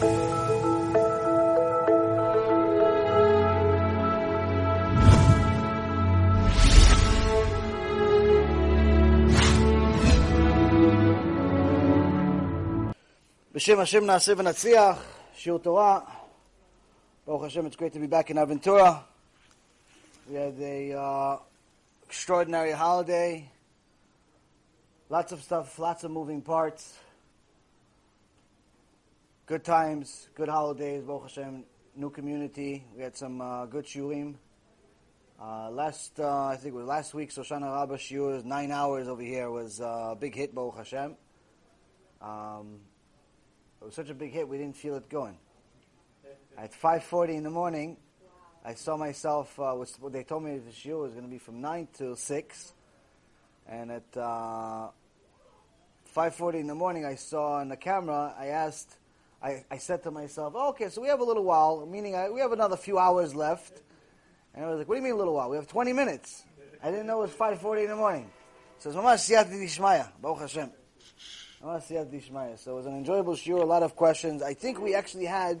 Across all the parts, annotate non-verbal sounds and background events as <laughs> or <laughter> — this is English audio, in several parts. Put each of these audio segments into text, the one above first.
B'Shem Hashem Naaseh V'Natzliach, Shiur Torah. Baruch Hashem, it's great to be back in Aventura. We had a uh, extraordinary holiday. Lots of stuff, lots of moving parts. Good times, good holidays, Baruch Hashem, new community. We had some uh, good shiurim. Uh, last, uh, I think it was last week, Hoshana Rabbah Shiur, nine hours over here, was uh, a big hit, Baruch Hashem. Um, it was such a big hit, we didn't feel it going. At 5.40 in the morning, I saw myself, uh, was, well, they told me the shiur was going to be from 9 till 6. And at uh, 5.40 in the morning, I saw on the camera, I asked, I, I said to myself, oh, okay, so we have a little while, meaning I, we have another few hours left. And I was like, what do you mean a little while? We have 20 minutes. I didn't know it was 5.40 in the morning. So it's Siyat Dishmaya, Baruch Hashem. So it was an enjoyable shiur, a lot of questions. I think we actually had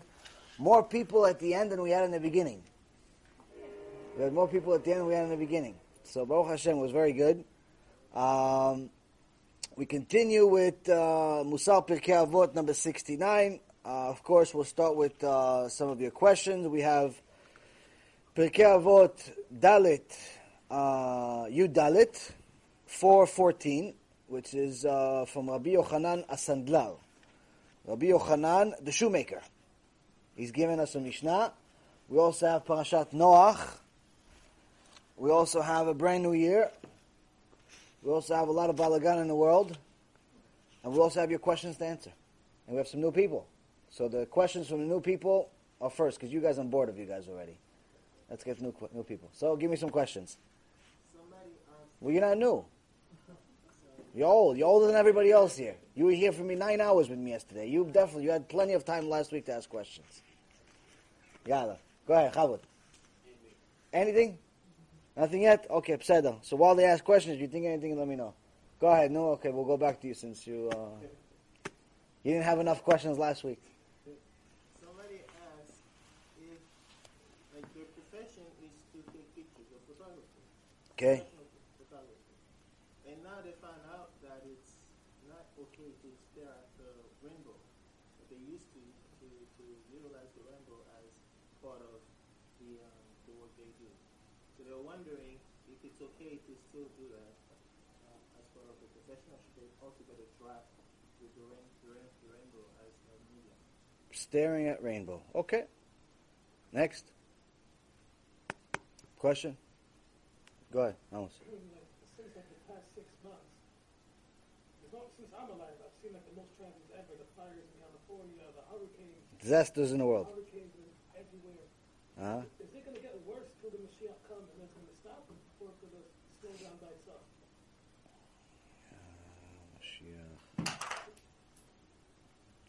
more people at the end than we had in the beginning. We had more people at the end than we had in the beginning. So Baruch Hashem was very good. Um, we continue with uh, Musar Pirkei Avot number 69. Uh, of course, we'll start with uh, some of your questions. We have Pirkei Avot Dalit, uh, Dalit, 414 which is uh, from Rabbi Yochanan HaSandlar. Rabbi Yochanan, the shoemaker. He's given us a Mishnah. We also have Parashat Noach. We also have a brand new year. We also have a lot of balagan in the world. And we also have your questions to answer. And we have some new people. So the questions from the new people are first, because you guys, I'm bored of you guys already. Let's get new new people. So give me some questions. Well, you're not new. You're old. You're older than everybody else here. You were here for me nine hours with me yesterday. You definitely you had plenty of time last week to ask questions. Yalla. Go ahead, Chavod. Anything? Nothing yet? Okay, pseudo. So while they ask questions, if you think anything, let me know. Go ahead. No, okay, we'll go back to you since you uh, you didn't have enough questions last week. Somebody asked if like your profession is to take pictures of photography. Okay. And now they found out that it's not okay to stare at the rainbow. But they used to, to, to utilize the rainbow as part of the, um, the work they do. So they're wondering if it's okay to still do that um, as part of the profession, or should they altogether drop with the, rain, the, rain, the rainbow as a medium? Staring at rainbow. Okay. Next. Question? Go ahead. Amos. It seems like the past six months, as long since I'm alive, I've seen like the most tragedies ever. The fires in California, the hurricanes, Disasters in the world. hurricanes everywhere. Uh-huh. Is it going to get worse till the Mashiach comes and it's going to stop, or it's going to slow down by itself? Mashiach.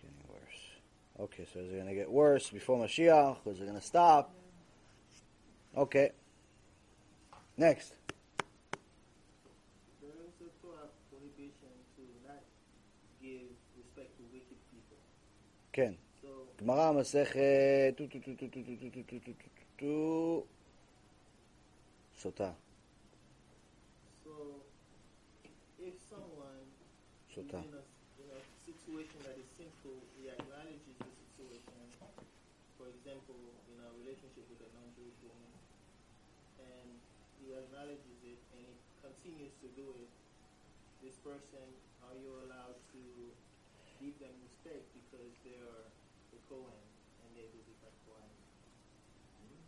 Getting worse. Okay, so is it going to get worse before Mashiach? Is it going to stop? Okay. Next. There is a Torah prohibition to not give respect to wicked people. כן. So, גמרא מסכת... טו, טו, He acknowledges it, and he continues to do it. This person, are you allowed to give them respect because they are a Kohen and they do different Kohen? Hmm?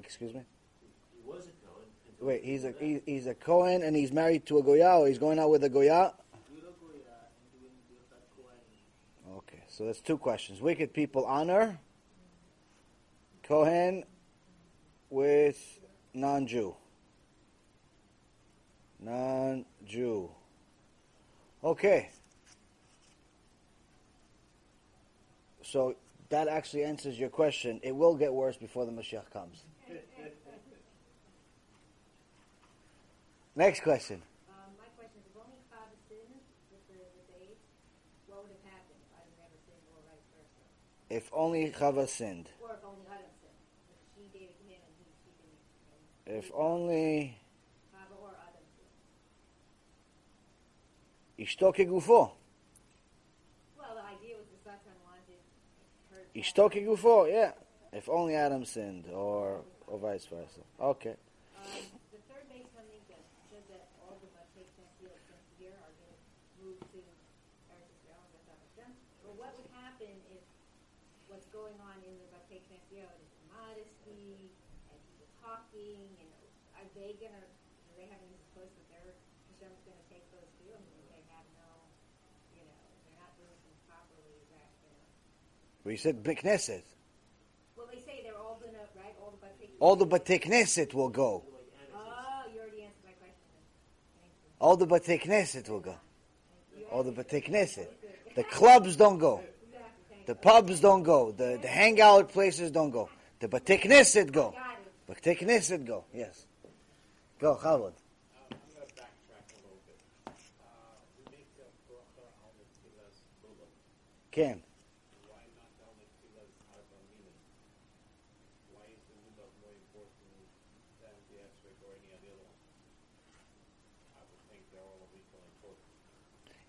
Excuse me? He was a Cohen. Wait, he's a he, he's a Cohen and he's married to a Goya or he's going out with a Goya? With a Goya and doing different Kohen. Okay, so that's two questions. Wicked people honor Kohen with non-Jew. Non-Jew. Okay. So that actually answers your question. It will get worse before the Mashiach comes. Next question. Um, my question is, if only Chava sinned with the, with the AIDS, what would have happened if I never If only Chava sinned. Or if only Adam sinned. If she gave it to him and he, she didn't. and If only. Ishto kegufo. Well, the idea was the Satan wanted Ishto kegufo, yeah. If only Adam sinned, or or vice versa. Okay. Um, the third base one thing that says that all the Batei Knesset from here are going to move to Eretz Israel and Beth Hashem. But what would happen if what's going on in the Batei Knesset is modesty and people talking and are they going to, do they have any choice that their Hashem's going to take those too? I mean, they have no, you know, they're not doing things properly. Is that going to, We said Knesset. well, they say they're all going to, right, all the Batei All the Batei Knesset will go. Oh, you already answered my question. then. Thank you. All the Batei Knesset will go. All the answered Knesset. The clubs don't go. The pubs don't go. The the hangout places don't go. The Batei Knesset go. Batei Knesset go. Yes. Go, Chavod. Importance.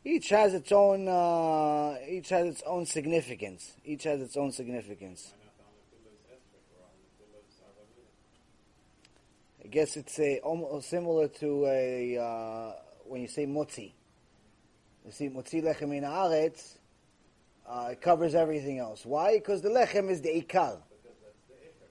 Each has its own. Uh, each has its own significance. Each has its own significance. Why not on the Tilas Esrog or on the Tilas Arba Minim? I guess it's a almost similar to a uh, when you say motzi. You see, motzi lechem in haaretz. Uh, it covers everything else. Why? Because the lechem is the ikar.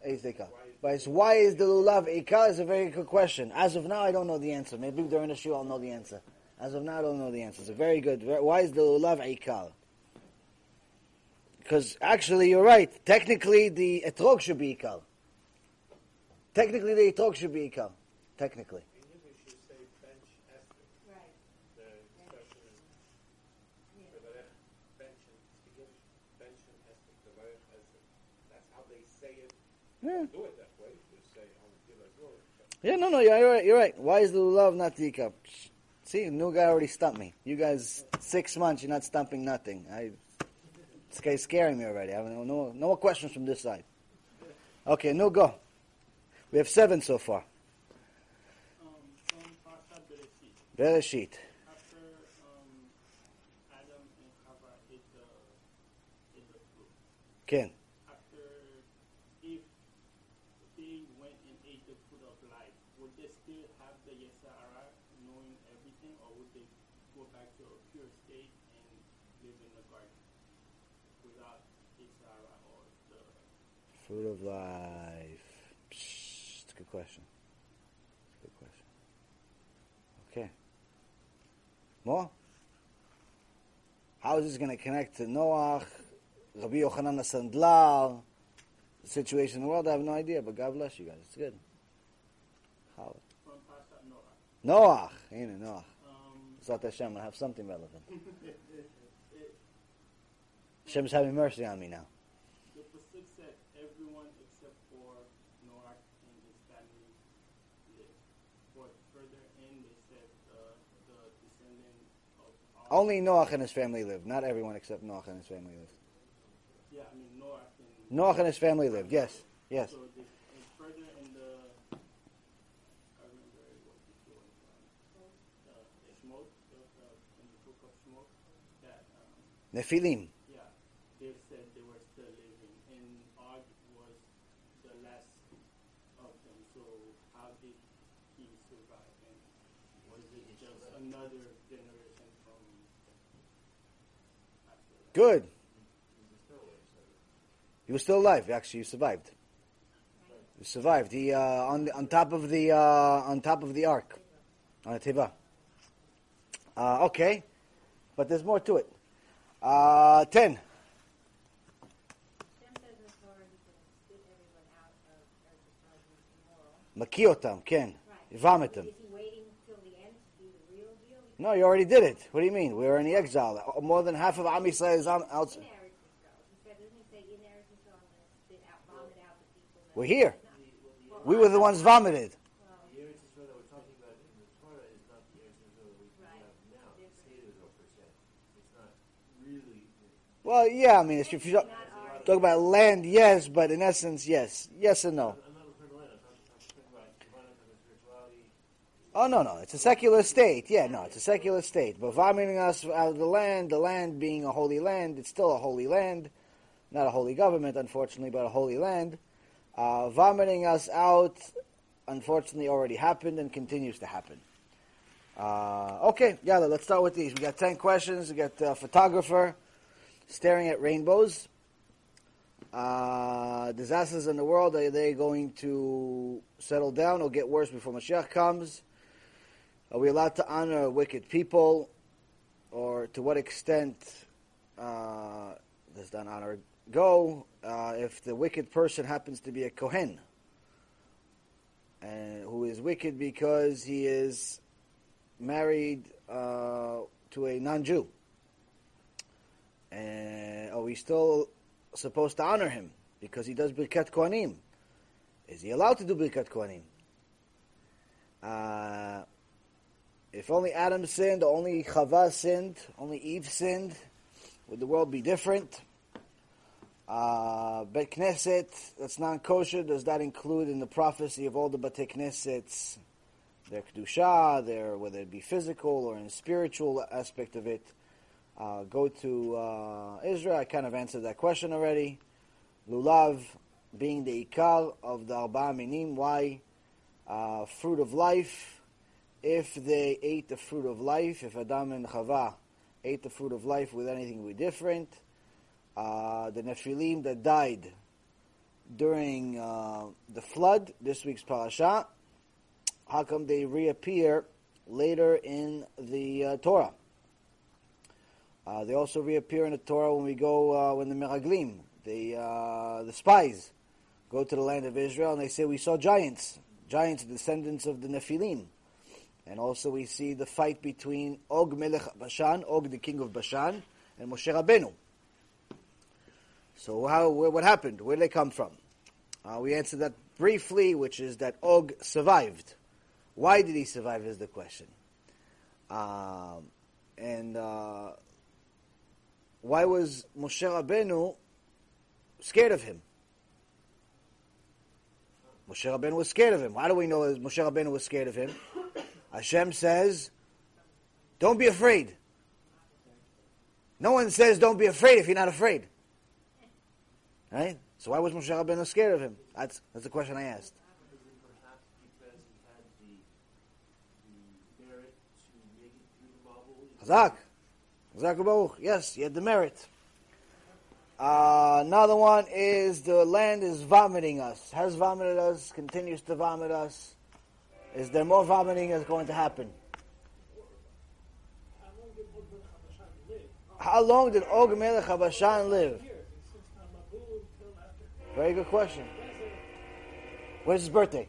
Is the ikar. But it's why is the lulav ikar is a very good question. As of now, I don't know the answer. Maybe during the show I'll know the answer. As of now, I don't know the answer. It's a very good. Why is the lulav ikar? Because actually, you're right. Technically, the etrog should be ikar. Technically, the talk should be ikar. Technically. In Yiddish, you say bench Esrog. Right. The expression is Yeah. Tevarech bench and Yiddish, bench and Esrog, Tevarech Esrog. That's how they say it. Yeah. Do it that way. You say on the Tilas Lulav. Yeah, no, no, yeah, you're right. You're right. Why is the lulav not the cup? See, new guy already stumped me. You guys, six months, you're not stumping nothing. I, this guy's scaring me already. I have no, no, no more questions from this side. Okay, no go. We have seven so far. Bereshit, Ken. after if they went and ate the fruit of life, would they still have the Yesara knowing everything, or would they go back to a pure state and live in the garden without or the Fruit of life. Psst, it's a good question. It's a good question. Okay. How is this going to connect to Noach, Rabbi Yochanan Sandlar, the situation in the world? I have no idea, but God bless you guys. It's good. How? Noah? You know, Noach. Um, Zat Hashem, I have something relevant. <laughs> Hashem's having mercy on me now. The Pasuk said everyone except for Noah and his family lived. But further in, they said uh, the descendant of all. Only Noach and his family lived. Not everyone except Noach and his family lived. Yeah, I mean Noah and. Noach and his family lived. Yes. Yes. So further in the, I remember what you doing, uh, the Shemot, the, the, in the book of that um, Nephilim. yeah, they said they were still living, and Og was the last of them. So how did he survive? And was it just another generation from after that? Good. He was still alive. Actually, he survived. He survived. He uh, on on top of the uh, on top of the ark, on the teva. Uh, okay, but there's more to it. Uh, ten. Hashem says in the No, you already did it. What do you mean? We were in the exile. More than half of Am Yisrael is on, In outside. Eretz Israel. He said, doesn't he say in Eretz Israel I'm going to spit out, vomit out the people that... We're here. We were the ones vomited. well, The Eretz Israel that we're talking about in the Torah is not the Eretz Israel that we Right. have now. The Seder Israel per se. It's not really. Well, yeah. I mean, if you Talk about land, yes, but in essence, yes. Yes and no. I'm not referring to land, I'm talking, I'm talking about dividing from the spirituality. Oh, no, no. It's a secular state. Yeah, no, it's a secular state. But vomiting us out of the land, the land being a holy land, it's still a holy land. Not a holy government, unfortunately, but a holy land. Uh, vomiting us out, unfortunately, already happened and continues to happen. Uh, okay, yeah, let's start with these. We got 10 questions. We got a photographer staring at rainbows. Uh, disasters in the world, are they going to settle down or get worse before Mashiach comes? Are we allowed to honor wicked people? Or to what extent uh, does that honor go uh, if the wicked person happens to be a Kohen? And who is wicked because he is married uh, to a non-Jew, and are we still supposed to honor him because he does Birkat Kohanim? Is he allowed to do Birkat Kohanim? If only Adam sinned, only Chava sinned, only Eve sinned, would the world be different? Uh, Bet Knesset, that's non-kosher, does that include in the prophecy of all the Bate Knessets their kedusha, their whether it be physical or in spiritual aspect of it. Uh, go to uh, Israel. I kind of answered that question already. Lulav being the ikar of the arba minim. Why uh, fruit of life? If they ate the fruit of life, if Adam and Chava ate the fruit of life with anything we different, uh, the Nephilim that died during uh, the flood, this week's parasha, how come they reappear later in the uh, Torah? Uh, they also reappear in the Torah when we go uh, when the Meraglim, the uh, the spies, go to the land of Israel and they say we saw giants, giants descendants of the Nephilim, and also we see the fight between Og Melech Bashan, Og the king of Bashan, and Moshe Rabbeinu. So how what happened? Where did they come from? Uh, we answered that briefly, which is that Og survived. Why did he survive is the question. Um, and uh, why was Moshe Rabbeinu scared of him? Moshe Rabbeinu was scared of him. How do we know Moshe Rabbeinu was scared of him? Hashem says, don't be afraid. No one says don't be afraid if you're not afraid. Right? So why was Moshe Rabbeinu scared of him? That's, that's the question I asked. Chazak. Chazak Baruch. Yes, he had the merit. Uh, another one is the land is vomiting us. Has vomited us, continues to vomit us. Is there more vomiting that's going to happen? How long did Og Melech Habashan live? Very good question. Where's his birthday?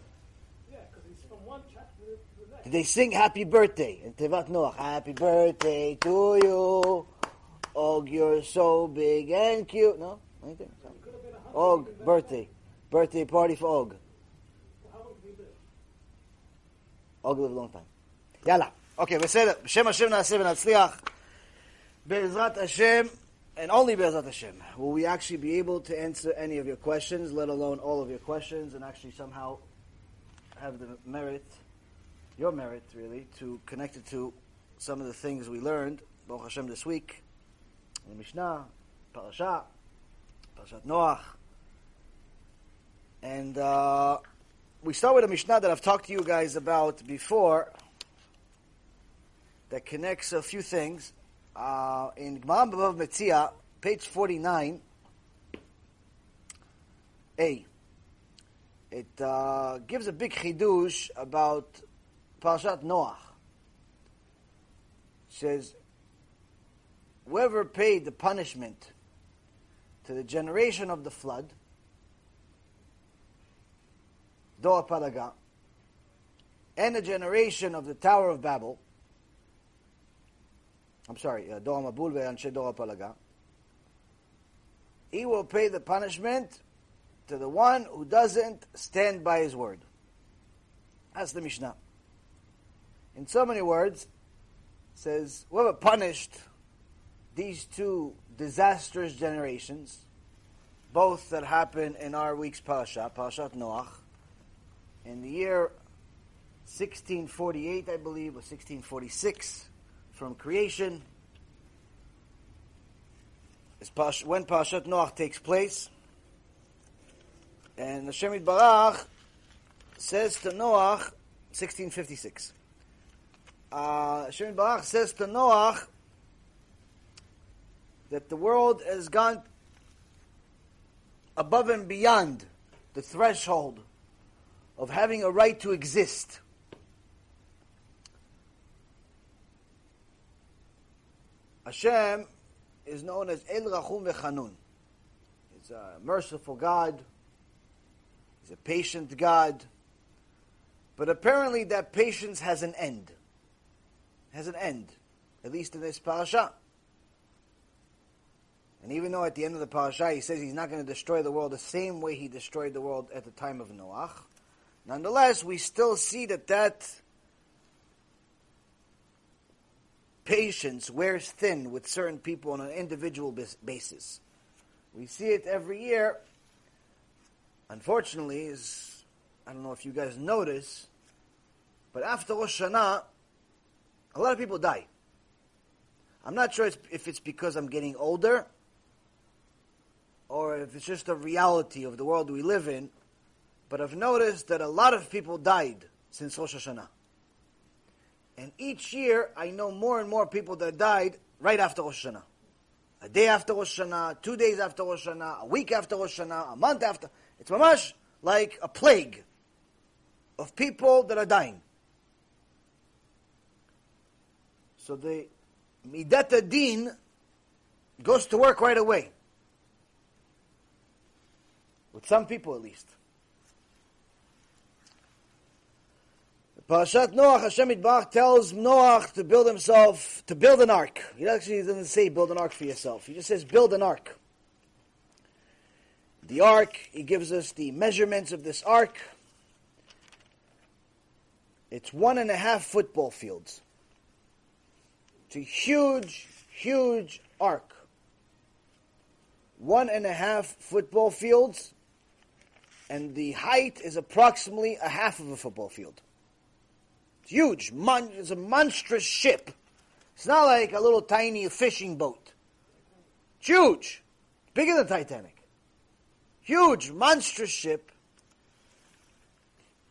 Did they sing happy birthday in Tevat Noach? Happy birthday to you. Og, you're so big and cute. No? Anything? Og, birthday. Birthday party for Og. then. How long did he live? Og live a long time. Yalla. Okay, בסדר. בשם השם נעשה ונצליח. בעזרת השם, and only בעזרת השם, will we actually be able to answer any of your questions, let alone all of your questions, and actually somehow have the merit, your merit really, to connect it to some of the things we learned, Baruch Hashem, this week, in the Mishnah, Parasha, Parashat Noach. And uh, we start with a Mishnah that I've talked to you guys about before that connects a few things. Uh, in Gemara Bava Metzia, page 49, A. It uh, gives a big chidush about Parashat Noach. It says, whoever paid the punishment to the generation of the flood, Dor Palaga, and the generation of the Tower of Babel, I'm sorry, uh, Dor Mabul ve'anshe Dor Palaga, he will pay the punishment to the one who doesn't stand by his word. That's the Mishnah. In so many words, says, whoever punished these two disastrous generations, both that happen in our week's parasha, Parashat Noach, in the year 1648, I believe, or 1646, from creation, is Pash- when Parashat Noach takes place. And the Shemit Barach says to Noach, 1656. Uh, Barach says to Noach that the world has gone above and beyond the threshold of having a right to exist. Hashem is known as El Rachum Vechanun. He's a merciful God. He's a patient God. But apparently that patience has an end. Has an end. At least in this parasha. And even though at the end of the parasha he says he's not going to destroy the world the same way he destroyed the world at the time of Noach, nonetheless we still see that that patience wears thin with certain people on an individual basis. We see it every year. Unfortunately, is I don't know if you guys notice, but after Rosh Hashanah, a lot of people die. I'm not sure if it's because I'm getting older or if it's just a reality of the world we live in, but I've noticed that a lot of people died since Rosh Hashanah. And each year, I know more and more people that died right after Rosh Hashanah. A day after Rosh Hashanah, two days after Rosh Hashanah, a week after Rosh Hashanah, a month after. It's mamash like a plague of people that are dying. So the Midat Din goes to work right away. With some people at least. Parashat Noach, Hashem tells Noach to build himself, to build an ark. He actually doesn't say build an ark for yourself. He just says build an ark. The ark, he gives us the measurements of this ark. It's one and a half football fields. It's a huge, huge ark. One and a half football fields, and the height is approximately a half of a football field. It's huge. Mon- it's a monstrous ship. It's not like a little tiny fishing boat. It's huge. Bigger than Titanic. Huge, monstrous ship.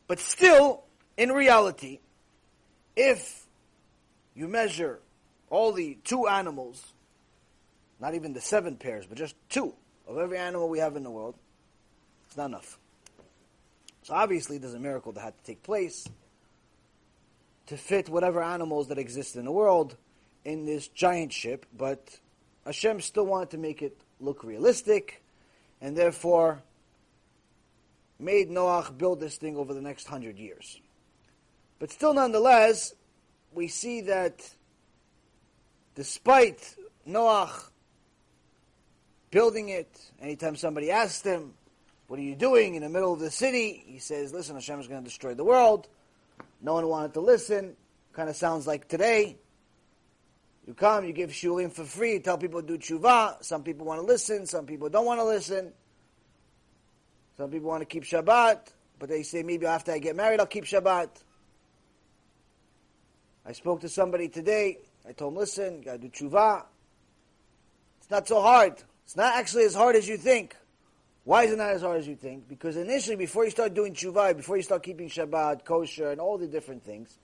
But still, in reality, if you measure all the two animals, not even the seven pairs, but just two of every animal we have in the world, it's not enough. So obviously, there's a miracle that had to take place to fit whatever animals that exist in the world in this giant ship, but Hashem still wanted to make it look realistic, and therefore made Noach build this thing over the next hundred years. But still, nonetheless, we see that despite Noach building it, anytime somebody asked him, What are you doing in the middle of the city? He says, Listen, Hashem is going to destroy the world. No one wanted to listen. Kind of sounds like today. You come, you give shulim for free, tell people to do tshuva. Some people want to listen, some people don't want to listen. Some people want to keep Shabbat, but they say maybe after I get married I'll keep Shabbat. I spoke to somebody today. I told him, listen, you got to do tshuva. It's not so hard. It's not actually as hard as you think. Why is it not as hard as you think? Because initially, before you start doing tshuva, before you start keeping Shabbat, kosher, and all the different things,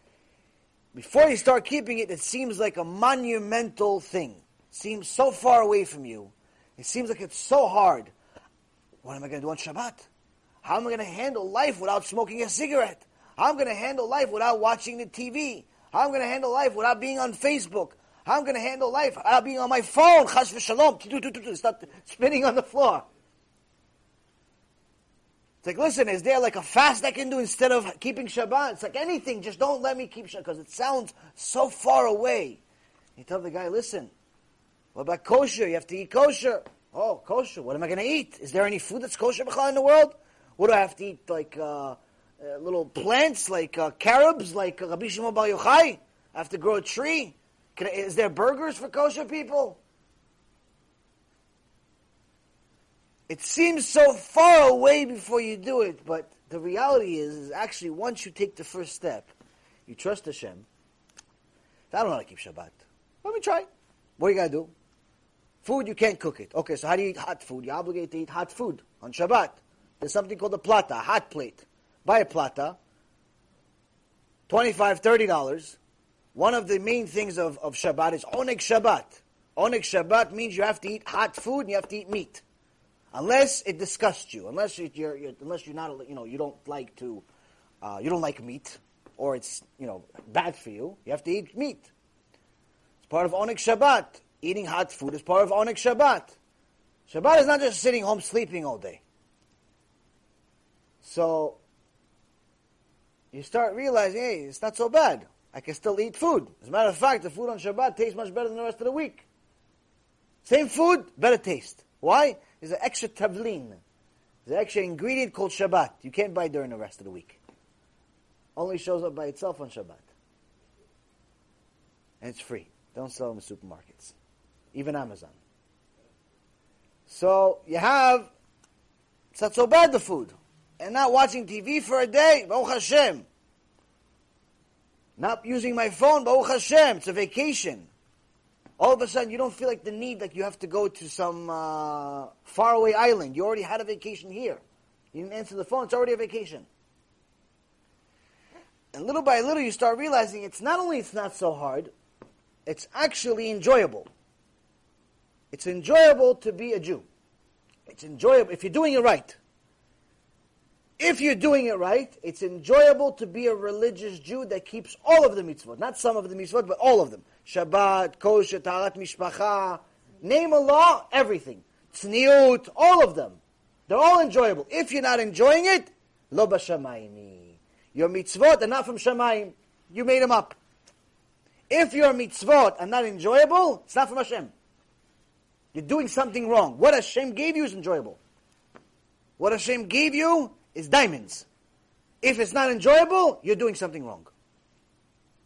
before you start keeping it, it seems like a monumental thing. It seems so far away from you. It seems like it's so hard. What am I going to do on Shabbat? How am I going to handle life without smoking a cigarette? How am I going to handle life without watching the TV? How am I going to handle life without being on Facebook? How am I going to handle life without being on my phone? Chas v'shalom. Start spinning on the floor. It's like, listen, is there like a fast I can do instead of keeping Shabbat? It's like anything, just don't let me keep Shabbat because it sounds so far away. You tell the guy, listen, what about kosher? You have to eat kosher. Oh, kosher. What am I going to eat? Is there any food that's kosher in the world? What do I have to eat? Like uh, uh, little plants, like uh, carobs, like Rabbi Shimon Bar Yochai? I have to grow a tree. I, is there burgers for kosher people? It seems so far away before you do it, but the reality is, is actually once you take the first step, you trust Hashem. I don't know how to keep Shabbat. Let me try. What do you gotta do? Food, you can't cook it. Okay, so how do you eat hot food? You're obligated to eat hot food on Shabbat. There's something called a plata, a hot plate. Buy a plata, $25, $30. One of the main things of, of Shabbat is Oneg Shabbat. Oneg Shabbat means you have to eat hot food and you have to eat meat. Unless it disgusts you, unless you're, you're unless you're not, you know, you don't like to, uh, you don't like meat, or it's, you know, bad for you, you have to eat meat. It's part of Oneg Shabbat. Eating hot food is part of Oneg Shabbat. Shabbat is not just sitting home sleeping all day. So, you start realizing, hey, it's not so bad. I can still eat food. As a matter of fact, the food on Shabbat tastes much better than the rest of the week. Same food, better taste. Why? There's an extra tavlin. There's an extra ingredient called Shabbat. You can't buy during the rest of the week. Only shows up by itself on Shabbat. And it's free. Don't sell them in supermarkets. Even Amazon. So you have, it's not so bad the food. And not watching TV for a day, Baruch Hashem. Not using my phone, Baruch Hashem. It's a vacation. All of a sudden, you don't feel like the need, like you have to go to some uh, faraway island. You already had a vacation here. You didn't answer the phone, it's already a vacation. And little by little, you start realizing it's not only it's not so hard, it's actually enjoyable. It's enjoyable to be a Jew. It's enjoyable if you're doing it right. If you're doing it right, it's enjoyable to be a religious Jew that keeps all of the mitzvot. Not some of the mitzvot, but all of them. Shabbat, kosher, taharat mishpacha. Name a law, everything. Tzniut, all of them. They're all enjoyable. If you're not enjoying it, lo b'shamayimi. Your mitzvot are not from Shamayim. You made them up. If your mitzvot are not enjoyable, it's not from Hashem. You're doing something wrong. What Hashem gave you is enjoyable. What Hashem gave you is diamonds. If it's not enjoyable, you're doing something wrong.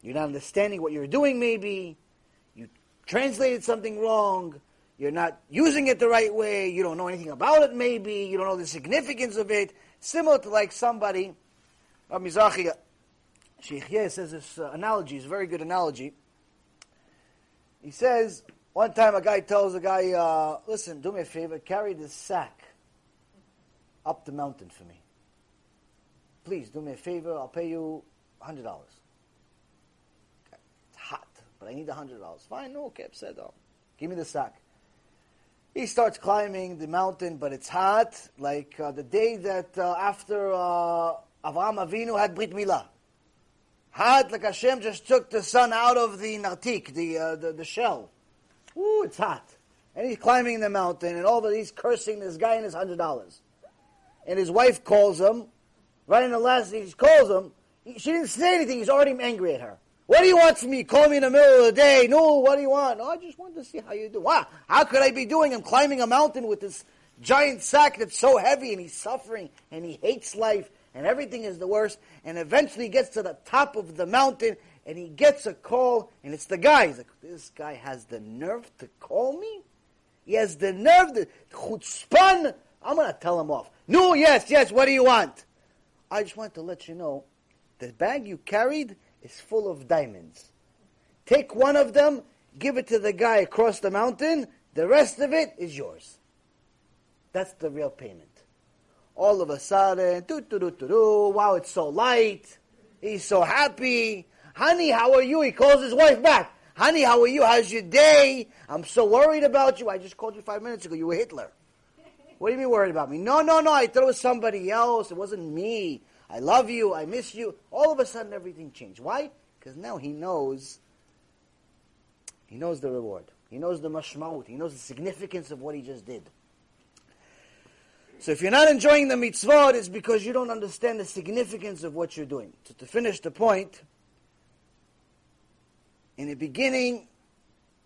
You're not understanding what you're doing, maybe. You translated something wrong. You're not using it the right way. You don't know anything about it, maybe. You don't know the significance of it. Similar to like somebody, uh, Mizrahi, Sheikh Yeh says this uh, analogy is a very good analogy. He says, one time a guy tells a guy, uh, listen, do me a favor, carry this sack up the mountain for me. Please, do me a favor, I'll pay you $100. I need a $100. Fine, no, oh, give me the sack. He starts climbing the mountain, but it's hot, like uh, the day that uh, after uh, Avinu had Brit Milah. Hot, like Hashem just took the sun out of the nartik, the, uh, the, the shell. Ooh, it's hot. And he's climbing the mountain, and all of he's cursing this guy and his hundred dollars. And his wife calls him, right in the last, he calls him. He, she didn't say anything. He's already angry at her. What do you want from me? Call me in the middle of the day. No, what do you want? No, I just wanted to see how you do. Wow, how could I be doing? I'm climbing a mountain with this giant sack that's so heavy, and he's suffering, and he hates life, and everything is the worst. And eventually, he gets to the top of the mountain, and he gets a call, and it's the guy. He's like, this guy has the nerve to call me? He has the nerve, the chutzpan. I'm going to tell him off. No, yes, yes, what do you want? I just want to let you know, the bag you carried is full of diamonds. Take one of them, give it to the guy across the mountain, the rest of it is yours. That's the real payment. All of a sudden, doo doo doo doo doo, wow, it's so light. He's so happy. Honey, how are you? He calls his wife back. Honey, how are you? How's your day? I'm so worried about you. I just called you five minutes ago. You were Hitler. What do you mean worried about me? No, no, no. I thought it was somebody else. It wasn't me. I love you. I miss you. All of a sudden, everything changed. Why? Because now he knows. He knows the reward. He knows the mashmaut. He knows the significance of what he just did. So if you're not enjoying the mitzvot, it's because you don't understand the significance of what you're doing. So to finish the point, in the beginning,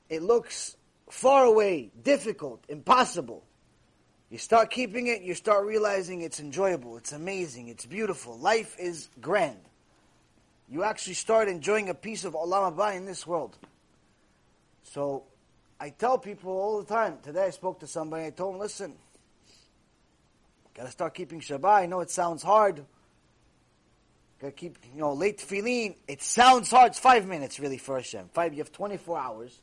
it looks far away, difficult, impossible. You start keeping it, you start realizing it's enjoyable, it's amazing, it's beautiful. Life is grand. You actually start enjoying a piece of Olam Haba in this world. So I tell people all the time. Today I spoke to somebody. I told them, listen, Got to start keeping Shabbat. I know it sounds hard. Got to keep, you know, late tefillin. It sounds hard. It's five minutes, really, for Hashem. Five, you have 24 hours.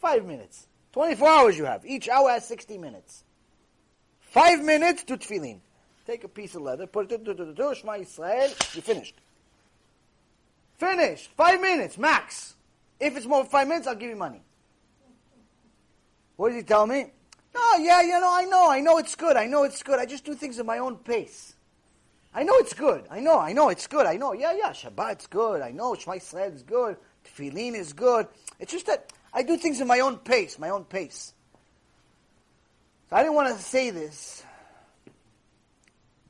Five minutes. 24 hours you have. Each hour has 60 minutes. Five minutes to tefillin. Take a piece of leather, put it, do, do, do, Shema Yisrael, you finished. Finished. Five minutes, max. If it's more than five minutes, I'll give you money. What did he tell me? No, yeah, you know, I know, I know it's good, I know it's good. I just do things at my own pace. I know it's good. I know, I know it's good. I know, yeah, yeah, Shabbat's good. I know Shema Yisrael is good. Tefillin is good. It's just that I do things at my own pace, my own pace. So I didn't want to say this,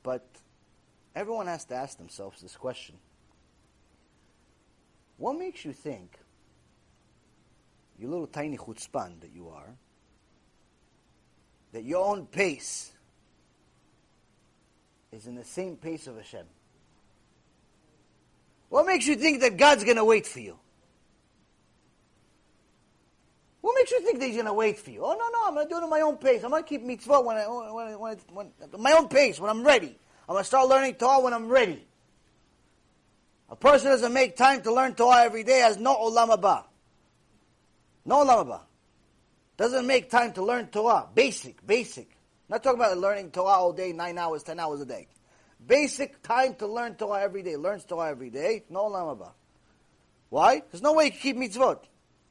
but everyone has to ask themselves this question. What makes you think, you little tiny chutzpan that you are, that your own pace is in the same pace of Hashem? What makes you think that God's going to wait for you? What makes you think that He's going to wait for you? Oh, no, no, I'm going to do it at my own pace. I'm going to keep mitzvot when I, when, when, my own pace, when I'm ready. I'm going to start learning Torah when I'm ready. A person doesn't make time to learn Torah every day has no olam haba. No olam haba. Doesn't make time to learn Torah. Basic, basic. Not talking about learning Torah all day, nine hours, ten hours a day. Basic time to learn Torah every day. Learns Torah every day. No olam haba. Why? There's no way you can keep mitzvot.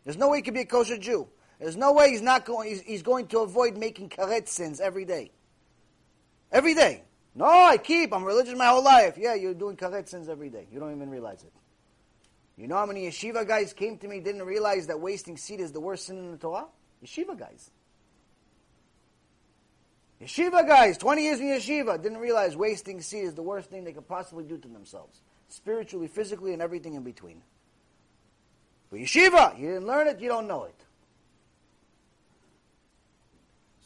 There's no way he could be a kosher Jew. There's no way he's not going. He's, he's going to avoid making karet sins every day. Every day. No, I keep. I'm religious my whole life. Yeah, you're doing karet sins every day. You don't even realize it. You know how many yeshiva guys came to me didn't realize that wasting seed is the worst sin in the Torah? Yeshiva guys. Yeshiva guys, 20 years in yeshiva, didn't realize wasting seed is the worst thing they could possibly do to themselves. Spiritually, physically, and everything in between. But yeshiva, you didn't learn it, you don't know it.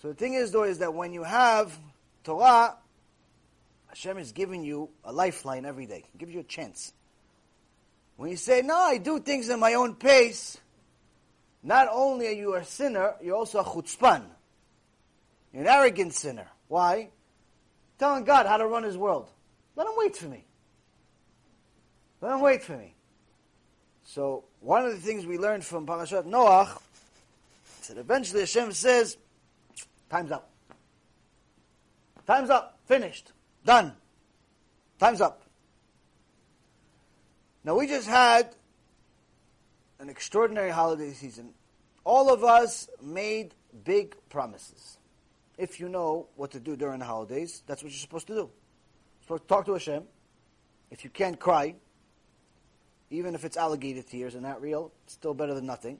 So the thing is, though, is that when you have Torah, Hashem is giving you a lifeline every day. He gives you a chance. When you say, no, I do things at my own pace, not only are you a sinner, you're also a chutzpan. You're an arrogant sinner. Why? Telling God how to run his world. Let him wait for me. Let him wait for me. So one of the things we learned from Parashat Noach is that eventually Hashem says, "Time's up. Time's up. Finished. Done. Time's up." Now we just had an extraordinary holiday season. All of us made big promises. If you know what to do during the holidays, that's what you're supposed to do. You're supposed to talk to Hashem. If you can't cry, even if it's alligator tears and not real, still better than nothing.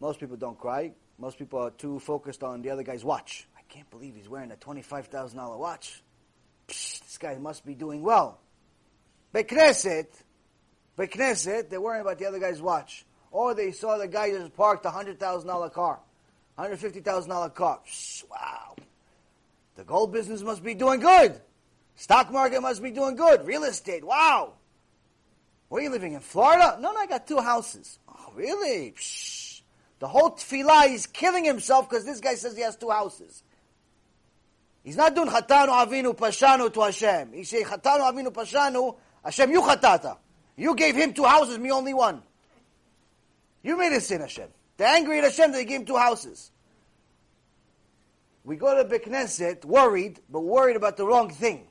Most people don't cry. Most people are too focused on the other guy's watch. I can't believe he's wearing a $25,000 watch. Psh, this guy must be doing well. Bekneset, Bekneset, they're worrying about the other guy's watch. Or they saw the guy just parked a $100,000 car, $150,000 car. Psh, wow. The gold business must be doing good. Stock market must be doing good. Real estate, wow. Where are you living in Florida? No, no, I got two houses. Oh, really? Psh. The whole tefillah, is killing himself because this guy says he has two houses. He's not doing chatanu avinu pashanu to Hashem. He's saying chatanu avinu pashanu, Hashem, you chatata. You gave him two houses, me only one. You made a sin, Hashem. They're angry at Hashem that he gave him two houses. We go to Bekneset worried, but worried about the wrong thing.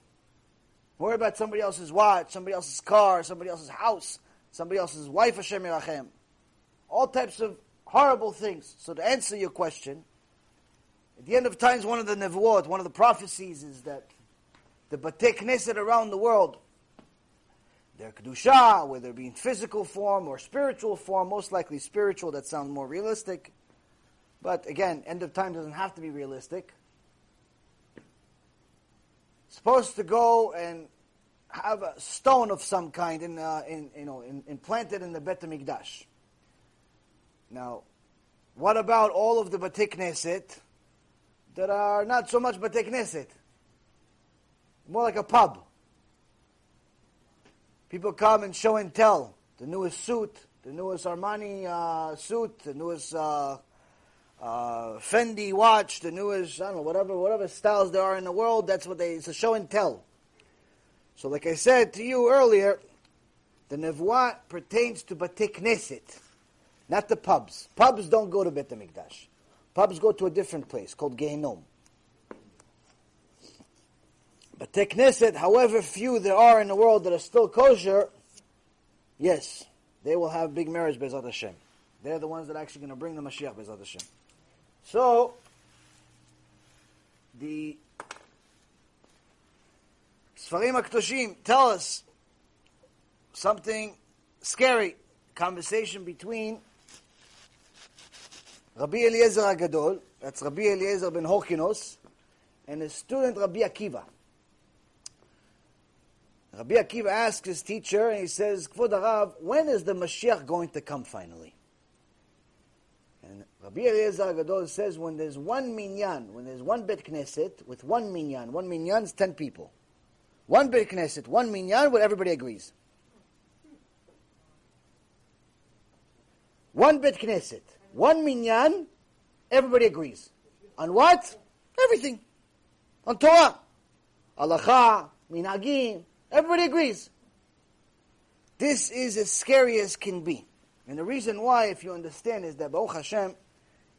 Worry about somebody else's watch, somebody else's car, somebody else's house, somebody else's wife, Hashem Yerachem. All types of horrible things. So to answer your question, at the end of times, one of the nevuot, one of the prophecies is that the Batei Knesset around the world, their Kedusha, whether it be in physical form or spiritual form, most likely spiritual, that sounds more realistic. But again, end of time doesn't have to be realistic supposed to go and have a stone of some kind in, uh, in you know, in, implanted in the Bet HaMikdash. Now, what about all of the Bate Knesset that are not so much Bate Knesset? More like a pub. People come and show and tell. The newest suit, the newest Armani uh, suit, the newest uh, uh, Fendi watch, the newest, I don't know, whatever, whatever styles there are in the world, that's what they, it's a show and tell. So like I said to you earlier, the Nevuah pertains to Bate not the pubs. Pubs don't go to Bet HaMikdash. Pubs go to a different place called Gehinom. Bate Knesset, however few there are in the world that are still kosher, yes, they will have big marriage Bezat Hashem. They're the ones that are actually going to bring the Mashiach Bezat Hashem. So, the Sfarim HaKdoshim tell us something scary. Conversation between Rabbi Eliezer Agadol, that's Rabbi Eliezer ben Horkinos, and his student Rabbi Akiva. Rabbi Akiva asks his teacher, and he says, Kvod Arav, when is the Mashiach going to come finally? Rabbi Eliezer Agadol says, when there's one minyan, when there's one Bet Knesset with one minyan, one minyan is ten people. One Bet Knesset, one minyan, where everybody agrees. One Bet Knesset, one minyan, everybody agrees. On what? Everything. On Torah. Halacha, minagim, everybody agrees. This is as scary as can be. And the reason why, if you understand, is that Baruch Hashem,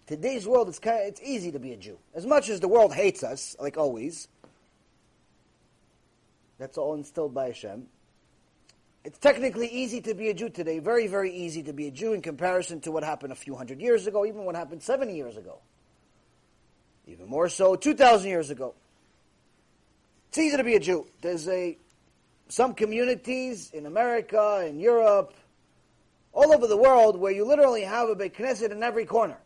today's world, it's, kind of, it's easy to be a Jew. As much as the world hates us, like always, that's all instilled by Hashem. It's technically easy to be a Jew today, very, very easy to be a Jew in comparison to what happened a few hundred years ago, even what happened 70 years ago. Even more so, 2,000 years ago. It's easy to be a Jew. There's a some communities in America, in Europe, all over the world where you literally have a Beit Knesset in every corner.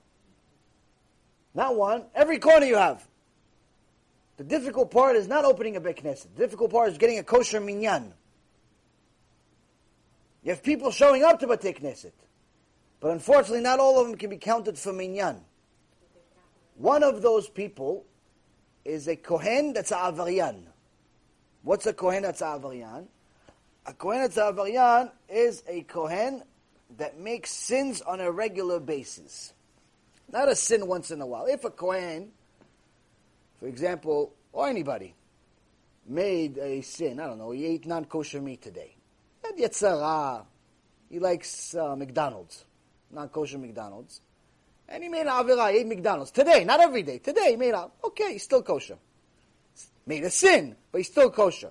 Not one, every corner you have. The difficult part is not opening a Beit Knesset. The difficult part is getting a kosher minyan. You have people showing up to Beit Knesset. But unfortunately, not all of them can be counted for minyan. One of those people is a Kohen that's a Avarian. What's a Kohen that's a Avarian? A Kohen that's a Avarian is a Kohen that makes sins on a regular basis. Not a sin once in a while. If a Kohen, for example, or anybody, made a sin, I don't know, he ate non kosher meat today. And Yetzer Hara, he likes uh, McDonald's, non kosher McDonald's. And he made an Avirah, he ate McDonald's. Today, not every day. Today he made a, okay, he's still kosher. Made a sin, but he's still kosher.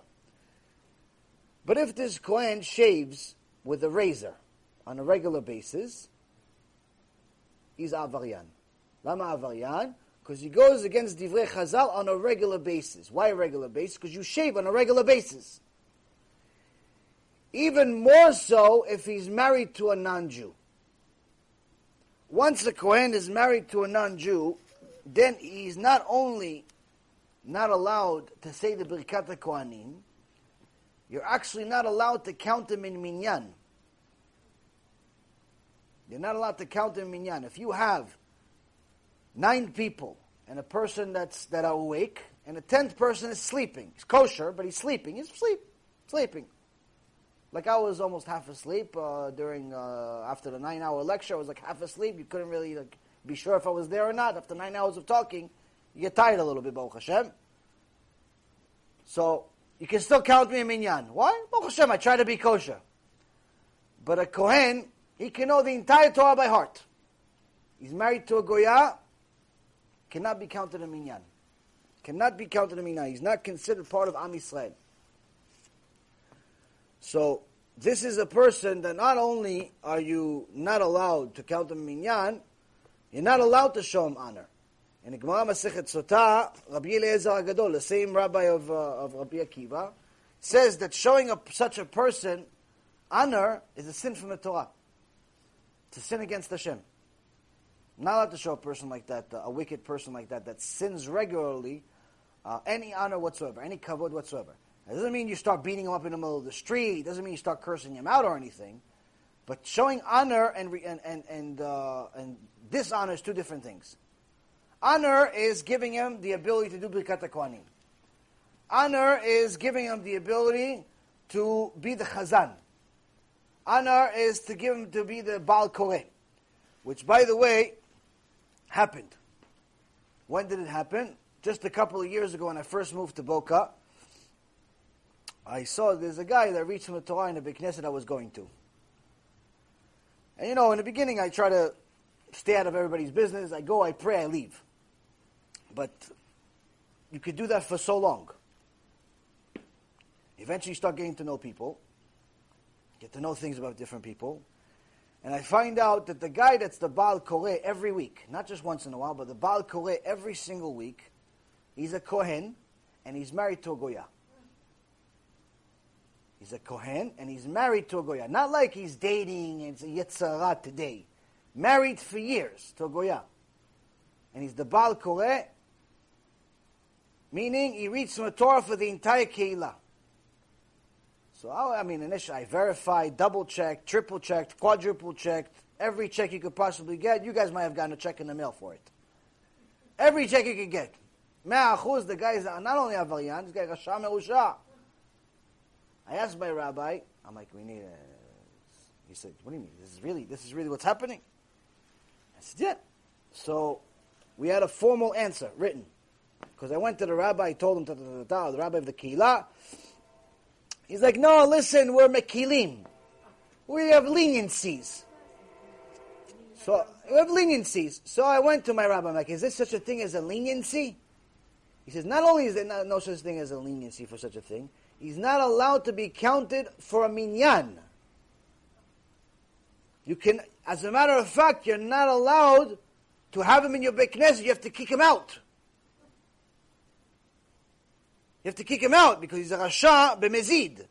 But if this Kohen shaves with a razor, on a regular basis, he's Avarian. Lama Avarian? Because he goes against Divrei Chazal on a regular basis. Why a regular basis? Because you shave on a regular basis. Even more so if he's married to a non-Jew. Once a Kohen is married to a non-Jew, then he's not only not allowed to say the Birkat Kohanim, you're actually not allowed to count him in minyan. You're not allowed to count in minyan. If you have nine people and a person that's that are awake, and a tenth person is sleeping, he's kosher, but he's sleeping. He's sleep, sleeping. Like I was almost half asleep uh, during uh, after the nine-hour lecture. I was like half asleep. You couldn't really like be sure if I was there or not. After nine hours of talking, you get tired a little bit, Baruch Hashem. So you can still count me a minyan. Why? Baruch Hashem, I try to be kosher. But a kohen he can know the entire Torah by heart. He's married to a Goya, cannot be counted in Minyan. Cannot be counted in Minyan. He's not considered part of Am Yisrael. So, this is a person that not only are you not allowed to count him Minyan, you're not allowed to show him honor. In Gemara Masechet Sotah, Rabbi Eliezer Agadol, the same rabbi of, uh, of Rabbi Akiva, says that showing a, such a person honor is a sin from the Torah to sin against Hashem. Not allowed to show a person like that, uh, a wicked person like that, that sins regularly, uh, any honor whatsoever, any kavod whatsoever. It doesn't mean you start beating him up in the middle of the street. It doesn't mean you start cursing him out or anything. But showing honor and and and and, uh, and dishonor is two different things. Honor is giving him the ability to do Birkat Kohanim. Honor is giving him the ability to be the Chazan. Honor is to give him to be the Baal Koreh. Which, by the way, happened. When did it happen? Just a couple of years ago when I first moved to Boca, I saw there's a guy that reached from the Torah in the Big I was going to. And you know, in the beginning, I try to stay out of everybody's business. I go, I pray, I leave. But you could do that for so long. Eventually, you start getting to know people, get to know things about different people. And I find out that the guy that's the Baal Koreh every week, not just once in a while, but the Baal Koreh every single week, he's a Kohen and he's married to a Goya. He's a Kohen and he's married to a Goya. Not like he's dating and it's a Yetzer Hara today. Married for years to a Goya. And he's the Baal Koreh, meaning he reads from the Torah for the entire Keilah. So, I mean, initially I verified, double checked, triple checked, quadruple checked, every check you could possibly get. You guys might have gotten a check in the mail for it. Every check you could get. Me'achuz, the guy is not only Avarian, this guy is Rasha Merusha. I asked my rabbi, I'm like, we need a. He said, what do you mean? This is really, this is really what's happening? I said, yeah. So, we had a formal answer written. Because I went to the rabbi, told him, to the rabbi of the Keilah, He's like, no, listen, we're mekilim. We have leniencies. So we have leniencies. So I went to my rabbi. I'm like, is this such a thing as a leniency? He says, not only is there not, no such thing as a leniency for such a thing, he's not allowed to be counted for a minyan. You can, as a matter of fact, you're not allowed to have him in your Beit Knesset. You have to kick him out. Have to kick him out because he's a Rasha b'mezid.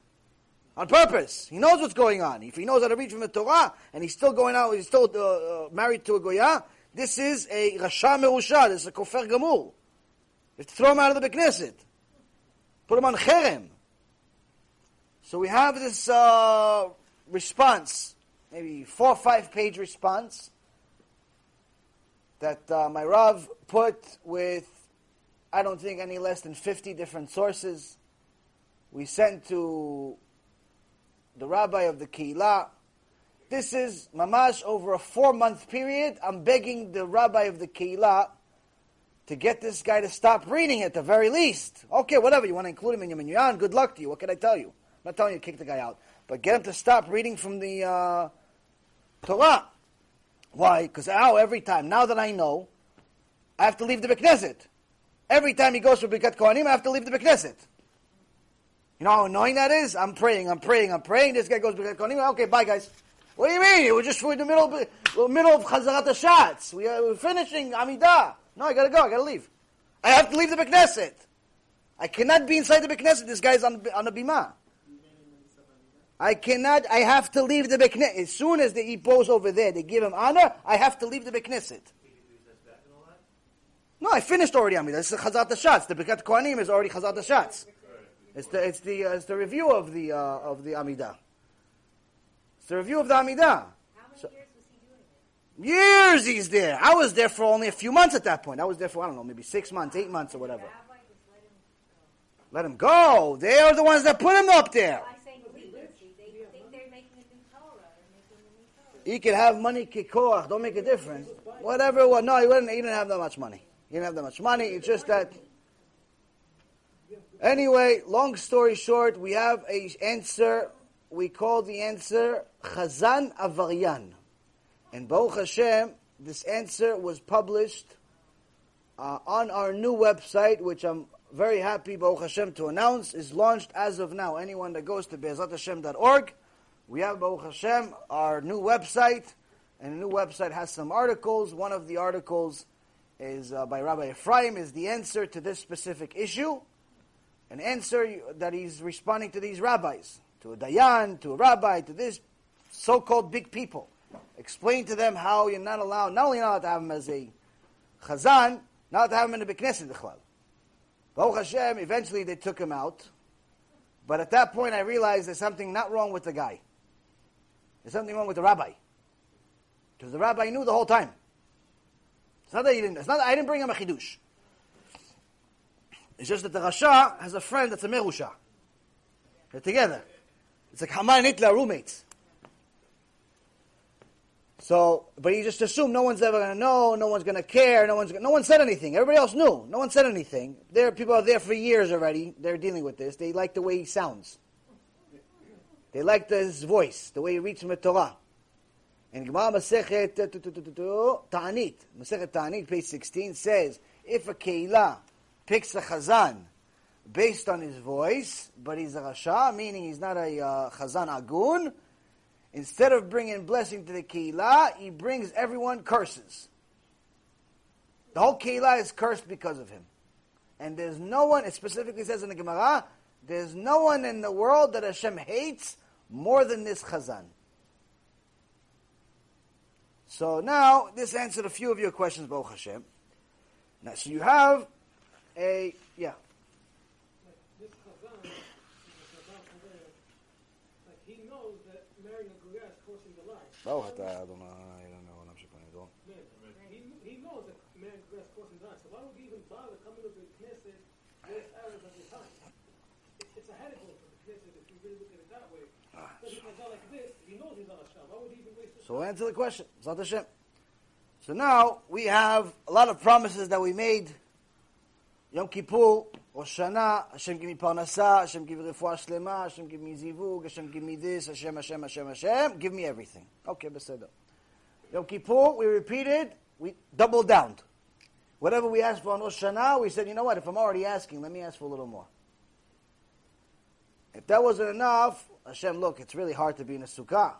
On purpose. He knows what's going on. If he knows how to read from the Torah, and he's still going out, he's still uh, uh, married to a Goya, this is a Rasha merusha, this is a Kofer Gamur. You have to throw him out of the Knesset. Put him on Cherem. So we have this uh, response, maybe four or five page response, that uh, my Rav put with I don't think any less than 50 different sources. We sent to the rabbi of the Keilah. This is mamash over a four month period. I'm begging the rabbi of the Keilah to get this guy to stop reading at the very least. Okay, whatever. You want to include him in your minyan? Good luck to you. What can I tell you? I'm not telling you to kick the guy out. But get him to stop reading from the uh, Torah. Why? Because now, every time, now that I know, I have to leave the Bekneset. Every time he goes to Birkat Kohanim, I have to leave the Bekneset. You know how annoying that is? I'm praying, I'm praying, I'm praying. This guy goes Birkat Kohanim. Okay, bye guys. What do you mean? We're just in the middle of, the middle of Chazarat Hashatz. We are, we're finishing Amidah. No, I gotta go. I gotta leave. I have to leave the Bekneset. I cannot be inside the Bekneset. This guy's on, on the Bima. I cannot, I have to leave the Bekneset. As soon as the Ipo's over there, they give him honor, I have to leave the Bekneset. No, I finished already Amidah. This is Chazat Hashatz. The Birkat Kohanim is already Chazat Hashatz. It's the it's the uh, it's the review of the uh, of the Amidah. It's the review of the Amidah. How many So- years was he doing it? Years he's there. I was there for only a few months at that point. I was there for I don't know, maybe six months, eight months, or whatever. Let him go. Let him go. They are the ones that put him up there. By saying leniency, they think they're making a new Torah, they're making a new Torah. He could have money, kikoach, don't make a difference. Whatever it was. No, he, wouldn't, he didn't have that much money. He didn't have that much money. It's just that. Anyway, long story short, we have a answer. We call the answer Chazan Avarian. And Baruch Hashem, this answer was published uh, on our new website, which I'm very happy, Baruch Hashem, to announce is launched as of now. Anyone that goes to Be'ezratHashem.org, we have Baruch Hashem, our new website, and the new website has some articles. One of the articles is uh, by Rabbi Ephraim, is the answer to this specific issue. An answer that he's responding to these rabbis, to a Dayan, to a rabbi, to this so-called big people. Explain to them how you're not allowed, not only not to have him as a chazan, not to have him in the Bekneset B'chlal. Baruch Hashem, eventually they took him out. But at that point I realized there's something not wrong with the guy. There's something wrong with the rabbi. Because the rabbi knew the whole time. It's not that he didn't, it's not I didn't bring him a chidush. It's just that the Rasha has a friend that's a Merusha. They're together. It's like Haman and are roommates. So, but you just assume no one's ever going to know, no one's going to care, no one's no one said anything. Everybody else knew. No one said anything. There, people are there for years already. They're dealing with this. They like the way he sounds. They like his voice, the way he reads from the Torah. And Gemara Masechet Ta'anit, Masechet Ta'anit, page 16, says, if a Keilah picks a Chazan based on his voice, but he's a Rasha, meaning he's not a uh, Chazan Agun, instead of bringing blessing to the Keilah, he brings everyone curses. The whole Keilah is cursed because of him. And there's no one, it specifically says in the Gemara, there's no one in the world that Hashem hates more than this Chazan. So now, this answered a few of your questions, Baruch Hashem. Now, so you have a, yeah. Like this Chazan, this Chazan Chaver, like he knows that marrying a Goya is costing the life. Baruch atah Adonai, I don't know what I'm supposed to do. Man, he, he knows that marrying a Goya is costing the life. So why would he even bother coming to the Knesset less hours of his time? It's, it's a headache for the Knesset if you really look at it that way. But if he's like this, he knows he's on a shop. Why would he even waste his So we'll answer the question. Hashem. So now we have a lot of promises that we made. Yom Kippur, Rosh Hashanah, Hashem give me parnasah, Hashem give me refuah shlema, Hashem give me zivug, Hashem give me this, Hashem, Hashem, Hashem, Hashem, give me everything. Okay, beseder. Yom Kippur, we repeated, we doubled down. Whatever we asked for on Rosh Hashanah, we said, you know what, if I'm already asking, let me ask for a little more. If that wasn't enough, Hashem, look, it's really hard to be in a sukkah.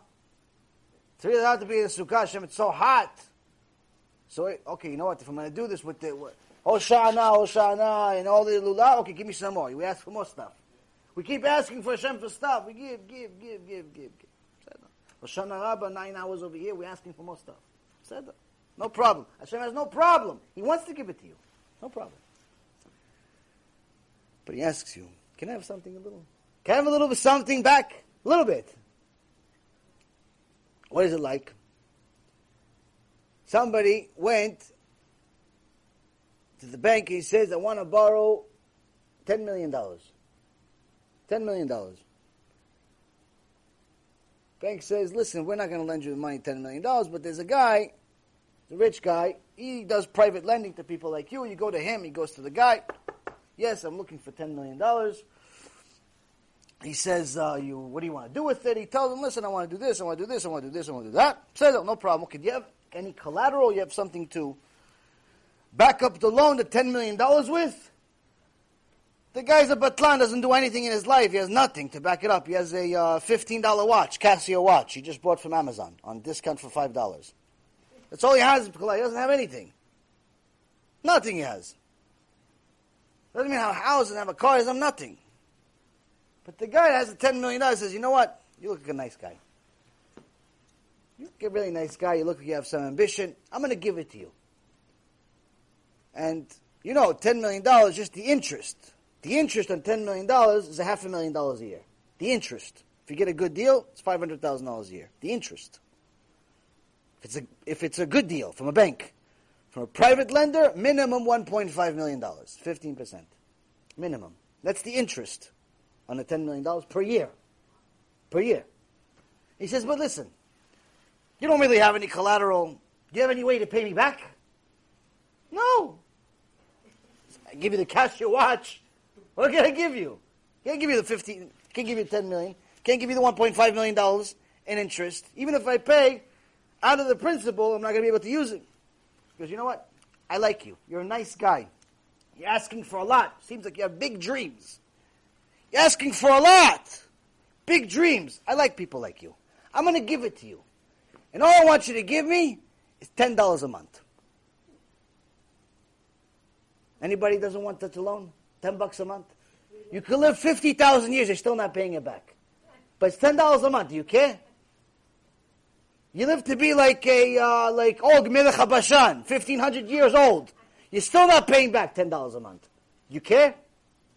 It's really hard to be in sukkah, Hashem, it's so hot. So, okay, you know what, if I'm going to do this with the, what, Hoshana, Hoshana, and all the lulav, okay, give me some more. We ask for more stuff. We keep asking for Hashem for stuff. We give, give, give, give, give, give. Hoshana Rabbah, nine hours over here, we're asking for more stuff. Said No problem. Hashem has no problem. He wants to give it to you. No problem. But he asks you, can I have something a little? Can I have a little bit something back? A little bit. What is it like? Somebody went to the bank. He says, I want to borrow $10 million. $10 million. Bank says, listen, we're not going to lend you the money $10 million, but there's a guy, the rich guy, he does private lending to people like you. You go to him, he goes to the guy. Yes, I'm looking for $10 million. He says, uh, "You, what do you want to do with it?" He tells him, "Listen, I want to do this, I want to do this, I want to do this, I want to do that." Says, "No problem. Okay, do you have any collateral? You have something to back up the loan, the ten million dollars with?" The guy's a batlan, doesn't do anything in his life. He has nothing to back it up. He has a uh, fifteen dollar watch, Casio watch. He just bought from Amazon on discount for five dollars. That's all he has. He doesn't have anything. Nothing he has. Doesn't mean have a house and have a car. Doesn't have nothing. But the guy that has a $10 million says, you know what? You look like a nice guy. You look a really nice guy. You look like you have some ambition. I'm going to give it to you. And, you know, $10 million, just the interest. The interest on $10 million is a half a million dollars a year. The interest. If you get a good deal, it's $500,000 a year. The interest. If it's, a, if it's a good deal from a bank, from a private lender, minimum $1.5 million. 15%. Minimum. That's the interest on the $10 million per year. Per year. He says, but listen, you don't really have any collateral. Do you have any way to pay me back? No. I give you the Casio watch. What can I give you? Can't give you the 15, can't give you 10 million. Can't give you the 1.5 million dollars in interest. Even if I pay out of the principal, I'm not going to be able to use it. Because you know what? I like you. You're a nice guy. You're asking for a lot. Seems like you have big dreams. You're asking for a lot. Big dreams. I like people like you. I'm going to give it to you. And all I want you to give me is $10 a month. Anybody doesn't want that loan? 10 bucks a month? You could live 50,000 years, you're still not paying it back. But it's $10 a month. Do you care? You live to be like a, uh, like Og Melech HaBashan, 1500 years old. You're still not paying back $10 a month. You care?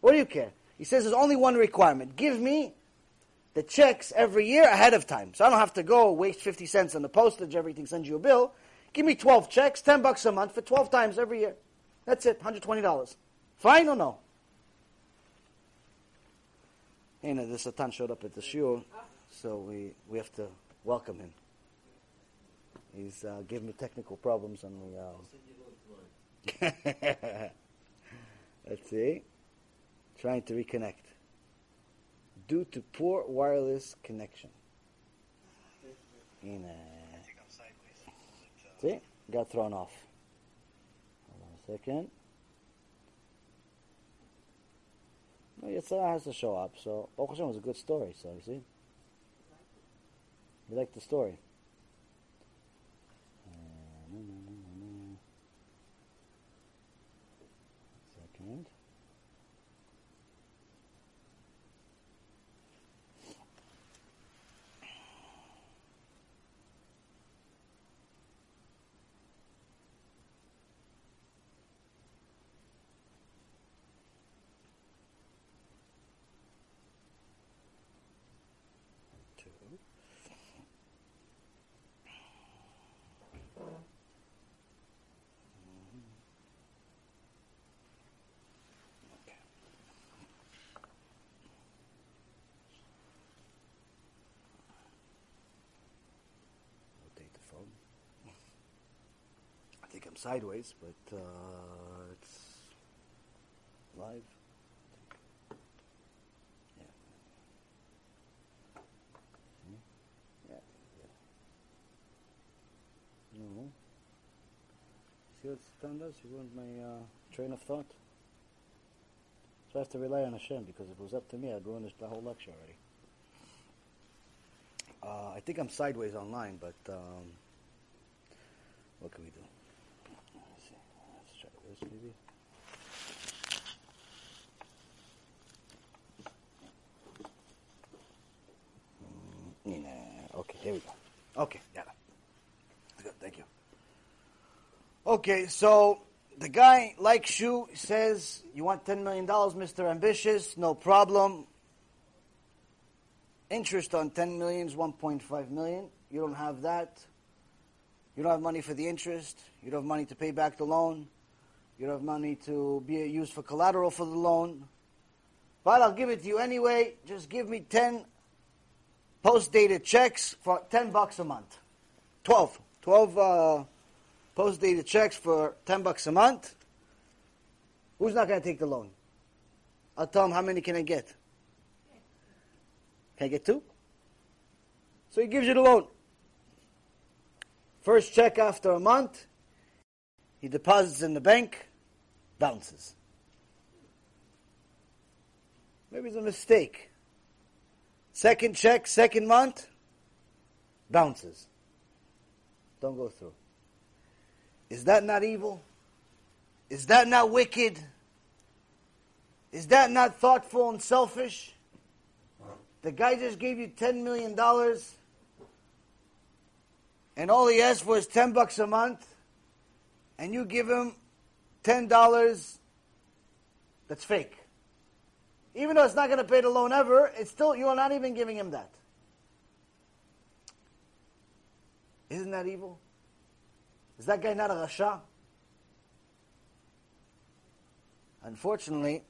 What do you care? He says there's only one requirement. Give me the checks every year ahead of time. So I don't have to go waste 50 cents on the postage, everything, send you a bill. Give me 12 checks, 10 bucks a month for 12 times every year. That's it, $120. Fine or no? You know, the Satan showed up at the shiur, so we, we have to welcome him. He's uh, giving me technical problems on the. Uh, <laughs> let's see. Trying to reconnect. Due to poor wireless connection. In See? Got thrown off. Hold on a second. No, Yetzer Hara has to show up, so Baruch was a good story, so you see? We like the story. Uh, no, no. Second. Two. Okay. Rotate the phone. I sideways, but uh, it's live. Yeah. See? Yeah. No. See what does? He ruined my uh, train of thought. So I have to rely on Hashem because if it was up to me, I'd ruin this, the whole lecture already. Uh, I think I'm sideways online, but um, what can we do? Let's see. Let's try this maybe. Mm. Okay, here we go. Okay, it. Good, thank you. Okay, so the guy, like Shu, says, You want $10 million, Mr. Ambitious? No problem. Interest on 10 million is 1.5 million. You don't have that. You don't have money for the interest. You don't have money to pay back the loan. You don't have money to be used for collateral for the loan. But I'll give it to you anyway. Just give me 10 post-dated checks for 10 bucks a month. 12. 12 uh, post-dated checks for 10 bucks a month. Who's not going to take the loan? I'll tell him how many can I get. Can I get two? So he gives you the loan. First check after a month, he deposits in the bank, bounces. Maybe it's a mistake. Second check, second month, bounces. Don't go through. Is that not evil? Is that not wicked? Is that not thoughtful and selfish? The guy just gave you $10 million and all he asked for is 10 bucks a month and you give him $10 that's fake. Even though it's not going to pay the loan ever, it's still, you are not even giving him that. Isn't that evil? Is that guy not a Rasha? Unfortunately,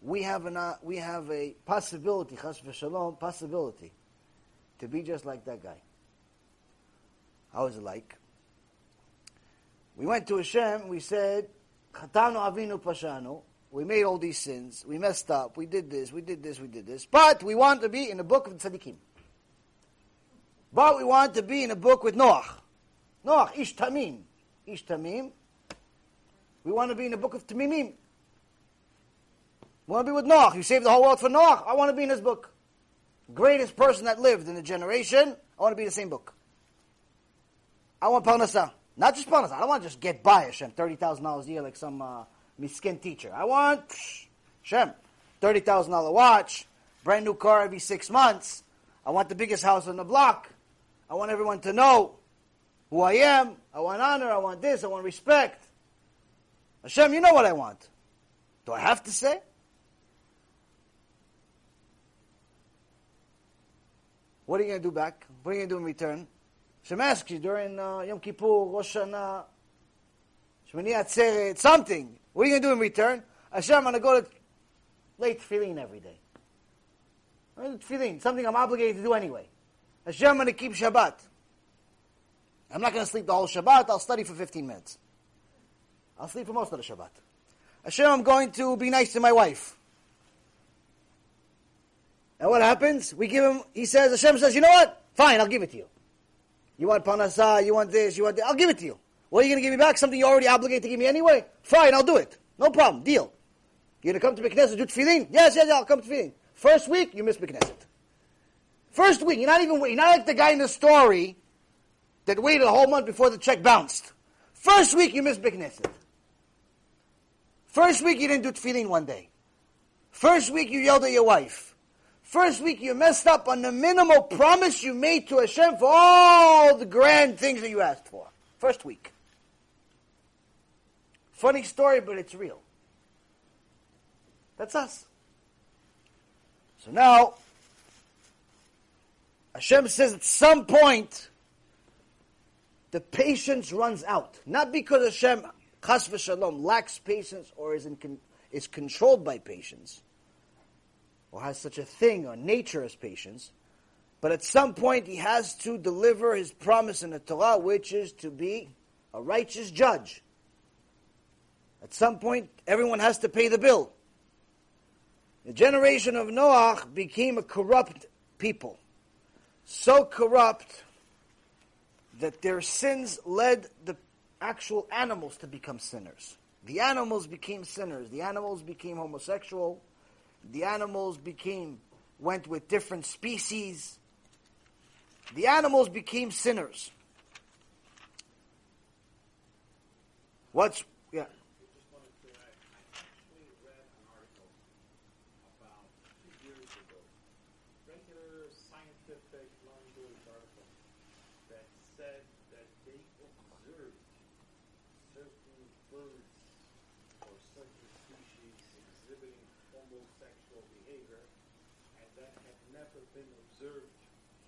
we have, uh, we have a possibility, chas v'shalom, possibility, to be just like that guy. How is it like? We went to Hashem, we said, Chatanu avinu pashanu, we made all these sins, we messed up, we did this, we did this, we did this, but we want to be in the book of the tzaddikim. But we want to be in a book with Noach. Noach, Ish Tamim. Ish Tamim. We want to be in the book of Tamimim. We want to be with Noach. You saved the whole world for Noach. I want to be in his book. Greatest person that lived in the generation. I want to be in the same book. I want Parnasah. Not just bonus. I don't want to just get by Hashem. $30,000 a year like some uh, miskin teacher. I want Hashem. $30,000 watch. Brand new car every six months. I want the biggest house on the block. I want everyone to know who I am. I want honor. I want this. I want respect. Hashem, you know what I want. Do I have to say? What are you going to do back? What are you going to do in return? You during uh, Yom Kippur, Rosh Hashanah, Shemini Atzeret, something. What are you going to do in return? Hashem, I'm going to go to late tefillin every day. Tefillin, something I'm obligated to do anyway. Hashem, I'm going to keep Shabbat. I'm not going to sleep the whole Shabbat. I'll study for 15 minutes. I'll sleep for most of the Shabbat. Hashem, I'm going to be nice to my wife. And what happens? We give him, he says, Hashem says, you know what? Fine, I'll give it to you. You want parnasa, you want this, you want that, I'll give it to you. What are you going to give me back? Something you already obligated to give me anyway? Fine, I'll do it. No problem, deal. You're going to come to Beknesset, do tefillin? Yes, yes, yes, I'll come to tefillin. First week, you miss Beknesset. First week, you're not even, you're not like the guy in the story that waited a whole month before the check bounced. First week, you missed Beknesset. First week, you didn't do tefillin one day. First week, you yelled at your wife. First week you messed up on the minimal promise you made to Hashem for all the grand things that you asked for. First week. Funny story, but it's real. That's us. So now, Hashem says at some point, the patience runs out. Not because Hashem, chas v'shalom, lacks patience or is, in is controlled by patience or has such a thing or nature as patience, but at some point he has to deliver his promise in the Torah, which is to be a righteous judge. At some point, everyone has to pay the bill. The generation of Noach became a corrupt people. So corrupt that their sins led the actual animals to become sinners. The animals became sinners. The animals became homosexual the animals became, went with different species. The animals became sinners. What's, yeah. I just wanted to, I, I actually read an article about two years ago, regular scientific long-doing article that said that they observed certain birds or certain species exhibiting homosexual behavior, and that had never been observed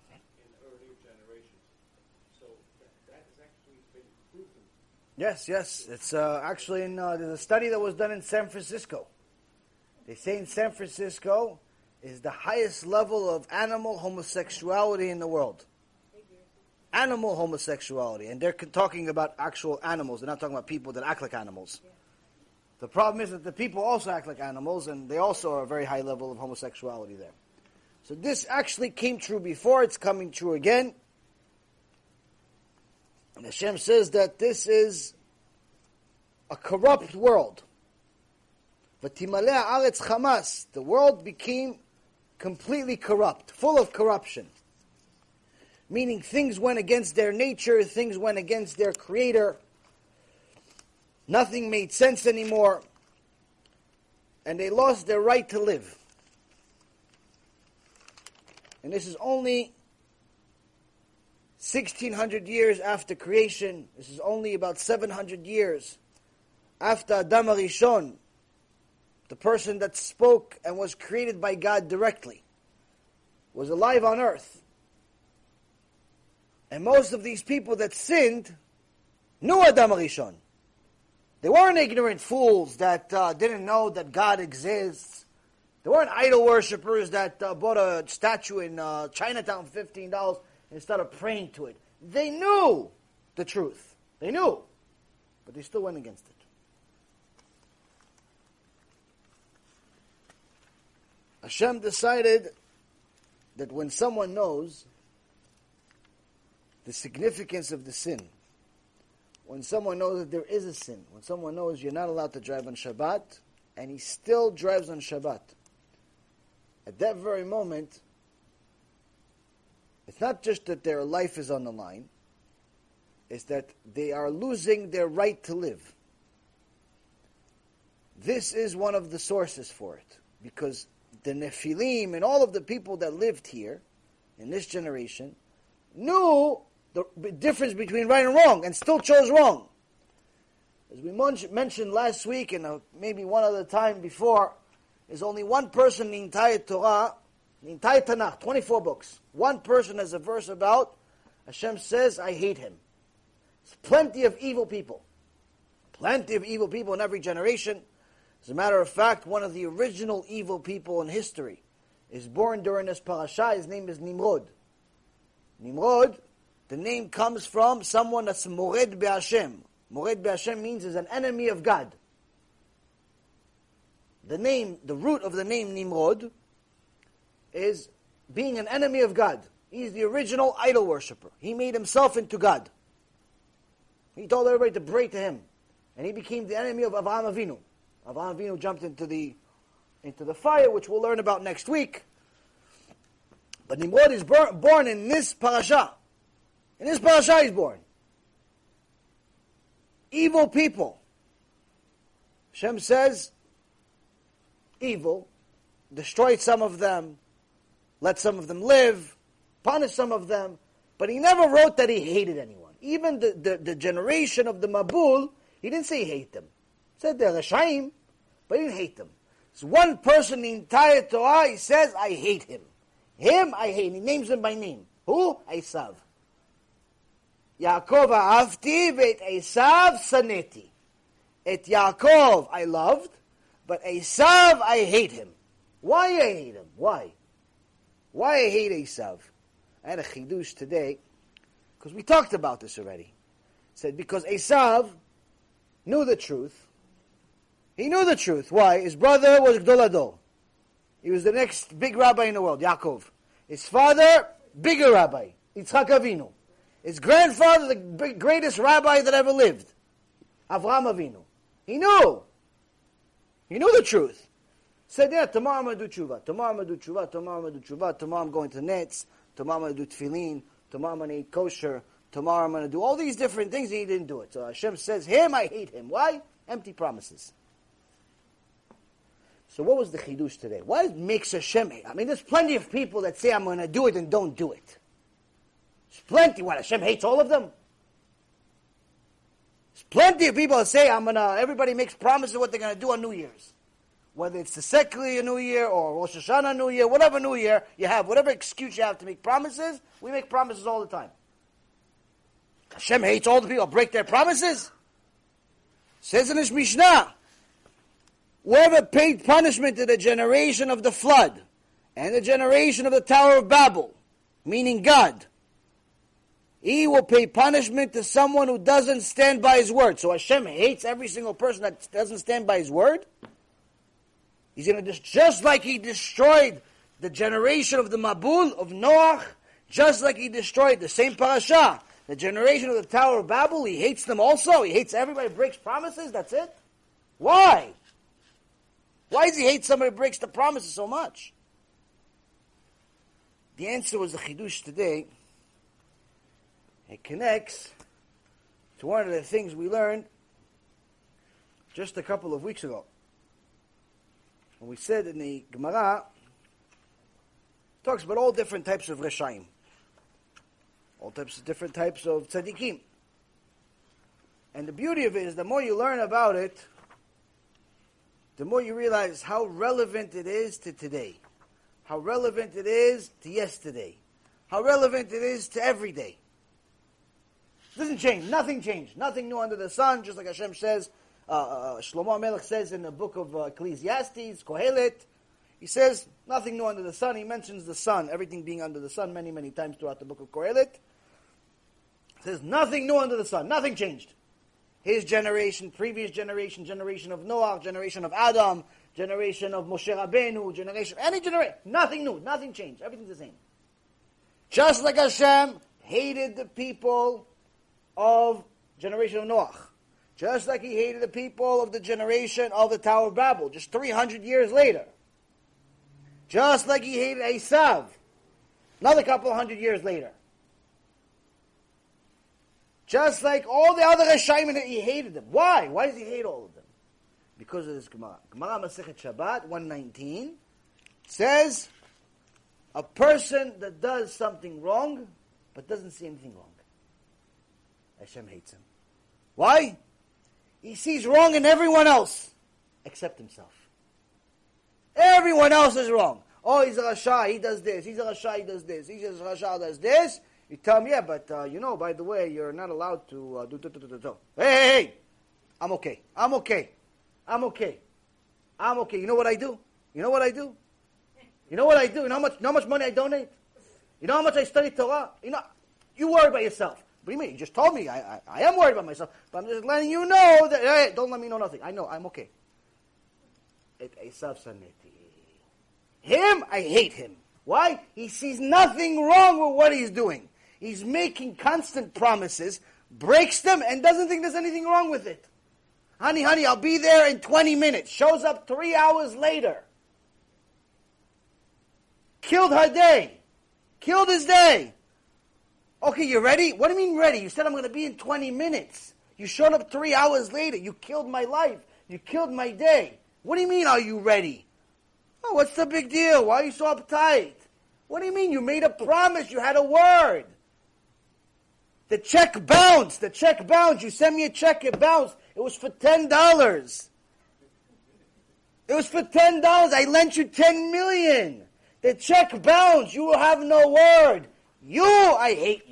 in earlier generations. So that, that has actually been proven Yes, yes. It's uh, actually in, uh, there's a study that was done in San Francisco. They say in San Francisco is the highest level of animal homosexuality in the world. Animal homosexuality. And they're talking about actual animals. They're not talking about people that act like animals. The problem is that the people also act like animals, and they also are a very high level of homosexuality there. So this actually came true before, it's coming true again. And Hashem says that this is a corrupt world. The world became completely corrupt, full of corruption. Meaning things went against their nature, things went against their creator. Nothing made sense anymore. And they lost their right to live. And this is only 1600 years after creation. This is only about 700 years after Adam Arishon, the person that spoke and was created by God directly, was alive on earth. And most of these people that sinned knew Adam Arishon. They weren't ignorant fools that uh, didn't know that God exists. They weren't idol worshippers that uh, bought a statue in uh, Chinatown for $15 and started praying to it. They knew the truth. They knew. But they still went against it. Hashem decided that when someone knows the significance of the sin, when someone knows that there is a sin, when someone knows you're not allowed to drive on Shabbat, and he still drives on Shabbat, at that very moment, it's not just that their life is on the line, it's that they are losing their right to live. This is one of the sources for it, because the Nephilim and all of the people that lived here in this generation knew the difference between right and wrong and still chose wrong. As we mentioned last week and uh, maybe one other time before, there's only one person in the entire Torah, the entire Tanakh, 24 books. One person has a verse about Hashem says, I hate him. There's plenty of evil people. Plenty of evil people in every generation. As a matter of fact, one of the original evil people in history is born during this parasha. His name is Nimrod. Nimrod The name comes from someone that's Mored Be'Hashem. Mored Be'Hashem means is an enemy of God. The name, the root of the name Nimrod is being an enemy of God. He's the original idol worshiper. He made himself into God. He told everybody to pray to him. And he became the enemy of Avraham Avinu. Avraham Avinu jumped into the, into the fire, which we'll learn about next week. But Nimrod is born, in this parasha. In this parasha he's born. Evil people. Shem says, evil, destroyed some of them, let some of them live, punish some of them, but he never wrote that he hated anyone. Even the, the, the generation of the Mabul, he didn't say hate them. He said they're Rashaim, but he didn't hate them. It's one person in the entire Torah, he says, I hate him. Him, I hate. He names him by name. Who? Esav. Yaakov ahavti v'et Esav saneti. Et Yaakov I loved, but Esav I hate him. Why I hate him? Why? Why I hate Esav? I had a chidush today, because we talked about this already. said because Esav knew the truth. He knew the truth. Why? His brother was Gadol HaDor. He was the next big rabbi in the world, Yaakov. His father, bigger rabbi, Yitzchak Avinu. His grandfather, the big, greatest rabbi that ever lived, Avraham Avinu. He knew. He knew the truth. Said, yeah, tomorrow I'm going to do tshuva. Tomorrow I'm going to do tshuva. Tomorrow I'm going to do tshuva. Tomorrow I'm going to nets. Tomorrow I'm going to do tefillin. Tomorrow I'm going to eat kosher. Tomorrow I'm going to do all these different things, and he didn't do it. So Hashem says, him, I hate him. Why? Empty promises. So what was the chidush today? What makes Hashem hate? I mean, there's plenty of people that say, I'm going to do it and don't do it. There's plenty. What, Hashem hates all of them? There's plenty of people that say, I'm going to, everybody makes promises what they're going to do on New Year's. Whether it's the secular New Year or Rosh Hashanah New Year, whatever New Year you have, whatever excuse you have to make promises, we make promises all the time. Hashem hates all the people who break their promises. Says in his Mishnah, whoever paid punishment to the generation of the flood and the generation of the Tower of Babel, meaning God, he will pay punishment to someone who doesn't stand by his word. So Hashem hates every single person that doesn't stand by his word. He's going to just, like he destroyed the generation of the Mabul of Noach, just like he destroyed the same parasha, the generation of the Tower of Babel. He hates them also. He hates everybody breaks promises. That's it. Why? Why does he hate somebody who breaks the promises so much? The answer was the chidush today. It connects to one of the things we learned just a couple of weeks ago. When we said in the Gemara, talks about all different types of Reshaim. All types of different types of tzaddikim. And the beauty of it is the more you learn about it, the more you realize how relevant it is to today. How relevant it is to yesterday. How relevant it is to every day. It doesn't change. Nothing changed. Nothing new under the sun, just like Hashem says, uh, uh, Shlomo Melech says in the book of uh, Ecclesiastes, Kohelet, he says, nothing new under the sun. He mentions the sun, everything being under the sun many, many times throughout the book of Kohelet. He says, nothing new under the sun. Nothing changed. His generation, previous generation, generation of Noah, generation of Adam, generation of Moshe Rabbeinu, generation, any generation, nothing new, nothing changed. Everything's the same. Just like Hashem hated the people of generation of Noah. Just like he hated the people of the generation of the Tower of Babel, just 300 years later. Just like he hated Esav, another couple hundred years later. Just like all the other Rishayim, he hated them. Why? Why does he hate all of them? Because of this Gemara. Gemara Masechet Shabbat 119 says, a person that does something wrong, but doesn't see anything wrong. Hashem hates him. Why? He sees wrong in everyone else except himself. Everyone else is wrong. Oh, he's a Rasha, he does this. He's a Rasha, he does this. He's a Rasha, does this. You tell him, yeah, but uh, you know, by the way, you're not allowed to uh, do, do, do, do. Hey, hey, hey! I'm okay. I'm okay. I'm okay. I'm okay. You know what I do? You know what I do? You know what I do? You know how much, know how much money I donate? You know how much I study Torah? You know, You worry about yourself. What do you mean? You just told me I, I, I am worried about myself, but I'm just letting you know that, hey, don't let me know nothing. I know, I'm okay. Et Esav. Him, I hate him. Why? He sees nothing wrong with what he's doing. He's making constant promises, breaks them, and doesn't think there's anything wrong with it. Honey, honey, I'll be there in 20 minutes. Shows up three hours later. Killed her day. Killed his day. Okay, you ready? What do you mean ready? You said I'm going to be in 20 minutes. You showed up three hours later. You killed my life. You killed my day. What do you mean, are you ready? Oh, what's the big deal? Why are you so uptight? What do you mean? You made a promise. You had a word. The check bounced. The check bounced. You sent me a check. It bounced. It was for ten dollars. It was for ten dollars. I lent you 10 million. The check bounced. You will have no word. You, I hate.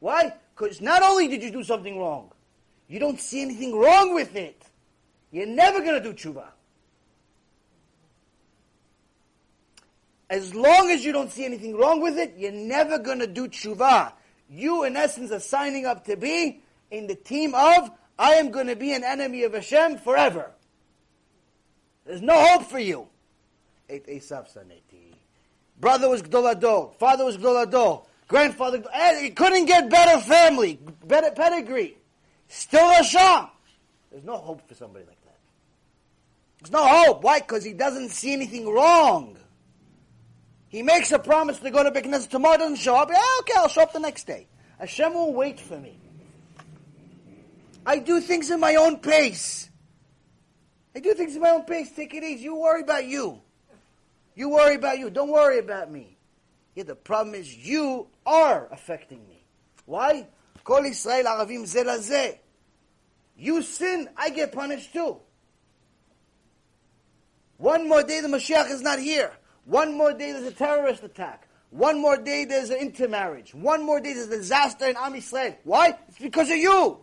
Why? Because not only did you do something wrong, you don't see anything wrong with it. You're never going to do tshuva. As long as you don't see anything wrong with it, you're never going to do tshuva. You, in essence, are signing up to be in the team of, I am going to be an enemy of Hashem forever. There's no hope for you. Brother was Gadol HaDor. Father was Gadol HaDor. Grandfather, eh, he couldn't get better family, better pedigree. Still Hashem. There's no hope for somebody like that. There's no hope. Why? Because he doesn't see anything wrong. He makes a promise to go to Beknes tomorrow, doesn't show up. Yeah, okay, I'll show up the next day. Hashem will wait for me. I do things in my own pace. I do things in my own pace. Take it easy. You worry about you. You worry about you. Don't worry about me. Yeah, the problem is you are affecting me. Why? Kol Israel Aravim zelazeh. You sin, I get punished too. One more day the Mashiach is not here. One more day there's a terrorist attack. One more day there's an intermarriage. One more day there's a disaster in Am Yisrael. Why? It's because of you.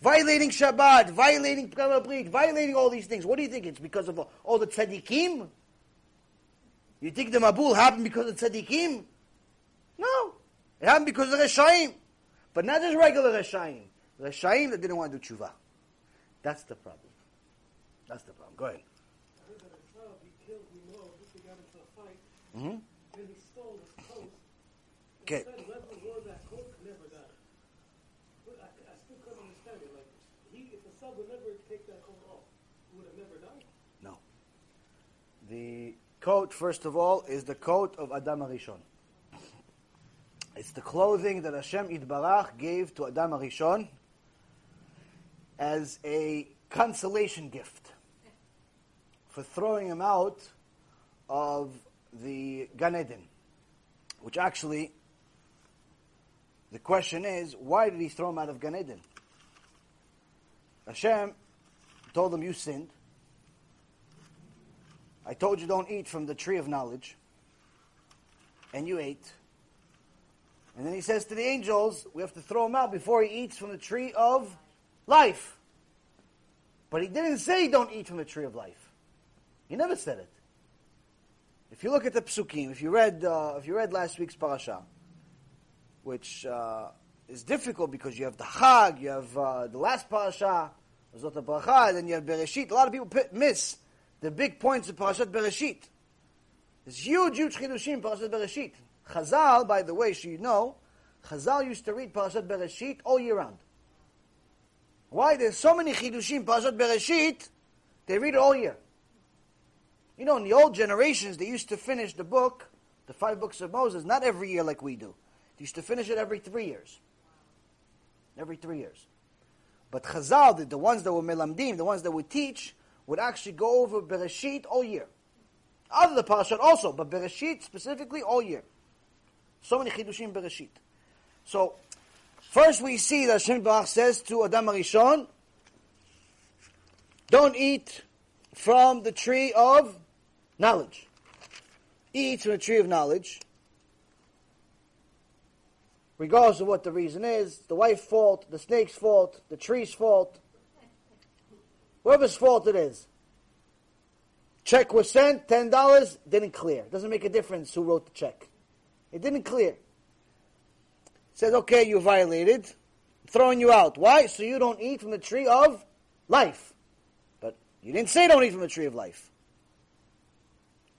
Violating Shabbat, violating Brit, violating all these things. What do you think? It's because of all the tzaddikim? You think the Mabul happened because of tzaddikim? No. It happened because of Reshaim. But not just regular Reshaim. Reshaim that didn't want to do tshuva. That's the problem. That's the problem. Go ahead. I heard that himself, he killed Nimrod, he got into a fight, Mm-hmm. Okay. said whoever wore that coat could never die. But I, I still couldn't understand it. Like, he, if the son would never take that coat off, he would have never died. No. The coat, first of all, is the coat of Adam HaRishon. It's the clothing that Hashem Yitbarach gave to Adam HaRishon as a consolation gift for throwing him out of the Gan Eden. Which actually, the question is, why did he throw him out of Gan Eden? Hashem told him, you sinned. I told you don't eat from the tree of knowledge. And you ate. And then he says to the angels, we have to throw him out before he eats from the tree of life. But he didn't say don't eat from the tree of life. He never said it. If you look at the psukim, if you read, uh, if you read last week's parasha, which uh, is difficult because you have the Chag, you have uh, the last parasha, Zot Bracha, then you have Bereshit. A lot of people miss the big points of Parashat Bereshit. There's huge, huge chidushim Parashat Bereshit. Chazal, by the way, so you know, Chazal used to read Parashat Bereshit all year round. Why? There's so many chidushim Parashat Bereshit, they read it all year. You know, in the old generations, they used to finish the book, the five books of Moses, not every year like we do. They used to finish it every three years. Every three years. But Chazal, the, the ones that were melamdim, the ones that would teach, would actually go over Bereshit all year. Other the parashat also, but Bereshit specifically all year. So many chidushim Bereshit. So, first we see that Hashem says to Adam HaRishon, don't eat from the tree of knowledge. Eat from the tree of knowledge. Regardless of what the reason is, the wife's fault, the snake's fault, the tree's fault, whoever's fault it is. Check was sent, ten dollars, didn't clear. Doesn't make a difference who wrote the check. It didn't clear. It says, okay, you violated, I'm throwing you out. Why? So you don't eat from the tree of life. But you didn't say don't eat from the tree of life.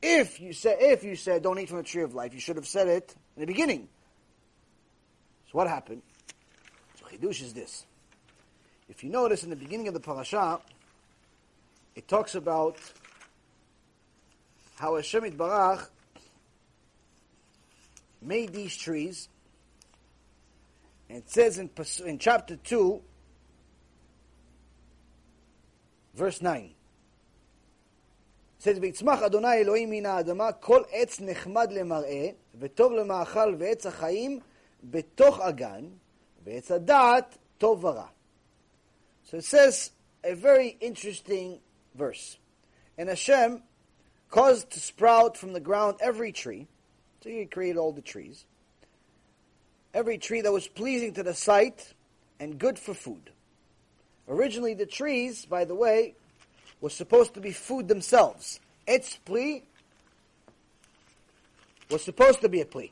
If you said if you said don't eat from the tree of life, you should have said it in the beginning. So what happened? So chidush is this. If you notice in the beginning of the parasha, it talks about how Hashem Barach made these trees. And it says in, pas- in chapter 2, verse 9. It says, ויצמח אדוני אלוהים מן האדמה כל עץ נחמד למראה וטוב למאכל ועץ החיים בתוך אגן ועץ הדעת טוב ורע. So it says a very interesting verse. And Hashem caused to sprout from the ground every tree. so he created all the trees. Every tree that was pleasing to the sight and good for food. Originally, the trees, by the way, were supposed to be food themselves. Etz pli was supposed to be a pli.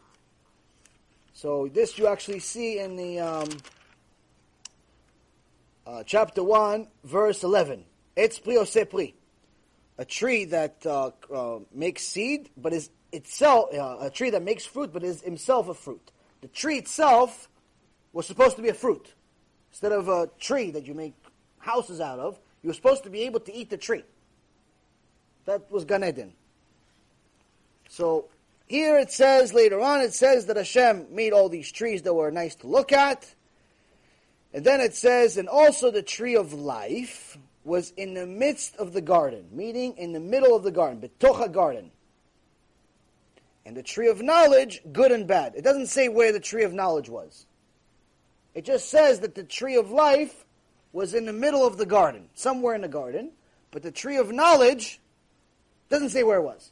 So this you actually see in the um, uh, chapter 1, verse 11. Etz pli ose pli. A tree that uh, uh, makes seed, but is itself, uh, a tree that makes fruit, but is himself a fruit. The tree itself was supposed to be a fruit. Instead of a tree that you make houses out of, you were supposed to be able to eat the tree. That was Gan Eden. So here it says, later on, it says that Hashem made all these trees that were nice to look at. And then it says, and also the tree of life was in the midst of the garden, meaning in the middle of the garden, betocha garden. And the tree of knowledge, good and bad. It doesn't say where the tree of knowledge was. It just says that the tree of life was in the middle of the garden, somewhere in the garden, but the tree of knowledge doesn't say where it was.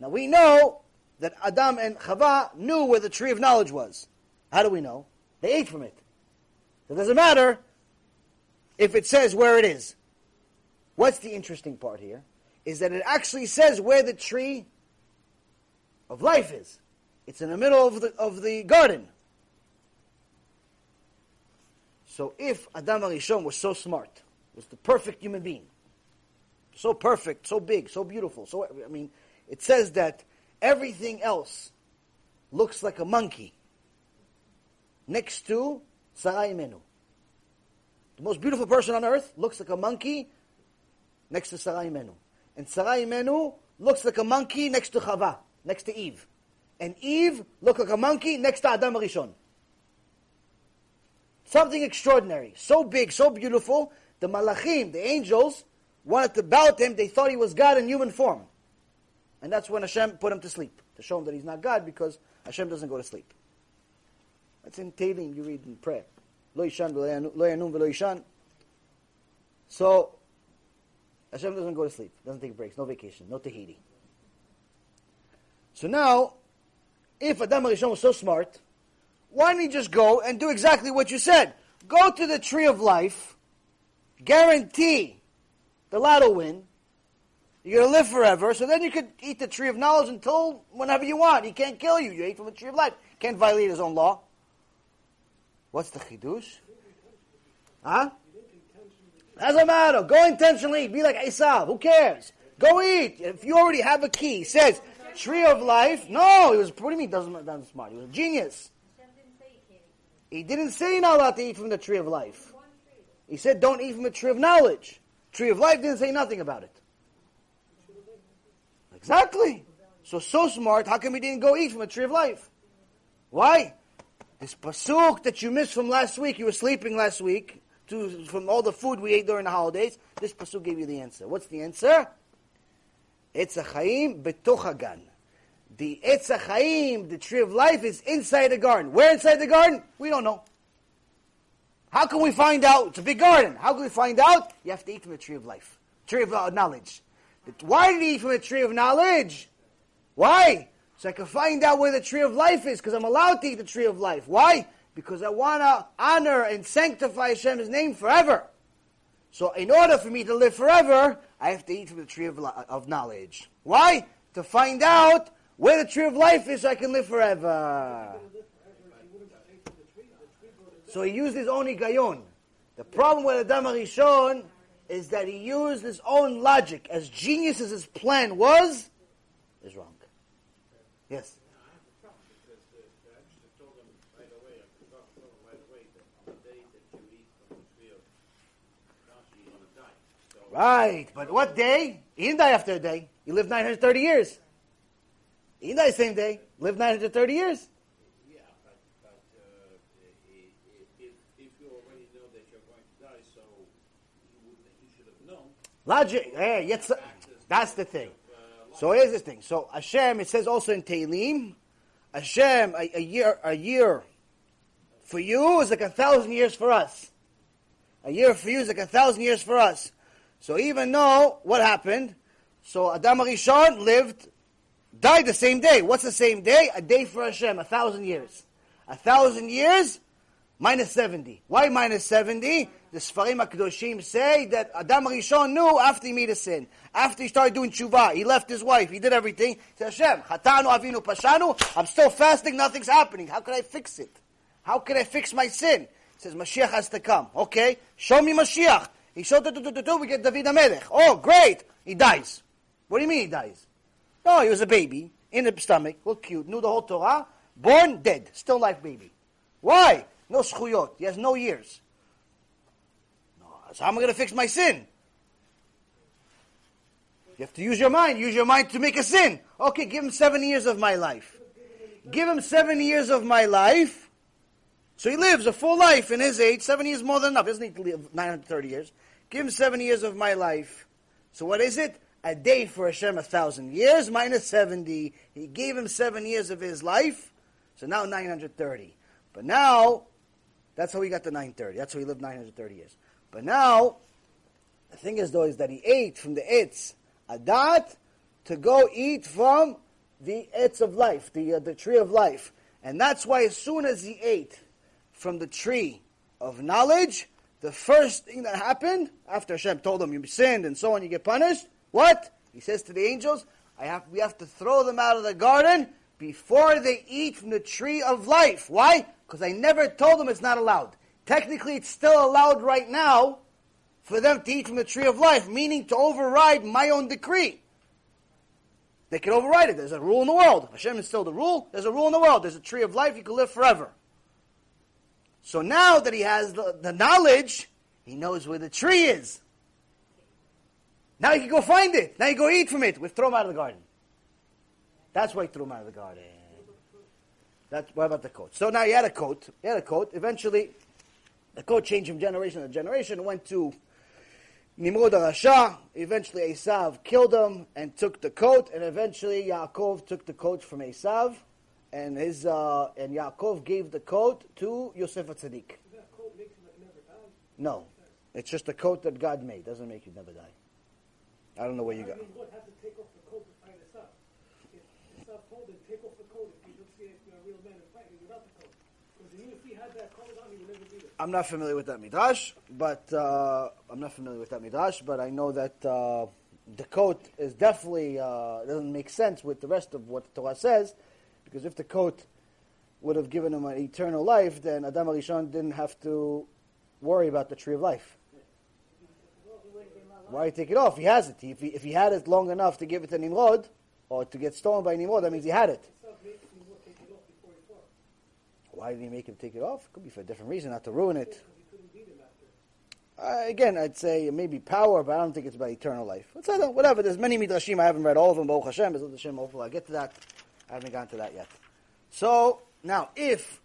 Now we know that Adam and Chava knew where the tree of knowledge was. How do we know? They ate from it. It doesn't matter if it says where it is. What's the interesting part here? Is that it actually says where the tree of life is. It's in the middle of the, of the garden. So if Adam HaRishon was so smart, was the perfect human being, so perfect, so big, so beautiful, so I mean, it says that everything else looks like a monkey next to Sarah Imenu. The most beautiful person on earth looks like a monkey next to Sarah Imenu. And Sarah Imenu looks like a monkey next to Chava, next to Eve. And Eve looked like a monkey next to Adam Rishon. Something extraordinary. So big, so beautiful. The Malachim, the angels, wanted to bow to him. They thought he was God in human form. And that's when Hashem put him to sleep. To show him that he's not God because Hashem doesn't go to sleep. That's in Tehillim you read in prayer. So, Hashem doesn't go to sleep. Doesn't take breaks. No vacation. No Tahiti. So now, if Adam HaRishon was so smart, why didn't he just go and do exactly what you said? Go to the tree of life, guarantee the lot will win, you're going to live forever, so then you could eat the tree of knowledge until whenever you want. He can't kill you. You ate from the tree of life. Can't violate his own law. What's the chidush? Huh? Doesn't matter. Go intentionally. Be like Esav. Who cares? Go eat. If you already have a key, says, tree of life. No, he was, what do you mean doesn't, smart? He was a genius. He didn't say you're not allowed to eat from the tree of life. He said don't eat from the tree of knowledge. Tree of life didn't say nothing about it. Exactly. So, so smart, how come he didn't go eat from the tree of life? Why? This pasuk that you missed from last week, you were sleeping last week, to, from all the food we ate during the holidays, this pasuk gave you the answer. What's the answer? Etz chaim betoch hagan. The Etz chaim, the tree of life, is inside the garden. Where inside the garden? We don't know. How can we find out? It's a big garden. How can we find out? You have to eat from the tree of life, tree of uh, knowledge. Why did he eat from the tree of knowledge? Why? So I can find out where the tree of life is, because I'm allowed to eat the tree of life. Why? Because I want to honor and sanctify Hashem's name forever. So in order for me to live forever, I have to eat from the tree of, of knowledge. Why? To find out where the tree of life is so I can live forever. So he used his own higayon. The problem with Adam Rishon is that he used his own logic. As genius as his plan was, is wrong. Yes. Because the, the Abishai told them right away, I forgot to tell them right away that on the day that you eat from the tree of Rashi, you're going to die. So, Right, but what day? He didn't die after a day. He lived 930 years. He didn't die the same day. Lived 930 years. yeah, but, but uh, i- i- if, if you already know that you're going to die, so you, would, you should have known. Logic. Hey, yet, that's the thing. So here's the thing. So Hashem, it says also in Tehillim, Hashem, a, a year, a year for you is like a thousand years for us. A year for you is like a thousand years for us. So even though what happened, so Adam Rishon lived, died the same day. What's the same day? A day for Hashem, a thousand years. A thousand years minus 70. Why minus 70? The Sfarim HaKadoshim say that Adam Rishon knew after he made a sin. After he started doing tshuva, he left his wife, he did everything. He said, Hashem, Chatanu Avinu Pashanu, I'm still fasting, nothing's happening. How can I fix it? How can I fix my sin? He says, Mashiach has to come. Okay, show me Mashiach. He showed it, we get David HaMelech. Oh, great. He dies. What do you mean he dies? No, he was a baby, in the stomach, looked cute, knew the whole Torah, born, dead, still life baby. Why? No schuyot. He has no years. No, so how am I going to fix my sin? You have to use your mind. Use your mind to make a sin. Okay, give him seven years of my life. Give him seven years of my life. So he lives a full life in his age. Seven years more than enough. He doesn't need to live 930 years. Give him seven years of my life. So what is it? A day for Hashem, a thousand years minus 70. He gave him seven years of his life. So now 930. But now, that's how he got the 930. That's how he lived 930 years. But now, the thing is though, is that he ate from the Eitz HaDaat to go eat from the Eitz of life, the, uh, the tree of life. And that's why as soon as he ate from the tree of knowledge, the first thing that happened, after Hashem told him you sinned and so on, you get punished, what? He says to the angels, I have, we have to throw them out of the garden before they eat from the tree of life. Why? Because I never told them it's not allowed. Technically, it's still allowed right now for them to eat from the tree of life, meaning to override my own decree. They can override it. There's a rule in the world. Hashem is still the rule. There's a rule in the world. There's a tree of life. You can live forever. So now that he has the, the knowledge, he knows where the tree is. Now he can go find it. Now he go eat from it. We throw him out of the garden. That's why he threw him out of the garden. That's what about the coat? So now he had a coat. He had a coat. Eventually, the coat changed from generation to generation. Went to Nimrod Rasha. Eventually, Esav killed him and took the coat. And eventually, Yaakov took the coat from Esav, and his uh, and Yaakov gave the coat to Yosef HaTzadik. That coat makes him like never die. No, it's just a coat that God made. Doesn't make you never die. I don't know where you got. mean, what has to take off the coat to fight us up? If it's not told him, take off the coat if you don't see if you're a real man and fighting without the coat. Because even if he had that coat on, he would never be there. I'm not familiar with that midrash, but uh, I'm not familiar with that midrash. But I know that uh, the coat is definitely uh, doesn't make sense with the rest of what the Torah says, because if the coat would have given him an eternal life, then Adam HaRishon didn't have to worry about the tree of life. Why take it off? He has it. If he, if he had it long enough to give it to Nimrod, or to get stolen by Nimrod, that means he had it. Why did he make him take it off? Could be for a different reason, not to ruin it. Uh, again, I'd say maybe power, but I don't think it's about eternal life. Whatever. There's many midrashim. I haven't read all of them. Baruch Hashem. Hashem. Hopefully, I'll get to that. I haven't gotten to that yet. So now, if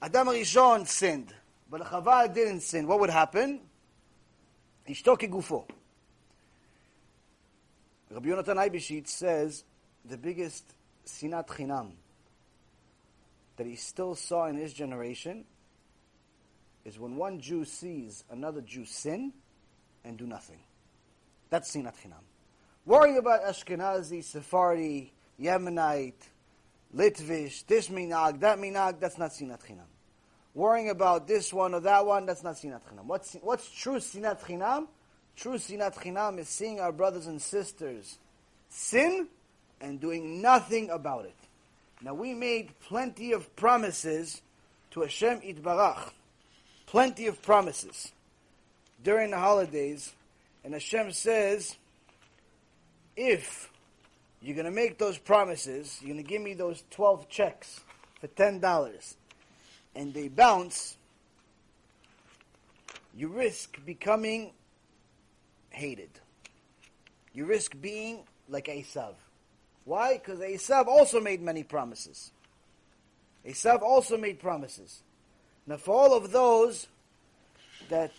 Adam Rishon sinned, but Chava didn't sin, what would happen? Ishto gufo. Rabbi Yonatan Eibeshit says the biggest sinat chinam that he still saw in his generation is when one Jew sees another Jew sin and do nothing. That's sinat chinam. Worry about Ashkenazi, Sephardi, Yemenite, Litvish, this minhag, that minhag, that's not sinat chinam. Worrying about this one or that one, that's not sinat chinam. What's, what's true sinat chinam? True sinat chinam is seeing our brothers and sisters sin and doing nothing about it. Now we made plenty of promises to Hashem Yitbarach. Plenty of promises during the holidays. And Hashem says, if you're going to make those promises, you're going to give me those 12 checks for $10, and they bounce, you risk becoming hated. You risk being like Esav. Why? Because Esav also made many promises. Esav also made promises. Now, for all of those that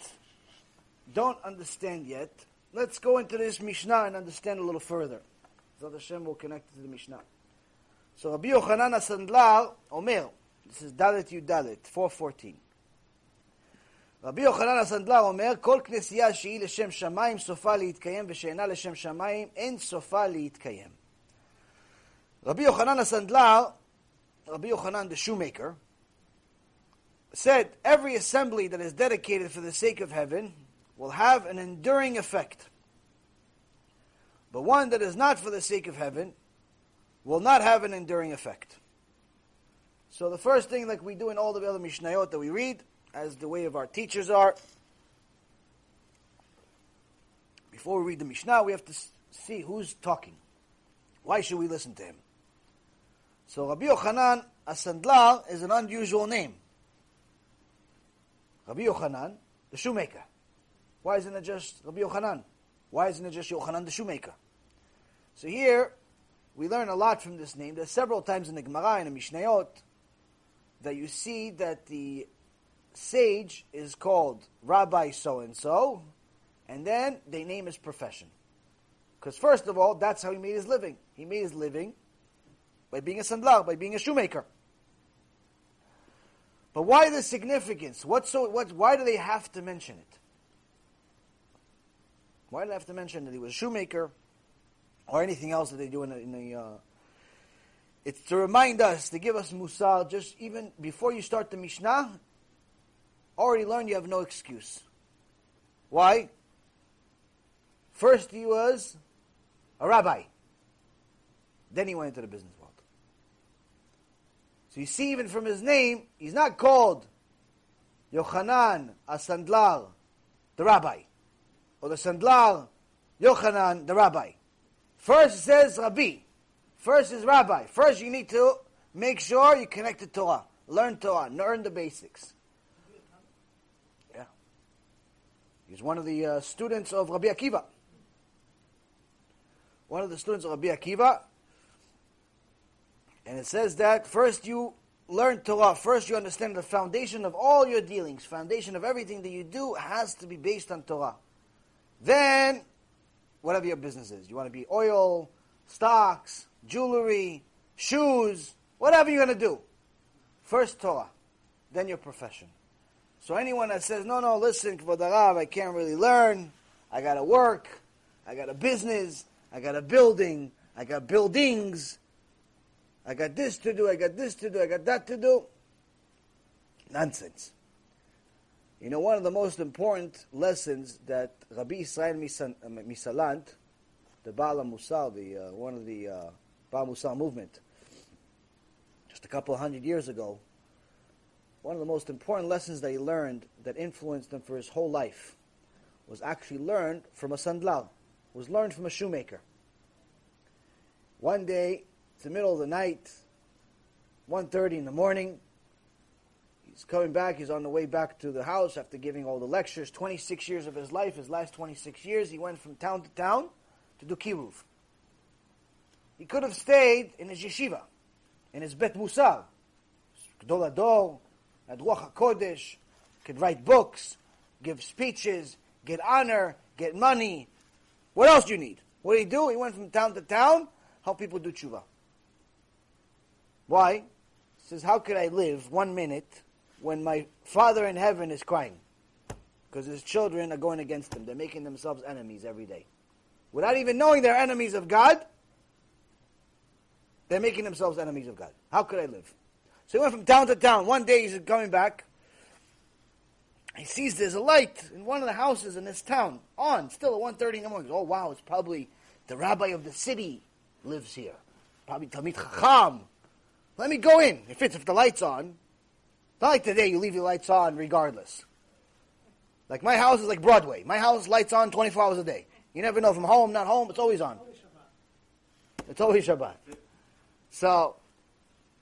don't understand yet, let's go into this Mishnah and understand a little further. Zad Hashem will connect to the Mishnah. So Rabbi Yochanan HaSandlar Omer, this is Dalet Yudalet, 414. Rabbi יוחנן הסנדלר Omer, כל כנסייה שהיא לשם שמיים סופה להתקיים ושאינה לשם שמיים אין סופה להתקיים. Rabbi יוחנן הסנדלר, Rabbi יוחנן the shoemaker, said every assembly that is dedicated for the sake of heaven will have an enduring effect. But one that is not for the sake of heaven will not have an enduring effect. So the first thing, like we do in all the other Mishnayot that we read, as the way of our teachers are, before we read the Mishnah, we have to see who's talking. Why should we listen to him? So Rabbi Yochanan HaSandlar is an unusual name. Rabbi Yochanan, the shoemaker. Why isn't it just Rabbi Yochanan? Why isn't it just Yochanan the shoemaker? So here, we learn a lot from this name. There's several times in the Gemara and the Mishnayot that you see that the sage is called Rabbi so and so, and then they name his profession. Because first of all, that's how he made his living. He made his living by being a sandlar, by being a shoemaker. But why the significance? What so? What? Why do they have to mention it? Why do I have to mention that he was a shoemaker, or anything else that they do in the? In the uh, it's to remind us, to give us musal, just even before you start the Mishnah, already learned you have no excuse. Why? First he was a rabbi. Then he went into the business world. So you see, even from his name, he's not called Yochanan HaSandlar, the rabbi, or the Sandlar Yochanan, the rabbi. First says Rabbi. First is rabbi. First you need to make sure you connect to Torah, learn Torah, learn the basics. Yeah, he's one of the uh, students of Rabbi Akiva. One of the students of Rabbi Akiva, and it says that first you learn Torah, first you understand the foundation of all your dealings, foundation of everything that you do has to be based on Torah. Then, whatever your business is, you want to be oil, stocks, jewelry, shoes, whatever you're going to do. First Torah, then your profession. So anyone that says, no, no, listen, Kvod I can't really learn, I got to work, I got a business, I got a building, I got buildings, I got this to do, I got this to do, I got that to do. Nonsense. You know, one of the most important lessons that Rabbi Israel Misalant, the Baal Musar, the uh, one of the uh, Baal Musar movement, just a couple hundred years ago, one of the most important lessons that he learned that influenced him for his whole life was actually learned from a sandlar, was learned from a shoemaker. One day, it's the middle of the night, 1.30 in the morning, he's coming back, he's on the way back to the house after giving all the lectures, 26 years of his life, his last 26 years, he went from town to town to do kiruv. He could have stayed in his yeshiva, in his bet musar, Gadol HaDor, had Ruach HaKodesh, could write books, give speeches, get honor, get money. What else do you need? What did he do? He went from town to town, help people do tshuva. Why? He says, how could I live one minute when my father in heaven is crying? Because his children are going against him. They're making themselves enemies every day. Without even knowing they're enemies of God, they're making themselves enemies of God. How could I live? So he went from town to town. One day he's coming back. He sees there's a light in one of the houses in this town on, still at 1.30 in the morning. Oh wow, it's probably the rabbi of the city lives here. Probably Talmid Chacham. Let me go in. If it's if the light's on, It's not like today you leave your lights on regardless. Like my house is like Broadway. My house lights on 24 hours a day. You never know from home, not home, it's always on. It's always Shabbat. So,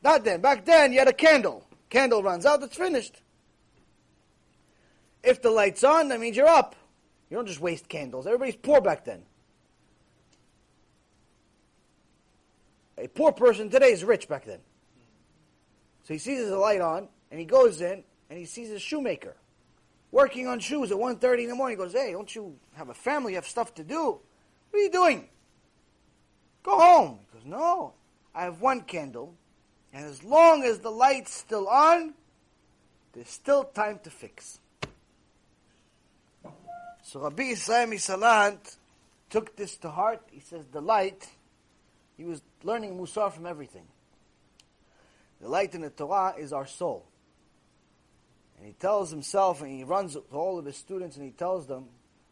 not then. Back then, you had a candle. Candle runs out, it's finished. If the light's on, that means you're up. You don't just waste candles. Everybody's poor back then. A poor person today is rich back then. So he sees the light on, and he goes in, and he sees a shoemaker working on shoes at 1.30 in the morning. He goes, hey, don't you have a family? You have stuff to do. What are you doing? Go home. He goes, no, I have one candle, and as long as the light's still on, there's still time to fix. So Rabbi Yisrael Misalant took this to heart. He says the light, he was learning Musar from everything. The light in the Torah is our soul. And he tells himself, and he runs to all of his students, and he tells them,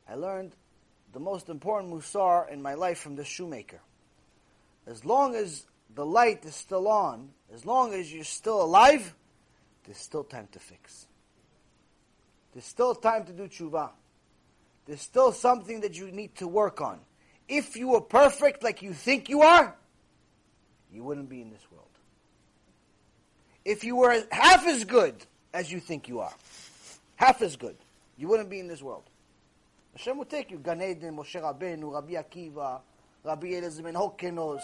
I learned the most important Musar in my life from the shoemaker. As long as the light is still on, as long as you're still alive, there's still time to fix. There's still time to do tshuva. There's still something that you need to work on. If you were perfect like you think you are, you wouldn't be in this world. If you were half as good as you think you are, half as good, you wouldn't be in this world. Hashem will take you. Gan Eden, Moshe Rabbeinu, Rabbi Akiva, Rabbi Eliezer ben Hokenos.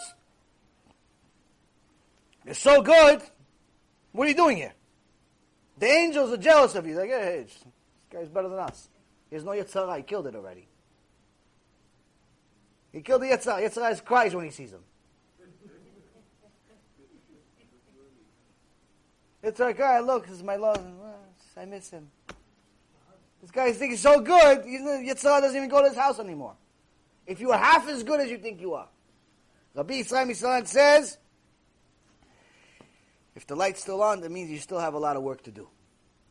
You're so good. What are you doing here? The angels are jealous of you. They're like, hey, this guy's better than us. He has no Yetzer Hara. He killed it already. He killed the Yetzer Hara. Yetzirah cries when he sees him. It's like, ah, look, this is my love. I miss him. This guy thinks he's so good, Yitzhak doesn't even go to his house anymore. If you are half as good as you think you are. Rabbi Yisrael says, if the light's still on, that means you still have a lot of work to do.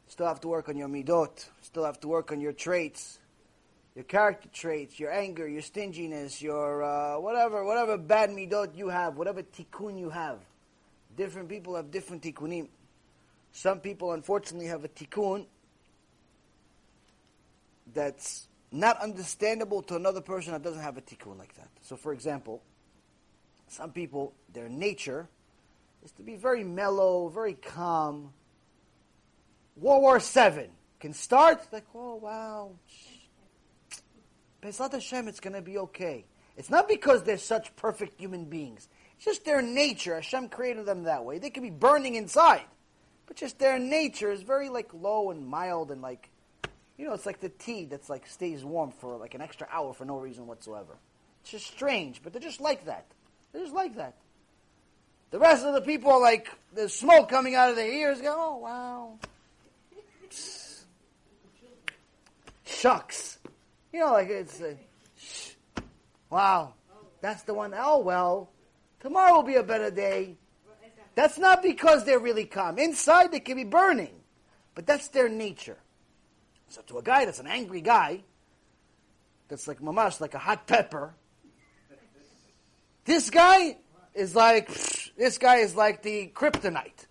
Still have to work on your midot. Still have to work on your traits, your character traits, your anger, your stinginess, your uh, whatever, whatever bad midot you have, whatever tikkun you have. Different people have different tikkunim. Some people, unfortunately, have a tikkun that's not understandable to another person that doesn't have a tikkun like that. So, for example, some people, their nature is to be very mellow, very calm. World War Seven can start like, oh wow, BeEzrat Hashem, it's going to be okay. It's not because they're such perfect human beings. It's just their nature. Hashem created them that way. They could be burning inside, but just their nature is very like low and mild and like, you know, it's like the tea that's like stays warm for like an extra hour for no reason whatsoever. It's just strange, but they're just like that. They're just like that. The rest of the people are like, there's smoke coming out of their ears. Go, oh wow. Shucks. You know, like it's, uh, wow. That's the one. Oh well, tomorrow will be a better day. That's not because they're really calm. Inside they can be burning, but that's their nature. So to a guy that's an angry guy, that's like mamash, like a hot pepper, this guy is like, this guy is like the kryptonite.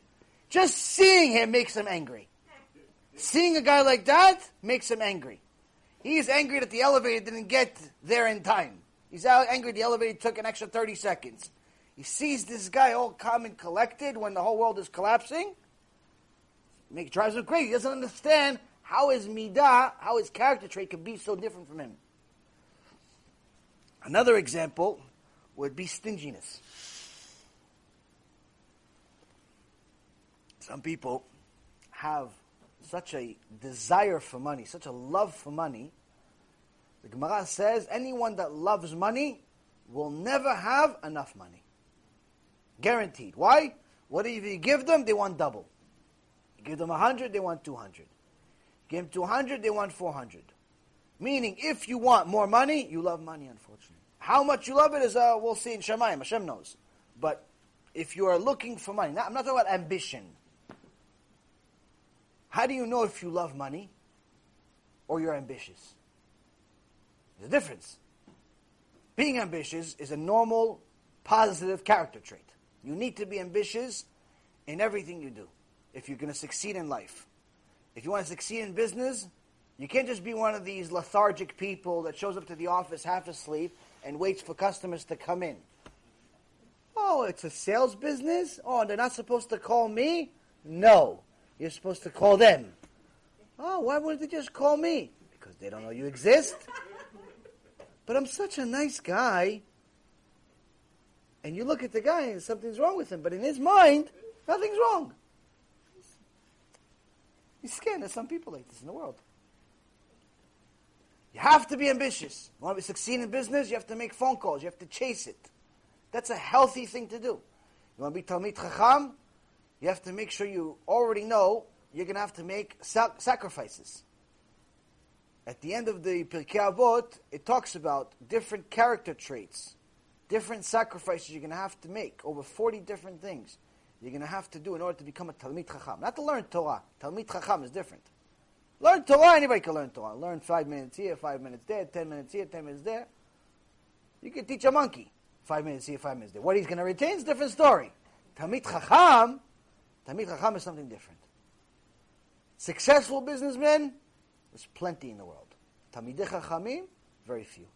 Just seeing him makes him angry. Seeing a guy like that makes him angry. He's angry that the elevator didn't get there in time. He's angry the elevator took an extra 30 seconds. He sees this guy all calm and collected when the whole world is collapsing. Make drives him crazy. He doesn't understand how his midah, how his character trait could be so different from him. Another example would be stinginess. Some people have such a desire for money, such a love for money. The Gemara says anyone that loves money will never have enough money. Guaranteed. Why? What if you give them, they want double. You give them a hundred, they want two hundred. Give them two hundred, they want four hundred. Meaning, if you want more money, you love money, unfortunately. How much you love it is, uh, we'll see in Shamayim. Hashem knows. But if you are looking for money, now, I'm not talking about ambition. How do you know if you love money or you're ambitious? There's a difference. Being ambitious is a normal, positive character trait. You need to be ambitious in everything you do. if you're going to succeed in life. If you want to succeed in business, you can't just be one of these lethargic people that shows up to the office half asleep and waits for customers to come in. Oh, it's a sales business? Oh, they're not supposed to call me? No. You're supposed to call them. Oh, why wouldn't they just call me? Because they don't know you exist. But I'm such a nice guy. And you look at the guy and something's wrong with him. But in his mind, nothing's wrong. He's scared. There's some people like this in the world. You have to be ambitious. You want to succeed in business, you have to make phone calls. You have to chase it. That's a healthy thing to do. You want to be Talmid Chacham, you have to make sure you already know you're going to have to make sac- sacrifices. At the end of the Pirkei Avot, it talks about different character traits, different sacrifices you're going to have to make, over 40 different things you're going to have to do in order to become a Talmid Chacham. Not to learn Torah. Talmid Chacham is different. Learn Torah, anybody can learn Torah. Learn five minutes here, five minutes there, ten minutes here, ten minutes there. You can teach a monkey five minutes here, five minutes there. What he's going to retain is a different story. Talmid Chacham, Talmid Chacham is something different. Successful businessmen, there's plenty in the world. Talmidei Chachamim, very few.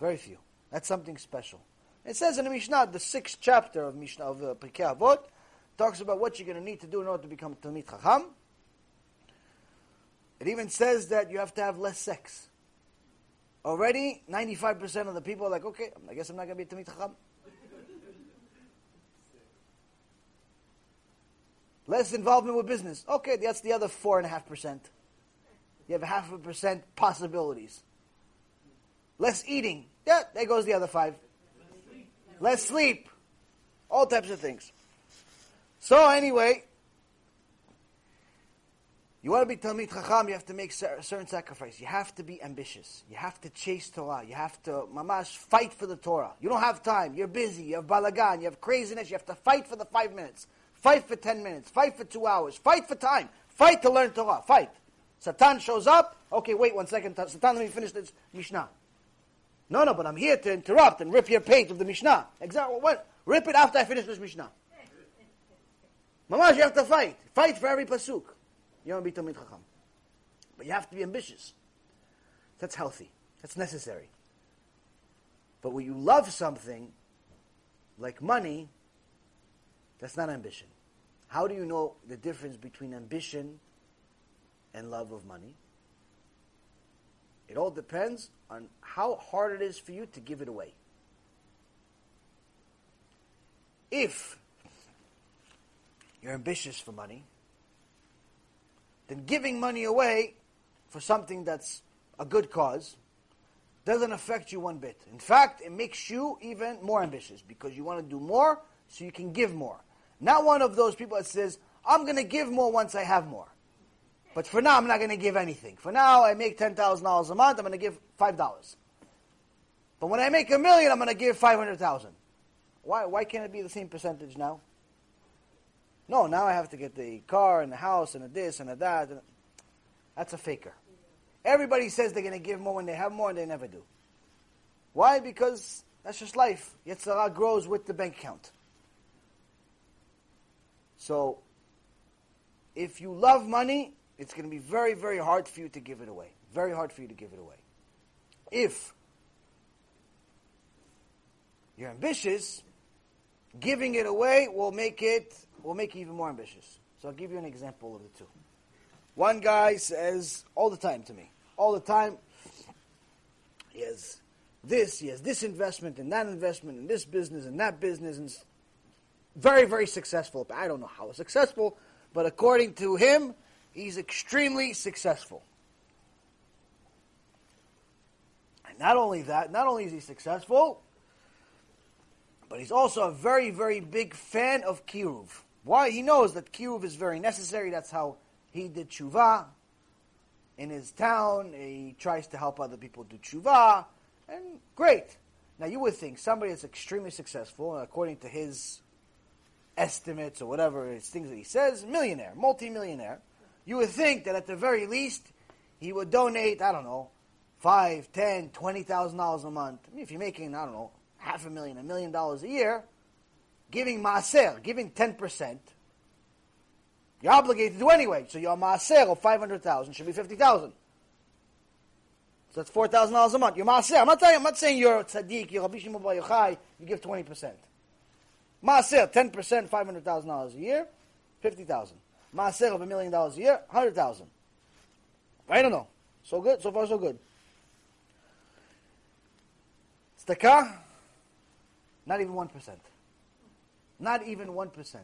Very few. That's something special. It says in the Mishnah, the sixth chapter of Mishnah of uh, Pirkei Avot, talks about what you're going to need to do in order to become Talmid Chacham. It even says that you have to have less sex. Already, 95% of the people are like, okay, I guess I'm not going to be Talmid Chacham. Less involvement with business. Okay, that's the other 4.5%. You have half a percent possibilities. Less eating. Yeah, there goes the other five. Less sleep. All types of things. So anyway, you want to be Talmid Chacham, you have to make cer- certain sacrifice. You have to be ambitious. You have to chase Torah. You have to, mamash, fight for the Torah. You don't have time. You're busy. You have balagan. You have craziness. You have to fight for the five minutes. Fight for ten minutes. Fight for two hours. Fight for time. Fight to learn Torah. Fight. Satan shows up. Okay, wait one second. Satan, let me finish this Mishnah. No, no, but I'm here to interrupt and rip your page of the Mishnah. Exactly. What? Rip it after I finish this Mishnah. Mamash, you have to fight. Fight for every pasuk. You want to be Talmid Chacham. But you have to be ambitious. That's healthy. That's necessary. But when you love something, like money, that's not ambition. How do you know the difference between ambition and love of money? It all depends on how hard it is for you to give it away. If you're ambitious for money, then giving money away for something that's a good cause doesn't affect you one bit. In fact, it makes you even more ambitious because you want to do more so you can give more. Not one of those people that says, I'm going to give more once I have more. But for now, I'm not going to give anything. For now, I make $10,000 a month, I'm going to give $5. But when I make a million, I'm going to give 500000 Why, why can't it be the same percentage now? No, now I have to get the car and the house and the this and the that. That's a faker. Everybody says they're going to give more when they have more, and they never do. Why? Because that's just life. Yetzer Hara grows with the bank account. So, if you love money, it's going to be very, very hard for you to give it away. Very hard for you to give it away. If you're ambitious, giving it away will make it will make you even more ambitious. So I'll give you an example of the two. One guy says all the time to me, all the time, he has this, he has this investment and that investment and this business and that business and very, very successful. I don't know how successful, but according to him, he's extremely successful. And not only that, not only is he successful, but he's also a very, very big fan of Kiruv. Why? He knows that Kiruv is very necessary. That's how he did tshuva in his town. He tries to help other people do tshuva. And great. Now you would think somebody that's extremely successful, according to his estimates or whatever it's things that he says, millionaire, multi-millionaire, you would think that at the very least he would donate, I don't know, five, ten, twenty thousand dollars a month. I mean, if you're making, I don't know, half a million, a million dollars a year, giving maaser, giving ten percent, You're obligated to do anyway. So your maaser of 500,000 should be 50,000. So that's $4,000 a month. Your maaser. I'm not telling, I'm not saying you're a tzaddik, you're Rabbi Shimon Bar you give 20%. Maaser, 10%, $500,000 a year, 50,000. Maaser of a million dollars a year, 100,000. I don't know. So good, so far so good. Tzedakah, not even 1%. Not even 1%.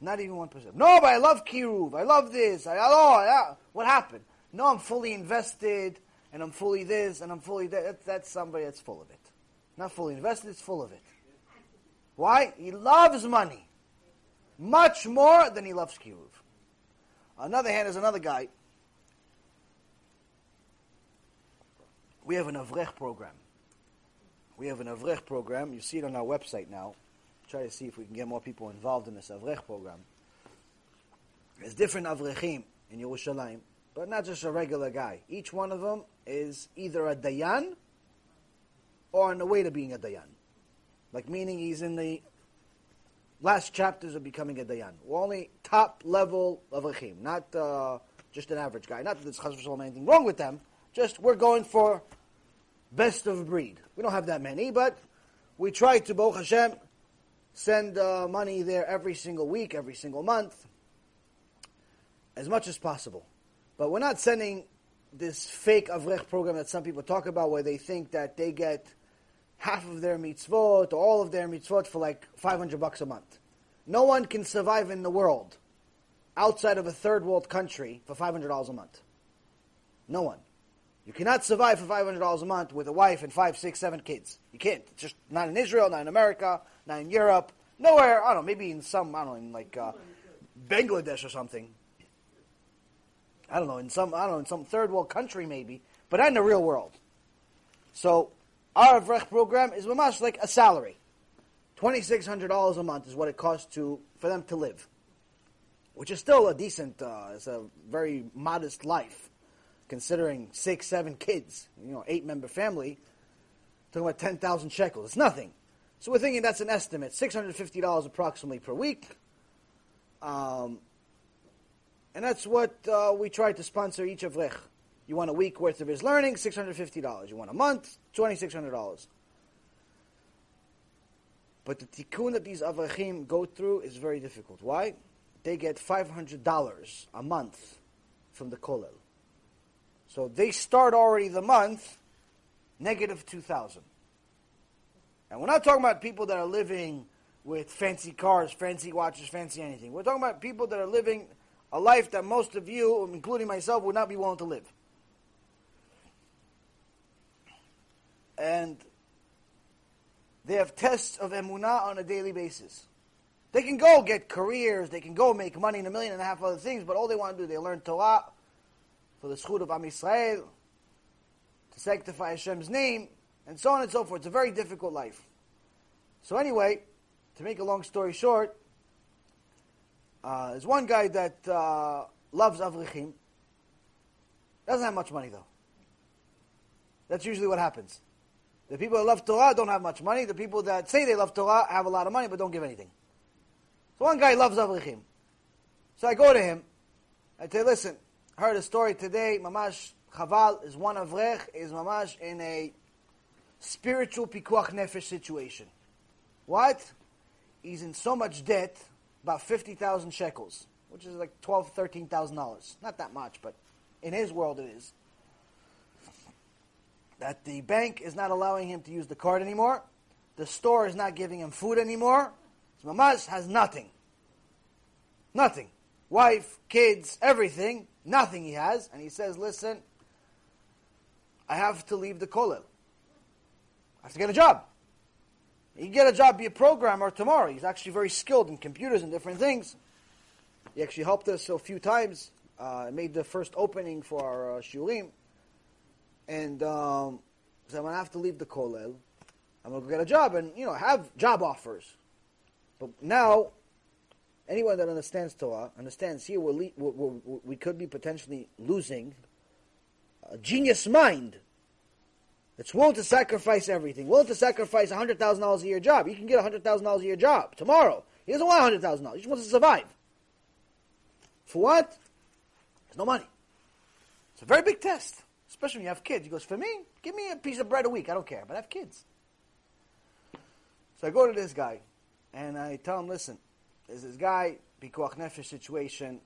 Not even 1%. No, but I love Kiruv. I love this. I, oh. What happened? No, I'm fully invested, and I'm fully this, and I'm fully that. That's somebody that's full of it. Not fully invested, it's full of it. Why? He loves money. Much more than he loves Kiruv. On the other hand, there's another guy. We have an Avrech program. We have an Avrech program. You see it on our website now. Try to see if we can get more people involved in this Avrech program. There's different Avrechim in Yerushalayim, but not just a regular guy. Each one of them is either a Dayan or on the way to being a Dayan. Like meaning he's in the last chapters of becoming a Dayan. We're only top level Avrechim, not uh, just an average guy. Not that there's chas v'shalom anything wrong with them. Just we're going for best of breed. We don't have that many, but we try to, Baruch Hashem, send uh, money there every single week, every single month, as much as possible. But we're not sending this fake Avrech program that some people talk about where they think that they get half of their mitzvot or all of their mitzvot for like 500 bucks a month. No one can survive in the world outside of a third world country for $500 a month. No one. You cannot survive for $500 a month with a wife and five, six, seven kids. You can't. It's just not in Israel, not in America, not in Europe, nowhere. I don't know, maybe in some, I don't know, in like uh, Bangladesh or something. I don't know, in some, I don't know, in some third world country maybe, but not in the real world. So, our Avrech program is much like a salary. $2,600 a month is what it costs to, for them to live. Which is still a decent, uh, it's a very modest life considering six, seven kids, you know, eight member family, talking about 10,000 shekels. It's nothing. So we're thinking that's an estimate, $650 approximately per week. Um, and that's what uh, we try to sponsor each Avrech. You want a week worth of his learning, $650. You want a month, $2,600. But the tikkun that these Avrechim go through is very difficult. Why? They get $500 a month from the kollel. So they start already the month negative 2,000. And we're not talking about people that are living with fancy cars, fancy watches, fancy anything. We're talking about people that are living a life that most of you, including myself, would not be willing to live. And they have tests of emunah on a daily basis. They can go get careers, they can go make money in a million and a half other things, but all they want to do, they learn Torah, for the zchut of Am Yisrael, to sanctify Hashem's name, and so on and so forth. It's a very difficult life. So anyway, to make a long story short, uh, there's one guy that uh, loves Avrichim. Doesn't have much money though. That's usually what happens. The people that love Torah don't have much money. The people that say they love Torah have a lot of money but don't give anything. So one guy loves Avrichim. So I go to him. I say, listen, heard a story today. Mamash Chaval is one of Rech, is Mamash in a spiritual pikuach nefesh situation. What? He's in so much debt, about 50,000 shekels, which is like twelve, $13,000. Not that much, but in his world it is. That the bank is not allowing him to use the card anymore. The store is not giving him food anymore. So Mamash has nothing. Nothing. Wife, kids, everything. Nothing he has, and he says, listen, I have to leave the kollel. I have to get a job. He can get a job, be a programmer tomorrow. He's actually very skilled in computers and different things. He actually helped us a few times. Uh, made the first opening for our uh, shiurim. And um, so I'm to have to leave the kollel. I'm to go get a job and, you know, have job offers. But now anyone that understands Torah understands here we're we're, we're, we could be potentially losing a genius mind that's willing to sacrifice everything, willing to sacrifice hundred thousand dollars a year job. You can get a hundred thousand dollars a year job tomorrow. He doesn't want a hundred thousand dollars. He just wants to survive. For what? There's no money. It's a very big test, especially when you have kids. He goes, for me, give me a piece of bread a week. I don't care, but I have kids. So I go to this guy, and I tell him, listen, there's this guy, pikuach nefesh situation,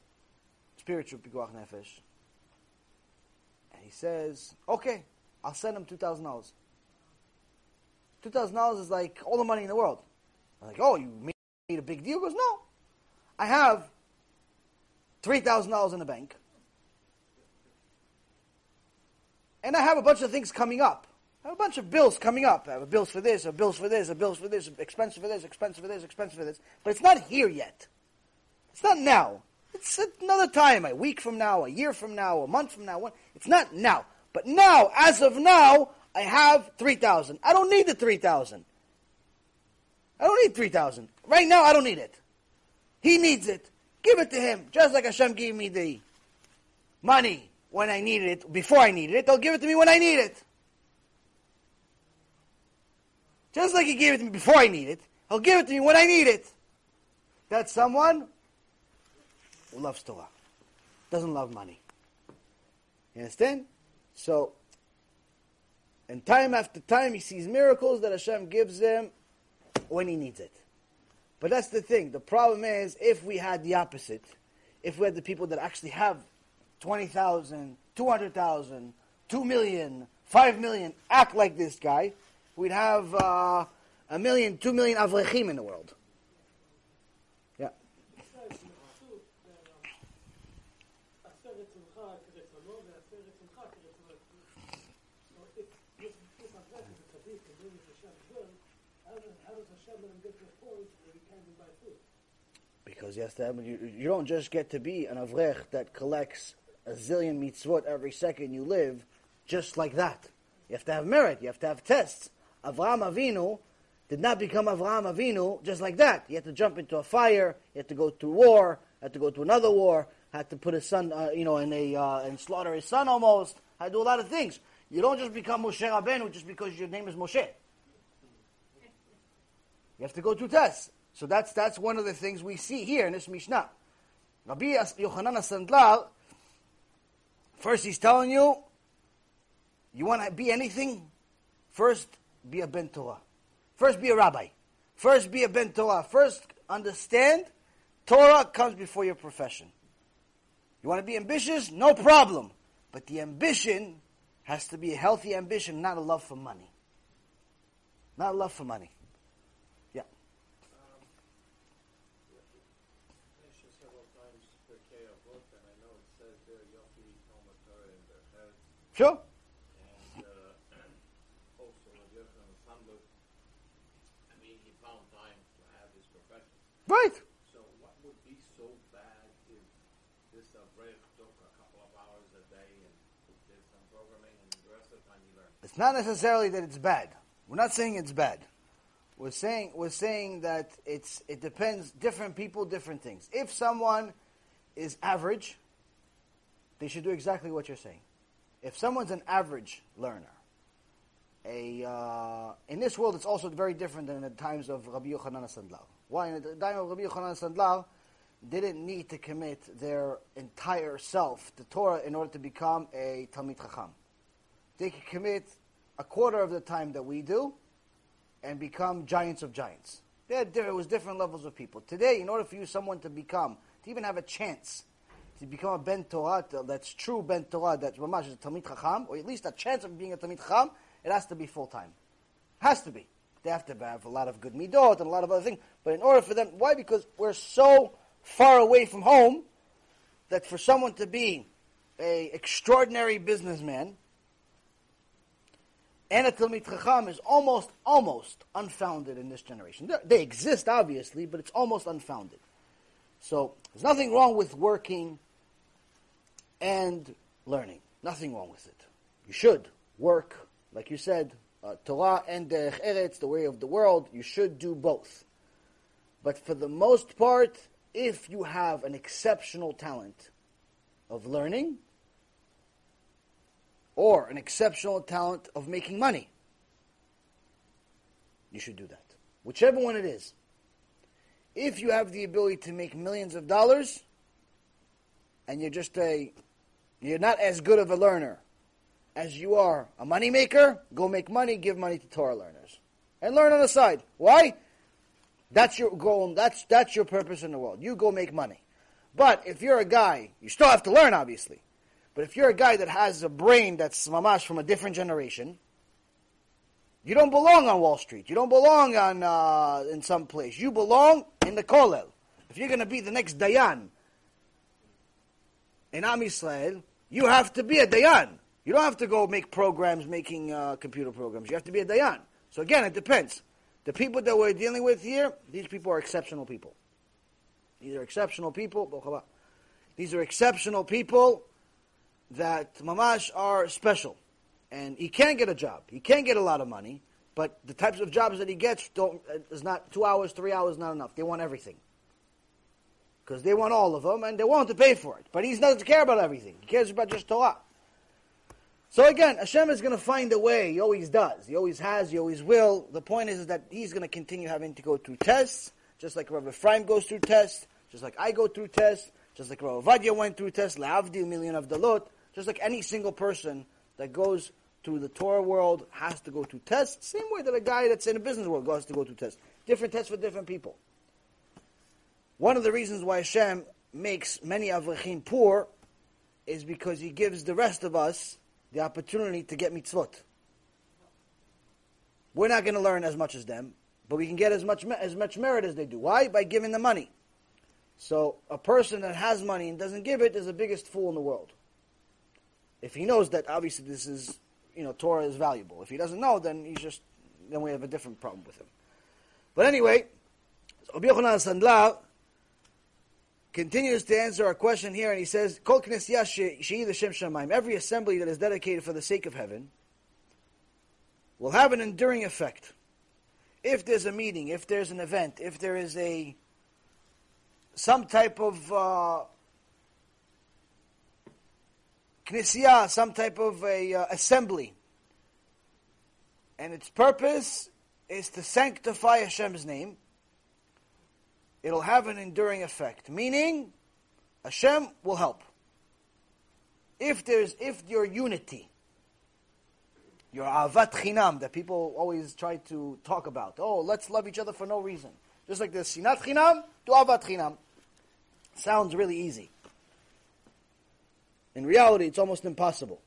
spiritual pikuach nefesh. And he says, okay, I'll send him $2,000. $2,000 is like all the money in the world. I'm like, oh, you made a big deal? He goes, no. I have $3,000 in the bank. And I have a bunch of things coming up. I have a bunch of bills coming up. I have bills for this, a bills for this, a bills for this, expense for this, expense for this, expense for this. But it's not here yet. It's not now. It's another time, a week from now, a year from now, a month from now. It's not now. But now, as of now, I have 3,000. I don't need the 3,000. I don't need 3,000. Right now, I don't need it. He needs it. Give it to him. Just like Hashem gave me the money when I needed it, before I needed it, they'll give it to me when I need it. Just like he gave it to me before I need it, he'll give it to me when I need it. That's someone who loves Torah. Doesn't love money. You understand? So, and time after time, he sees miracles that Hashem gives him when he needs it. But that's the thing. The problem is, if we had the opposite, if we had the people that actually have 20,000, 200,000, 2 million, 5 million act like this guy, we'd have uh, a million, 2 million avrechim in the world. Yeah. Because yes, you, you don't just get to be an avrech that collects a zillion mitzvot every second you live, just like that. You have to have merit. You have to have tests. Avraham Avinu did not become Avraham Avinu just like that. He had to jump into a fire. He had to go to war. Had to go to another war. Had to put his son, uh, you know, in a uh, and slaughter his son almost. Had to do a lot of things. You don't just become Moshe Rabbeinu just because your name is Moshe. You have to go through tests. So that's that's one of the things we see here in this Mishnah. Rabbi Yochanan Sandlar, first he's telling you, you want to be anything? First, be a Ben Torah. First, be a rabbi. First, be a Ben Torah. First, understand Torah comes before your profession. You want to be ambitious? No problem. But the ambition has to be a healthy ambition, not a love for money. Not a love for money. Yeah. mentioned several times Pirkei Avot, and I know it says there Yofi Talmud Torah in their head, Sure? and uh, also Rabbi Yochanan Sandlar. I mean, he found time to have his Uh, profession. Right. So what would be so bad if this uh, Avrech took a couple of hours a day and did some programming, and the rest of the time he learned? It's not necessarily that it's bad. We're not saying it's bad. We're saying we're saying that it's it depends different people different things. If someone is average, they should do exactly what you're saying. If someone's an average learner, a uh, in this world it's also very different than in the times of Rabbi Yochanan Sandlar. Why in the time of Rabbi Yochanan Sandlar, they didn't need to commit their entire self to Torah in order to become a Talmid Chacham. They could commit a quarter of the time that we do and become giants of giants. They there was different levels of people. Today, in order for you someone to become, to even have a chance to become a Ben Torah, that's true Ben Torah, that's Ramash is a Talmid Chacham, or at least a chance of being a Talmid Chacham, it has to be full time. Has to be. They have to have a lot of good midot and a lot of other things. But in order for them, why? Because we're so far away from home that for someone to be a extraordinary businessman and a Talmid Chacham is almost, almost unfounded in this generation. They exist, obviously, but it's almost unfounded. So there's nothing wrong with working and learning. Nothing wrong with it. You should work, like you said, uh, Torah and Derech Eretz, the way of the world. You should do both. But for the most part, if you have an exceptional talent of learning, or an exceptional talent of making money, you should do that. Whichever one it is. If you have the ability to make millions of dollars, and you're just a, you're not as good of a learner as you are a money maker, go make money, give money to Torah learners. And learn on the side. Why? That's your goal, that's, that's your purpose in the world. You go make money. But if you're a guy, you still have to learn, obviously. But if you're a guy that has a brain that's mamash from a different generation, you don't belong on Wall Street. You don't belong on uh, in some place. You belong in the kollel. If you're going to be the next dayan in Am Yisrael, you have to be a dayan. You don't have to go make programs, making uh, computer programs. You have to be a dayan. So again, it depends. The people that we're dealing with here, these people are exceptional people. These are exceptional people. These are exceptional people that mamash are special. And he can get a job. He can get a lot of money, but the types of jobs that he gets don't is not two hours, three hours, not enough. They want everything. Because they want all of them, and they want to pay for it. But he doesn't care about everything. He cares about just Torah. So again, Hashem is going to find a way. He always does. He always has. He always will. The point is, that he's going to continue having to go through tests, just like Rabbi Ephraim goes through tests, just like I go through tests, just like Rabbi Ovadia went through tests, La'avdi, million of the lot, just like any single person that goes through the Torah world has to go through tests, same way that a guy that's in the business world has to go through tests. Different tests for different people. One of the reasons why Hashem makes many Avrechim poor is because he gives the rest of us the opportunity to get mitzvot. We're not going to learn as much as them, but we can get as much as much merit as they do. Why? By giving the money. So a person that has money and doesn't give it is the biggest fool in the world. If he knows that obviously this is, you know, Torah is valuable. If he doesn't know, then he's just then we have a different problem with him. But anyway, Rabbi Yochanan continues to answer our question here, and he says, Kol Shamayim, every assembly that is dedicated for the sake of heaven, will have an enduring effect. If there's a meeting, if there's an event, if there is a some type of uh, knessia, some type of a uh, assembly, and its purpose is to sanctify Hashem's name, it'll have an enduring effect. Meaning, Hashem will help. If there's, if your unity, your ahavat chinam that people always try to talk about. Oh, let's love each other for no reason. Just like the sinat chinam to ahavat chinam. Sounds really easy. In reality, it's almost impossible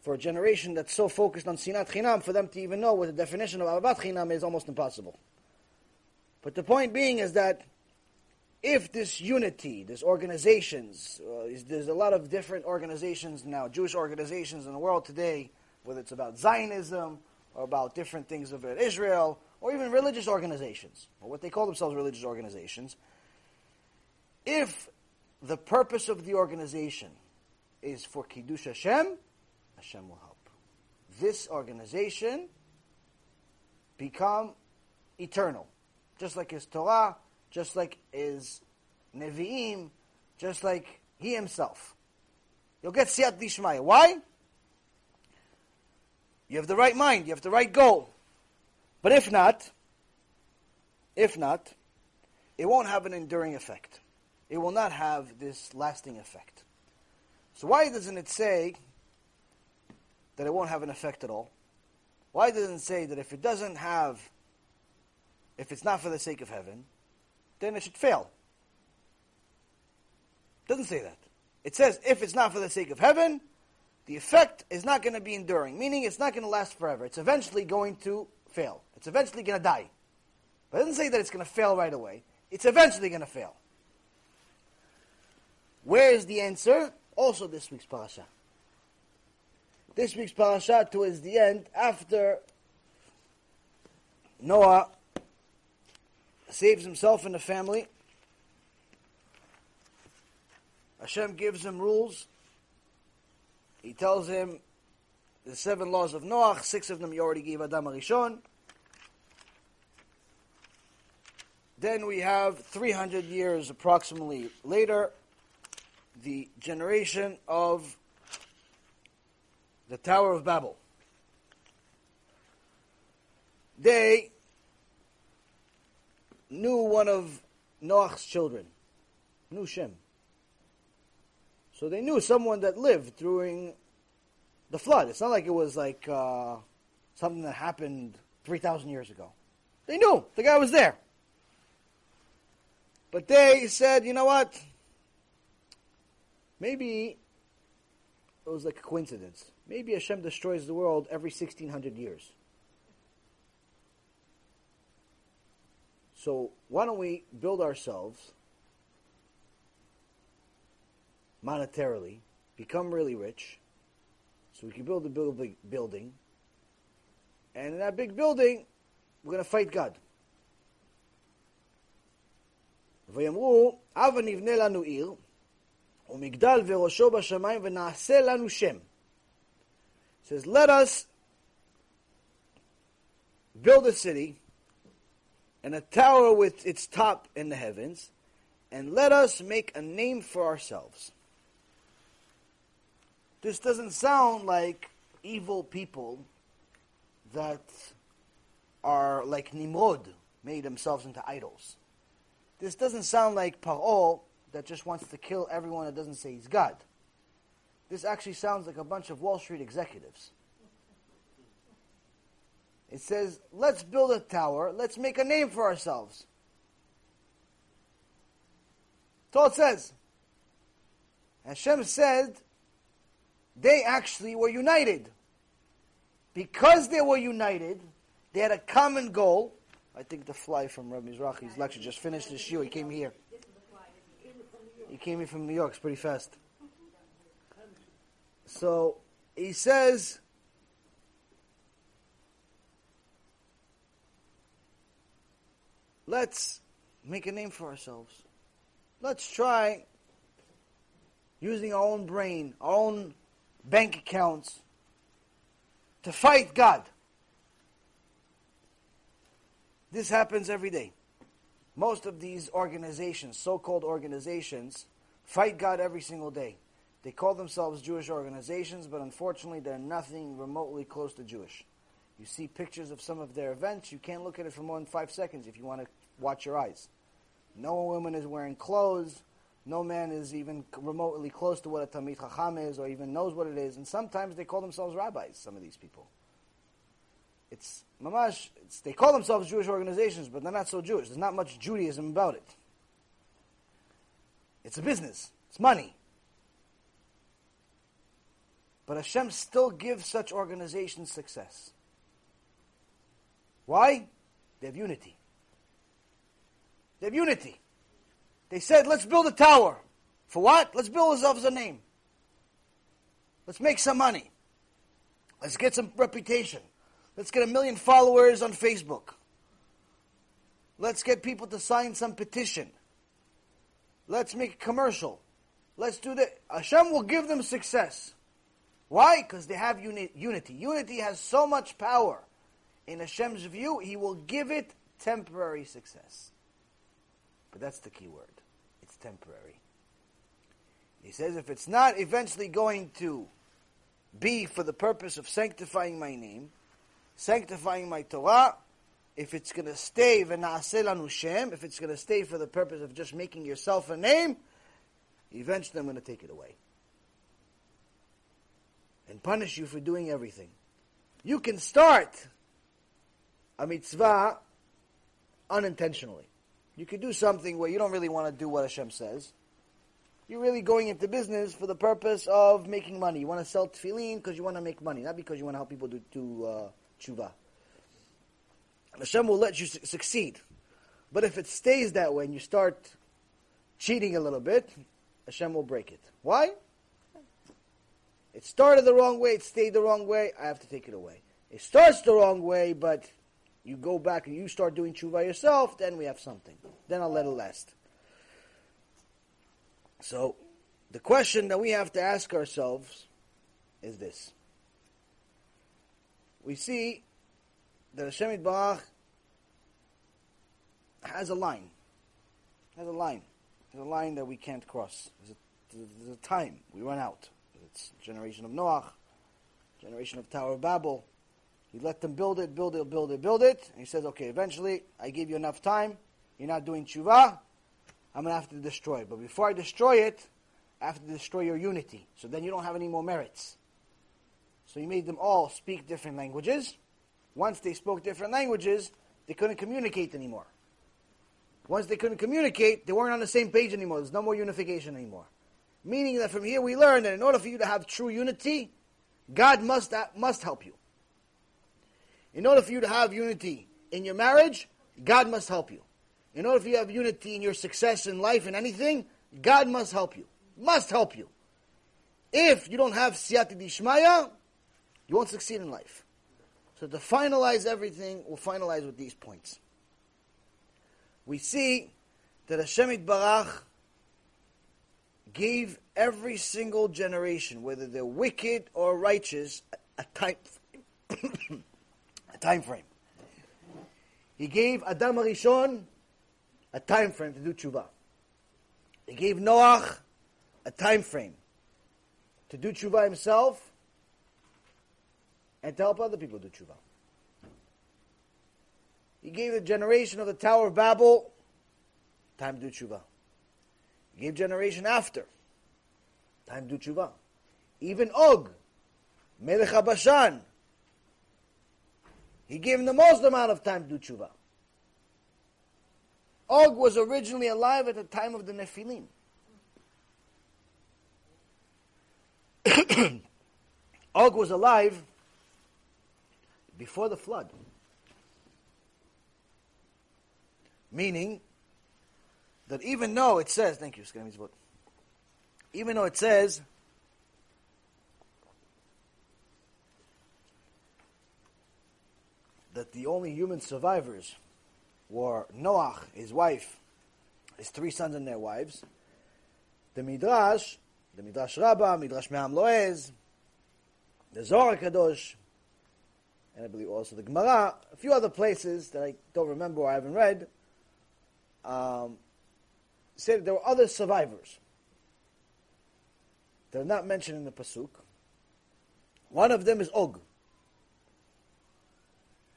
for a generation that's so focused on sinat chinam for them to even know what the definition of ahavat chinam is. Almost impossible. But the point being is that if this unity, this organizations, uh, is, there's a lot of different organizations now, Jewish organizations in the world today, whether it's about Zionism or about different things of Israel, or even religious organizations, or what they call themselves religious organizations, if the purpose of the organization is for Kiddush Hashem, Hashem will help. This organization become eternal. Just like his Torah, just like his Nevi'im, just like he himself. You'll get Siyata Dishmaya. Why? You have the right mind, you have the right goal. But if not, if not, it won't have an enduring effect. It will not have this lasting effect. So why doesn't it say that it won't have an effect at all? Why doesn't it say that if it doesn't have, if it's not for the sake of heaven, then it should fail. Doesn't say that. It says if it's not for the sake of heaven, the effect is not going to be enduring, meaning it's not going to last forever. It's eventually going to fail. It's eventually going to die. But it doesn't say that it's going to fail right away. It's eventually going to fail. Where is the answer? Also this week's parasha. This week's parasha towards the end, after Noah saves himself and the family. Hashem gives him rules. He tells him the seven laws of Noach, six of them you already gave Adam HaRishon. Then we have 300 years approximately later, the generation of the Tower of Babel. They knew one of Noach's children, knew Shem. So they knew someone that lived during the flood. It's not like it was like uh, something that happened 3,000 years ago. They knew. The guy was there. But they said, you know what? Maybe it was like a coincidence. Maybe Hashem destroys the world every 1600 years. So why don't we build ourselves monetarily, become really rich, so we can build a big building, and in that big building, we're going to fight God. ויאמרו, הבה נבנה לנו עיר, ומגדל וראשו בשמיים, ונעשה לנו שם. says, let us build a city, and a tower with its top in the heavens, and let us make a name for ourselves. This doesn't sound like evil people that are like Nimrod, made themselves into idols. This doesn't sound like Paro that just wants to kill everyone that doesn't say he's God. This actually sounds like a bunch of Wall Street executives. It says, let's build a tower, let's make a name for ourselves. All it says. Hashem said they actually were united. Because they were united, they had a common goal. I think the fly from Rabbi Mizrahi's lecture just finished his shiur. He came here. He came here from New York. It's pretty fast. So he says, let's make a name for ourselves. Let's try using our own brain, our own bank accounts to fight God. This happens every day. Most of these organizations, so called organizations, fight God every single day. They call themselves Jewish organizations, but unfortunately, they're nothing remotely close to Jewish. You see pictures of some of their events, you can't look at it for more than five seconds if you want to watch your eyes. No woman is wearing clothes. No man is even remotely close to what a Talmid Chacham is or even knows what it is. And sometimes they call themselves rabbis, some of these people. It's mamash, it's, they call themselves Jewish organizations, but they're not so Jewish. There's not much Judaism about it. It's a business. It's money. But Hashem still gives such organizations success. Why? They have unity. They have unity. They said, let's build a tower. For what? Let's build ourselves a name. Let's make some money. Let's get some reputation. Let's get a million followers on Facebook. Let's get people to sign some petition. Let's make a commercial. Let's do that. Hashem will give them success. Why? Because they have uni- unity. Unity has so much power. In Hashem's view, He will give it temporary success. But that's the key word. It's temporary. He says if it's not eventually going to be for the purpose of sanctifying my name, sanctifying my Torah, if it's going to stay if it's going to stay for the purpose of just making yourself a name, eventually I'm going to take it away. And punish you for doing everything. You can start a mitzvah unintentionally. You could do something where you don't really want to do what Hashem says. You're really going into business for the purpose of making money. You want to sell tefillin because you want to make money, not because you want to help people do, do uh, tshuva. Hashem will let you su- succeed. But if it stays that way and you start cheating a little bit, Hashem will break it. Why? It started the wrong way, it stayed the wrong way, I have to take it away. It starts the wrong way, but you go back and you start doing tshuva yourself, then we have something. Then I'll let it last. So, the question that we have to ask ourselves is this. We see that Hashem Yitbarach has a line. Has a line. There's a line that we can't cross. There's a, there's a time. We run out. It's generation of Noach, generation of Tower of Babel, he let them build it, build it, build it, build it. And he says, okay, eventually, I give you enough time. You're not doing tshuva. I'm going to have to destroy it. But before I destroy it, I have to destroy your unity. So then you don't have any more merits. So he made them all speak different languages. Once they spoke different languages, they couldn't communicate anymore. Once they couldn't communicate, they weren't on the same page anymore. There's no more unification anymore. Meaning that from here we learn that in order for you to have true unity, God must, must help you. In order for you to have unity in your marriage, God must help you. In order for you to have unity in your success in life and anything, God must help you. Must help you. If you don't have siyata dishmaya, you won't succeed in life. So to finalize everything, we'll finalize with these points. We see that Hashem Yitbarach gave every single generation, whether they're wicked or righteous, a a time frame. He gave Adam HaRishon a time frame to do tshuva. He gave Noach a time frame to do tshuva himself and to help other people do tshuva. He gave the generation of the Tower of Babel time to do tshuva. He gave generation after time to do tshuva. Even Og, Melech HaBashan, he gave him the most amount of time to do tshuva. Og was originally alive at the time of the Nephilim. <coughs> Og was alive before the flood. Meaning that even though it says, thank you, even though it says that the only human survivors were Noach, his wife, his three sons and their wives, the Midrash, the Midrash Rabbah, Midrash Me'am Loez, the Zohar Kadosh, and I believe also the Gemara, a few other places that I don't remember or I haven't read, um, say that there were other survivors. They're not mentioned in the Pasuk. One of them is Og.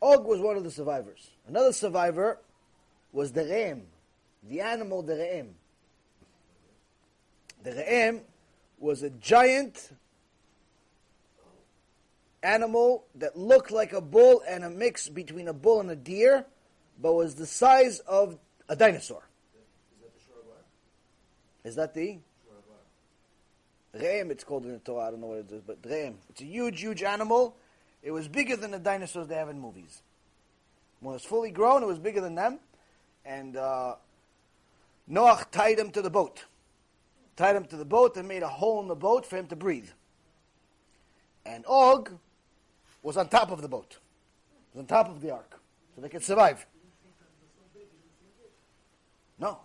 Og was one of the survivors. Another survivor was the Re'em, the animal the Re'em. The Re'em was a giant animal that looked like a bull and a mix between a bull and a deer, but was the size of a dinosaur. Is that the? Re'em, it's called in the Torah. I don't know what it is, but Re'em. It's a huge, huge animal. It was bigger than the dinosaurs they have in movies. When it was fully grown, it was bigger than them. And uh, Noach tied him to the boat. Tied him to the boat and made a hole in the boat for him to breathe. And Og was on top of the boat. Was on top of the ark. So they could survive. No.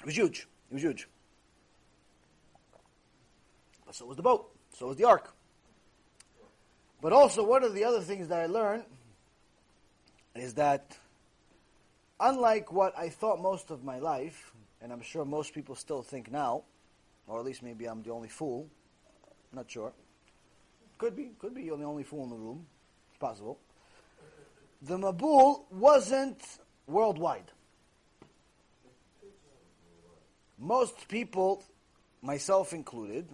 It was huge. It was huge. But so was the boat. So was the ark. But also, one of the other things that I learned is that, unlike what I thought most of my life, and I'm sure most people still think now, or at least maybe I'm the only fool, not sure. Could be, could be you're the only fool in the room. It's possible. The Mabul wasn't worldwide. Most people, myself included,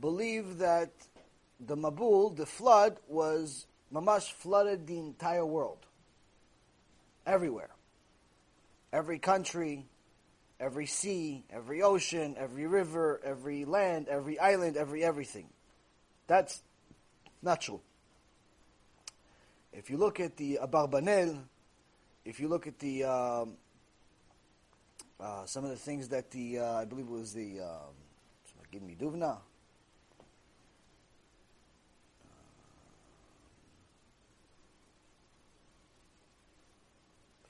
believe that the Mabul, the flood, was mamash flooded the entire world. Everywhere. Every country, every sea, every ocean, every river, every land, every island, every everything. That's not true. If you look at the Abarbanel, if you look at the um, uh, some of the things that the uh, I believe it was the um, give me Duvna.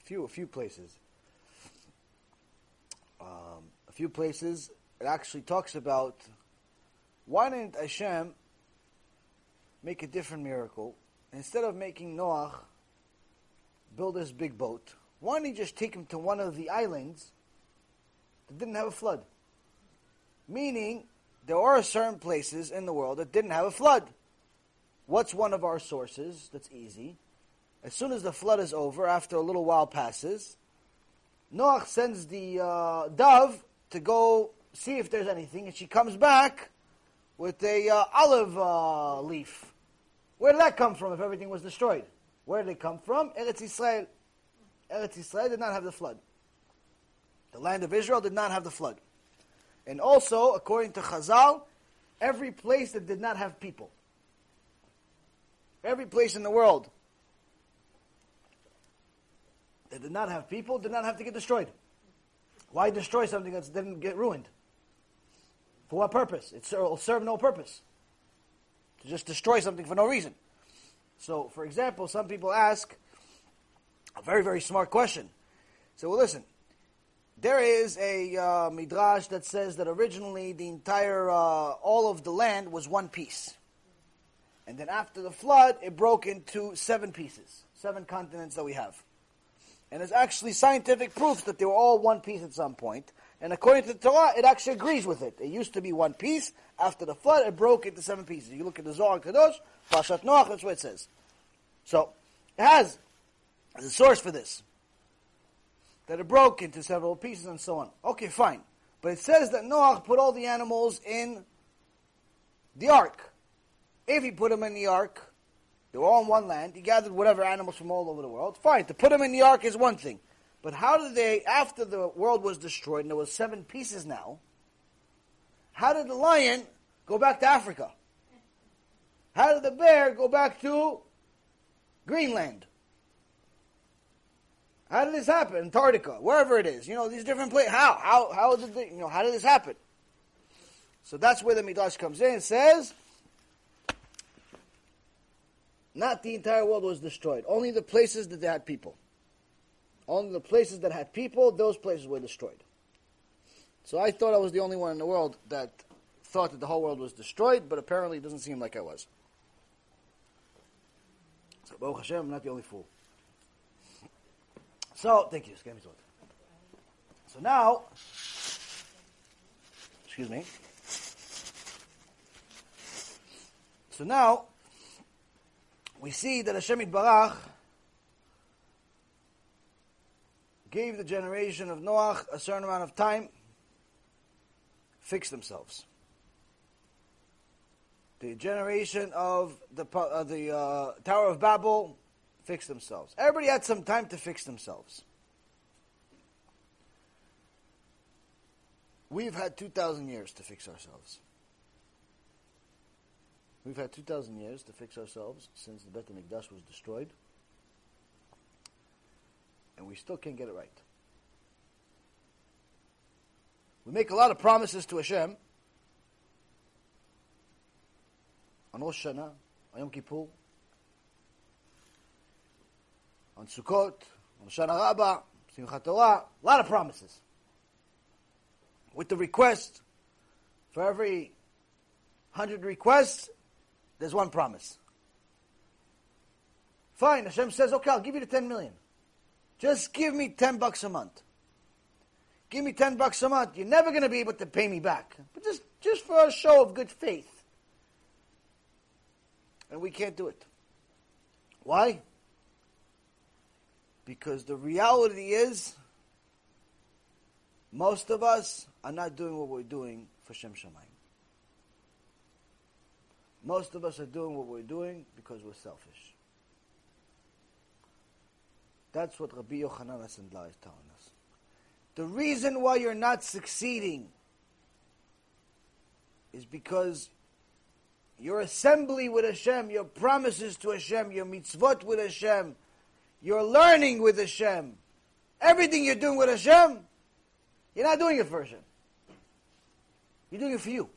Few, a few places. Um, a few places it actually talks about why didn't Hashem make a different miracle instead of making Noach build this big boat? Why didn't he just take him to one of the islands that didn't have a flood. Meaning, there are certain places in the world that didn't have a flood. What's one of our sources that's easy? As soon as the flood is over, after a little while passes, Noach sends the uh, dove to go see if there's anything, and she comes back with a uh, olive uh, leaf. Where did that come from if everything was destroyed? Where did it come from? Eretz Israel. Eretz Israel did not have the flood. The land of Israel did not have the flood. And also, according to Chazal, every place that did not have people, every place in the world did not have people did not have to get destroyed. Why destroy something that didn't get ruined? For what purpose? It will serve no purpose. To just destroy something for no reason. So, for example, some people ask a very, very smart question. So, well, listen, there is a uh, midrash that says that originally the entire, uh, all of the land was one piece. And then after the flood, it broke into seven pieces, seven continents that we have. And there's actually scientific proof that they were all one piece at some point. And according to the Torah, it actually agrees with it. It used to be one piece. After the flood, it broke into seven pieces. You look at the Zohar Kadosh, Parashat Noach, that's what it says. So, it has a source for this. That it broke into several pieces and so on. Okay, fine. But it says that Noach put all the animals in the ark. If he put them in the ark, they were all in one land. He gathered whatever animals from all over the world. Fine. To put them in the ark is one thing. But how did they, after the world was destroyed, and there was seven pieces now, how did the lion go back to Africa? How did the bear go back to Greenland? How did this happen? Antarctica, wherever it is. You know, these different places. How? How, how did they, you know, how did this happen? So that's where the Midrash comes in. It says, not the entire world was destroyed. Only the places that they had people. Only the places that had people, those places were destroyed. So I thought I was the only one in the world that thought that the whole world was destroyed, but apparently it doesn't seem like I was. So Baruch Hashem, I'm not the only fool. So, thank you. So now, excuse me. So now, we see that Hashem Yitbarach gave the generation of Noach a certain amount of time, fix themselves. The generation of the, uh, the uh, Tower of Babel fixed themselves. Everybody had some time to fix themselves. We've had 2,000 years to fix ourselves. We've had 2,000 years to fix ourselves since the Beit HaMikdash was destroyed. And we still can't get it right. We make a lot of promises to Hashem on Rosh Hashanah, on Yom Kippur, on Sukkot, on Hoshana Rabbah, Simchat Torah, a lot of promises. With the request, for every hundred requests, there's one promise. Fine, Hashem says, okay, I'll give you the 10 million. Just give me 10 bucks a month. Give me 10 bucks a month. You're never going to be able to pay me back. But just, just for a show of good faith. And we can't do it. Why? Because the reality is, most of us are not doing what we're doing for Shem Shamayim. Most of us are doing what we're doing because we're selfish. That's what Rabbi Yochanan HaSandlar is telling us. The reason why you're not succeeding is because your assembly with Hashem, your promises to Hashem, your mitzvot with Hashem, your learning with Hashem, everything you're doing with Hashem, you're not doing it for Hashem. You're doing it for you.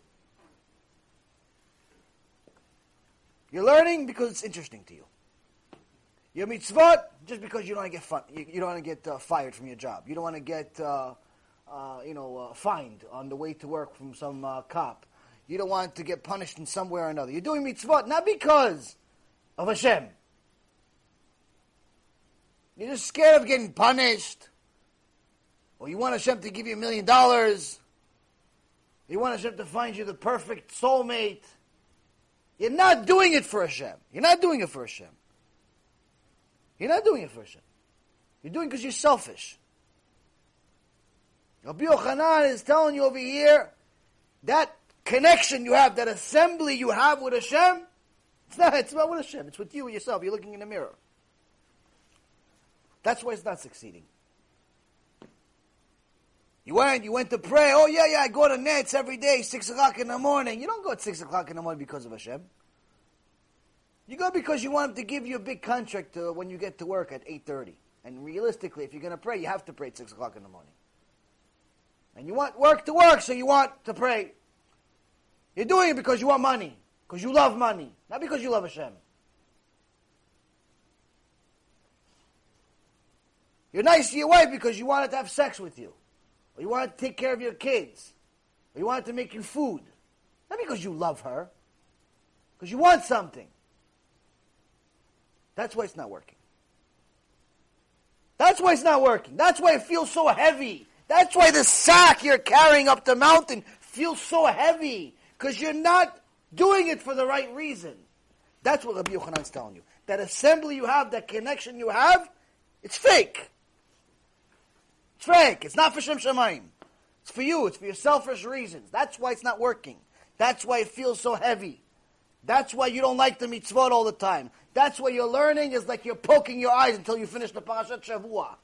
You're learning because it's interesting to you. Your mitzvot just because you don't want to get fun, you, you don't want to get uh, fired from your job. You don't want to get uh, uh, you know uh, fined on the way to work from some uh, cop. You don't want to get punished in some way or another. You're doing mitzvot not because of Hashem. You're just scared of getting punished, or you want Hashem to give you a million dollars. You want Hashem to find you the perfect soulmate. You're not doing it for Hashem. You're not doing it for Hashem. You're not doing it for Hashem. You're doing it because you're selfish. Rabbi Yochanan is telling you over here that connection you have, that assembly you have with Hashem, it's not, it's not with Hashem, it's with you and yourself. You're looking in the mirror. That's why it's not succeeding. You went, you went to pray. Oh yeah, yeah, I go to netz every day, six o'clock in the morning. You don't go at six o'clock in the morning because of Hashem. You go because you want to give you a big contract to, when you get to work at eight thirty. And realistically, if you're going to pray, you have to pray at six o'clock in the morning. And you want work to work, so you want to pray. You're doing it because you want money, because you love money, not because you love Hashem. You're nice to your wife because you wanted to have sex with you, or you wanted to take care of your kids, or you wanted to make you food, not because you love her, because you want something. That's why it's not working. That's why it's not working. That's why it feels so heavy. That's why the sack you're carrying up the mountain feels so heavy. Because you're not doing it for the right reason. That's what Rabbi Yochanan is telling you. That assembly you have, that connection you have, it's fake. It's. It's not for Shem Shamayim. It's for you. It's for your selfish reasons. That's why it's not working. That's why it feels so heavy. That's why you don't like the mitzvot all the time. That's why you're learning is like you're poking your eyes until you finish the parashat Shavua.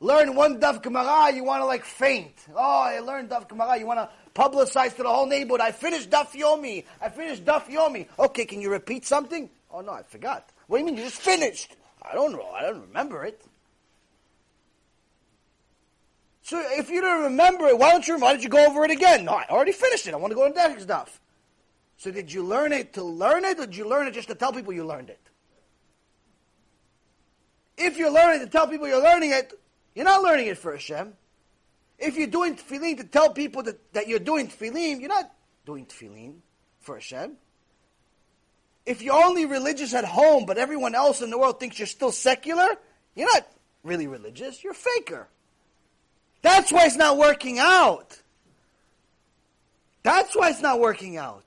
Learn one daf Gemara, you want to like faint. Oh, I learned daf Gemara, you want to publicize to the whole neighborhood. I finished daf Yomi. I finished daf Yomi. Okay, can you repeat something? Oh no, I forgot. What do you mean you just finished? I don't know. I don't remember it. So if you don't remember it, why don't you? Why did you go over it again? No, I already finished it. I want to go to the next stuff. So did you learn it to learn it, or did you learn it just to tell people you learned it? If you're learning to tell people you're learning it, you're not learning it for Hashem. If you're doing tefillin to tell people that, that you're doing tefillin, you're not doing tefillin for Hashem. If you're only religious at home, but everyone else in the world thinks you're still secular, you're not really religious. You're a faker. That's why it's not working out. That's why it's not working out.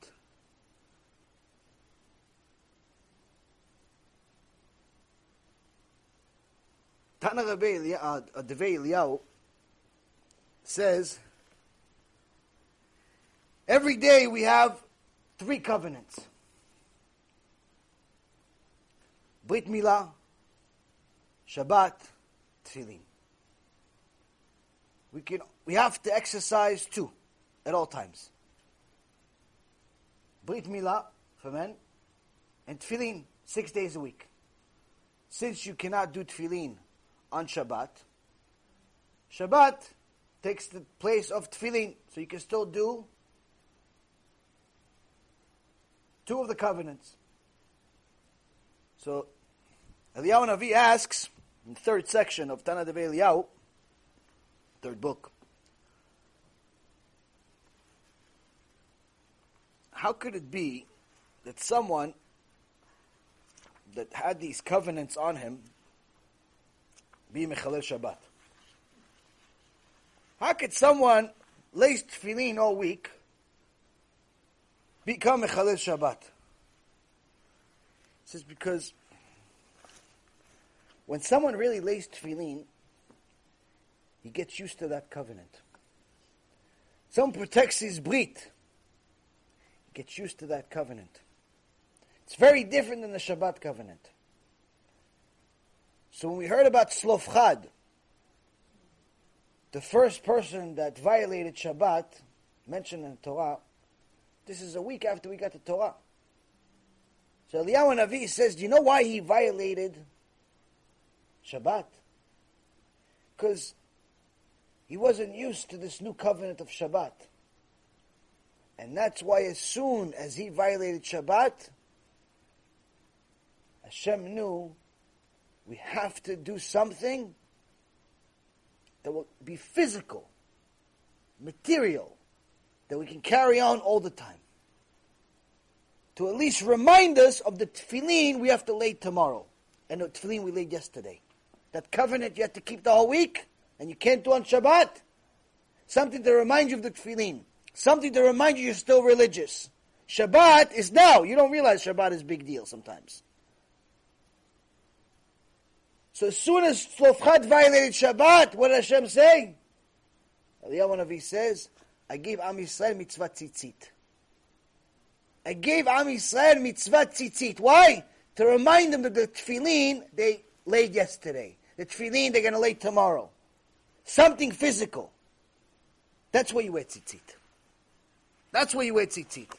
Tana Rabbi uh, Devei Eliyahu says, every day we have three covenants. Brit Milah, Shabbat, Tefillin. We can we have to exercise two at all times. Brit Milah for men, and Tefillin six days a week. Since you cannot do Tefillin on Shabbat. Shabbat takes the place of tefillin, so you can still do two of the covenants. So Eliyahu Navi asks in the third section of Tana Devei Eliyahu, third book, how could it be that someone that had these covenants on him be Mechalel Shabbat. How could someone lace tefillin all week become Mechalel Shabbat? This is because when someone really lays tefillin, he gets used to that covenant. Someone protects his brit, he gets used to that covenant. It's very different than the Shabbat covenant. So when we heard about Tzlofchad, the first person that violated Shabbat, mentioned in the Torah, this is a week after we got the Torah. So Eliyahu Navi says, do you know why he violated Shabbat? Because he wasn't used to this new covenant of Shabbat. And that's why as soon as he violated Shabbat, Hashem knew we have to do something that will be physical, material, that we can carry on all the time. To at least remind us of the tefillin we have to lay tomorrow, and the tefillin we laid yesterday. That covenant you have to keep the whole week, and you can't do on Shabbat. Something to remind you of the tefillin. Something to remind you you're still religious. Shabbat is now. You don't realize Shabbat is big deal sometimes. So as soon as Tzlofchad violated Shabbat, what did Hashem say? Eliyahu Navi says, I gave Am Yisrael mitzvah tzitzit. I gave Am Yisrael mitzvah tzitzit. Why? To remind them that the tefillin they laid yesterday. The tefillin they're going to lay tomorrow. Something physical. That's where you wear tzitzit. That's where you wear tzitzit.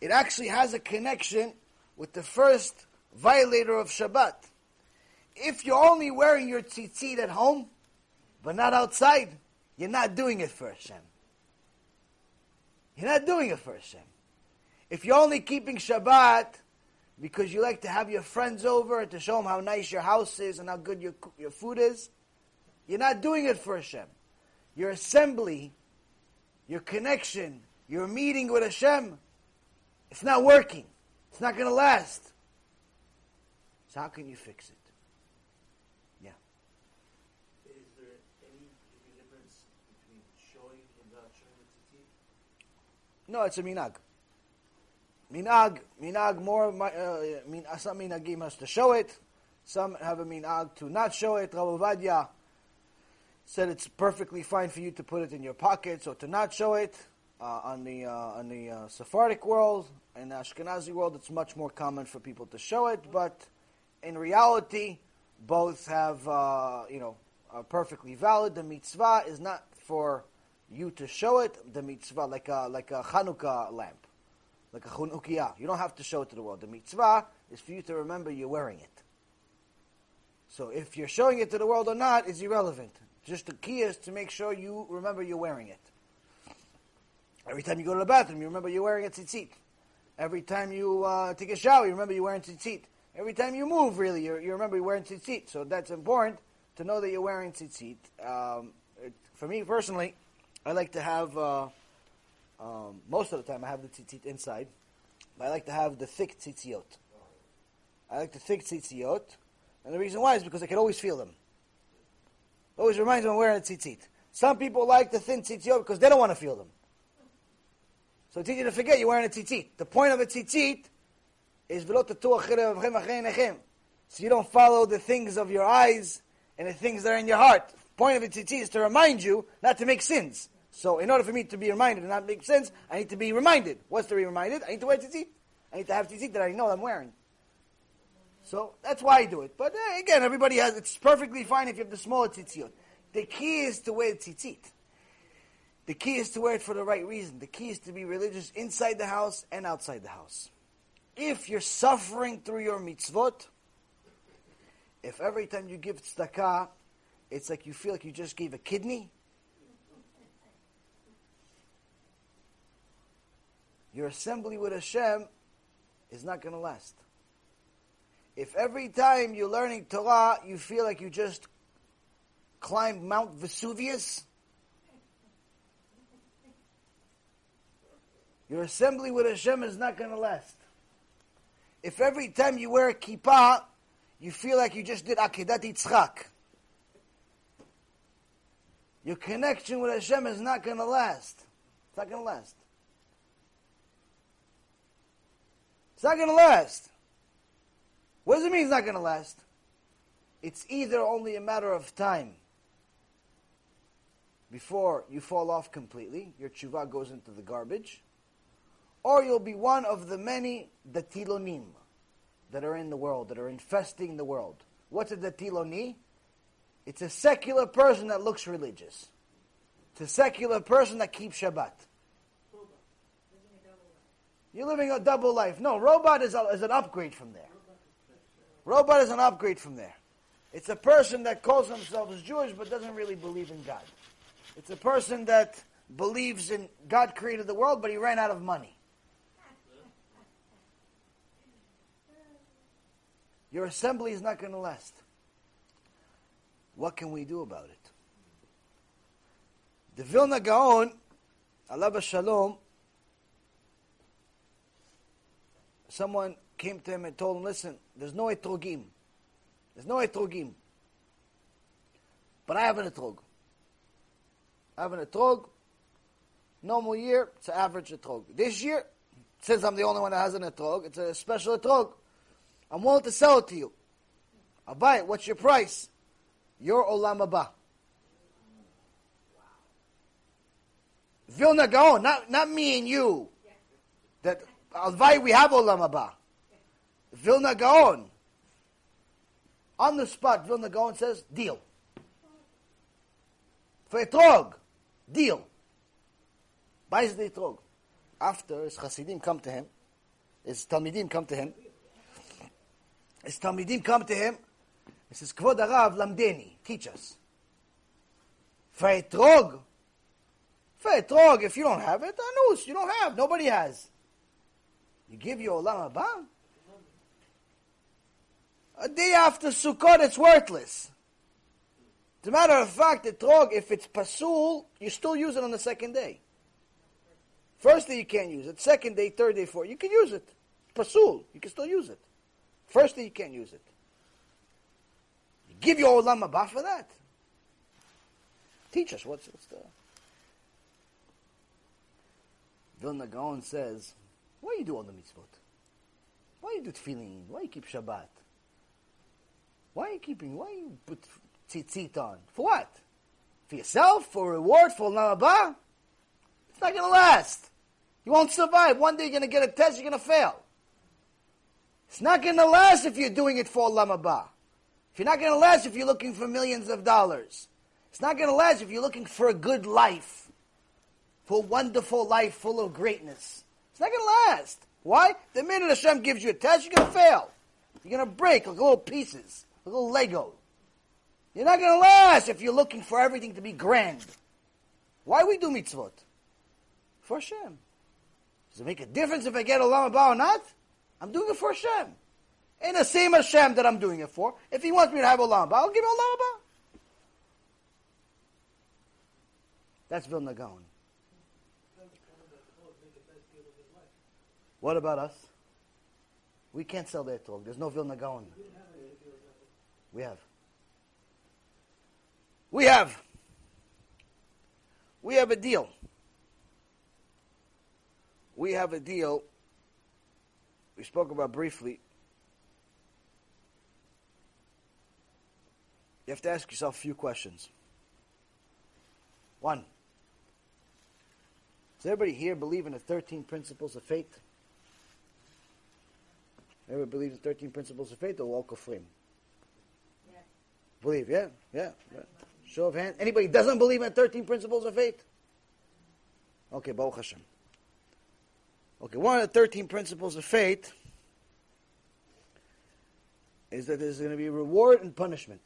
It actually has a connection with the first violator of Shabbat. If you're only wearing your tzitzit at home, but not outside, you're not doing it for Hashem. You're not doing it for Hashem. If you're only keeping Shabbat because you like to have your friends over to show them how nice your house is and how good your, your food is, you're not doing it for Hashem. Your assembly, your connection, your meeting with Hashem, it's not working. It's not going to last. So how can you fix it? Yeah. Is there any, any difference between showing and not showing the tzitzit? No, it's a minhag. Minhag, minhag more, uh, min, some minhagim has to show it. Some have a minhag to not show it. Rav Ovadia said it's perfectly fine for you to put it in your pockets or to not show it. Uh, on the uh, on the uh, Sephardic world and the Ashkenazi world, it's much more common for people to show it. But in reality, both have uh, you know are perfectly valid. The mitzvah is not for you to show it. The mitzvah like a like a Hanukkah lamp, like a Chanukiah. You don't have to show it to the world. The mitzvah is for you to remember you're wearing it. So if you're showing it to the world or not is irrelevant. Just the key is to make sure you remember you're wearing it. Every time you go to the bathroom, you remember you're wearing a tzitzit. Every time you uh, take a shower, you remember you're wearing tzitzit. Every time you move, really, you you remember you're wearing tzitzit. So that's important to know that you're wearing tzitzit. Um, it, for me personally, I like to have, uh, um, most of the time I have the tzitzit inside, but I like to have the thick tzitziot. I like the thick tzitziot, and the reason why is because I can always feel them. Always reminds me I'm wearing a tzitzit. Some people like the thin tzitziot because they don't want to feel them. So it's easy to forget you're wearing a tzitzit. The point of a tzitzit is so you don't follow the things of your eyes and the things that are in your heart. The point of a tzitzit is to remind you not to make sins. So in order for me to be reminded and not make sins, I need to be reminded. What's to be reminded? I need to wear a tzitzit. I need to have tzitzit that I know I'm wearing. So that's why I do it. But uh, again, everybody has, it's perfectly fine if you have the smaller tzitzit. The key is to wear tzitzit. The key is to wear it for the right reason. The key is to be religious inside the house and outside the house. If you're suffering through your mitzvot, if every time you give tzedakah, it's like you feel like you just gave a kidney, your assembly with Hashem is not going to last. If every time you're learning Torah, you feel like you just climbed Mount Vesuvius, Your assembly with Hashem is not going to last. If every time you wear a kippah, you feel like you just did Akedat Yitzchak, your connection with Hashem is not going to last. It's not going to last. It's not going to last. What does it mean it's not going to last? It's either only a matter of time before you fall off completely, your tshuva goes into the garbage, or you'll be one of the many datilonim that are in the world, that are infesting the world. What's a datiloni? It's a secular person that looks religious. It's a secular person that keeps Shabbat. You're living a double life. No, robot is, a, is an upgrade from there. Robot is an upgrade from there. It's a person that calls themselves Jewish but doesn't really believe in God. It's a person that believes in God created the world but he ran out of money. Your assembly is not going to last. What can we do about it? The Vilna Gaon, Allah Shalom, someone came to him and told him, listen, there's no etrogim. There's no etrogim. But I have an etrog. I have an etrog. Normal year, it's an average etrog. This year, since I'm the only one that has an etrog, it's a special etrog. I'm willing to sell it to you. I'll buy it. What's your price? Your Olam Haba. Vilna Gaon, not, not me and you. That Alvai, we have Olam Haba. Vilna Gaon. On the spot, Vilna Gaon says, deal. For etrog, deal. Buys the etrog. After his Hasidim come to him, his Talmidim come to him, his Talmidim come to him, he says, Kvod HaRav, lamdeni, teach us. For etrog, for etrog, if you don't have it, anus, you don't have, nobody has. You give your olam haba. A day after Sukkot, it's worthless. As a matter of fact, etrog, if it's pasul, you still use it on the second day. First day you can't use it. Second day, third day, fourth, you can use it. Pasul, you can still use it. First day you can't use it. You give your olam haba for that. Teach us what's, what's the. Vilna Gaon says, why you do all the mitzvot? Why you do tefillin? Why you keep Shabbat? Why are you keeping? Why you put tzitzit on? For what? For yourself? For reward? For olam? It's not going to last. You won't survive. One day you're going to get a test, you're going to fail. It's not going to last if you're doing it for olam haba. If you're not going to last if you're looking for millions of dollars. It's not going to last if you're looking for a good life. For a wonderful life full of greatness. It's not going to last. Why? The minute Hashem gives you a test, you're going to fail. You're going to break like little pieces, like little Lego. You're not going to last if you're looking for everything to be grand. Why we do mitzvot? For Hashem. Does it make a difference if I get a Olam Haba or not? I'm doing it for Hashem. Ain't the same Hashem that I'm doing it for. If He wants me to have a Olam Haba, I'll give him a Olam Haba. That's Vilna Gaon. What about us? We can't sell their talk. There's no Vilna Gaon. We have. We have. We have a deal. We have a deal. We spoke about briefly. You have to ask yourself a few questions. One. Does everybody here believe in the 13 principles of faith? Everybody believes in 13 principles of faith or all kufrim? Believe, yeah? Yeah. yeah. Show of hands. Anybody doesn't believe in 13 principles of faith? Okay, Baruch Hashem. Okay, one of the 13 principles of faith is that there's going to be reward and punishment.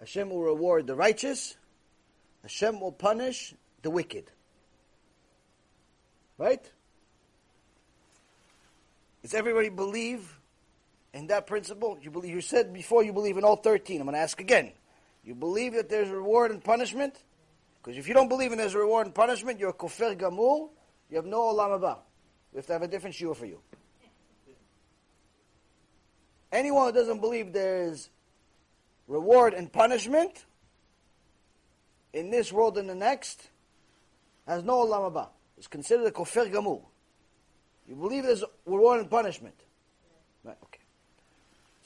Hashem will reward the righteous, Hashem will punish the wicked. Right? Does everybody believe in that principle? You believe you said before you believe in all 13. I'm going to ask again. You believe that there's reward and punishment? Because if you don't believe in there's reward and punishment, you're a kofir gamur, you have no olam haba. We have to have a different shiur for you. Anyone who doesn't believe there's reward and punishment in this world and the next has no olam haba. It's considered a kofir gamur. You believe there's reward and punishment.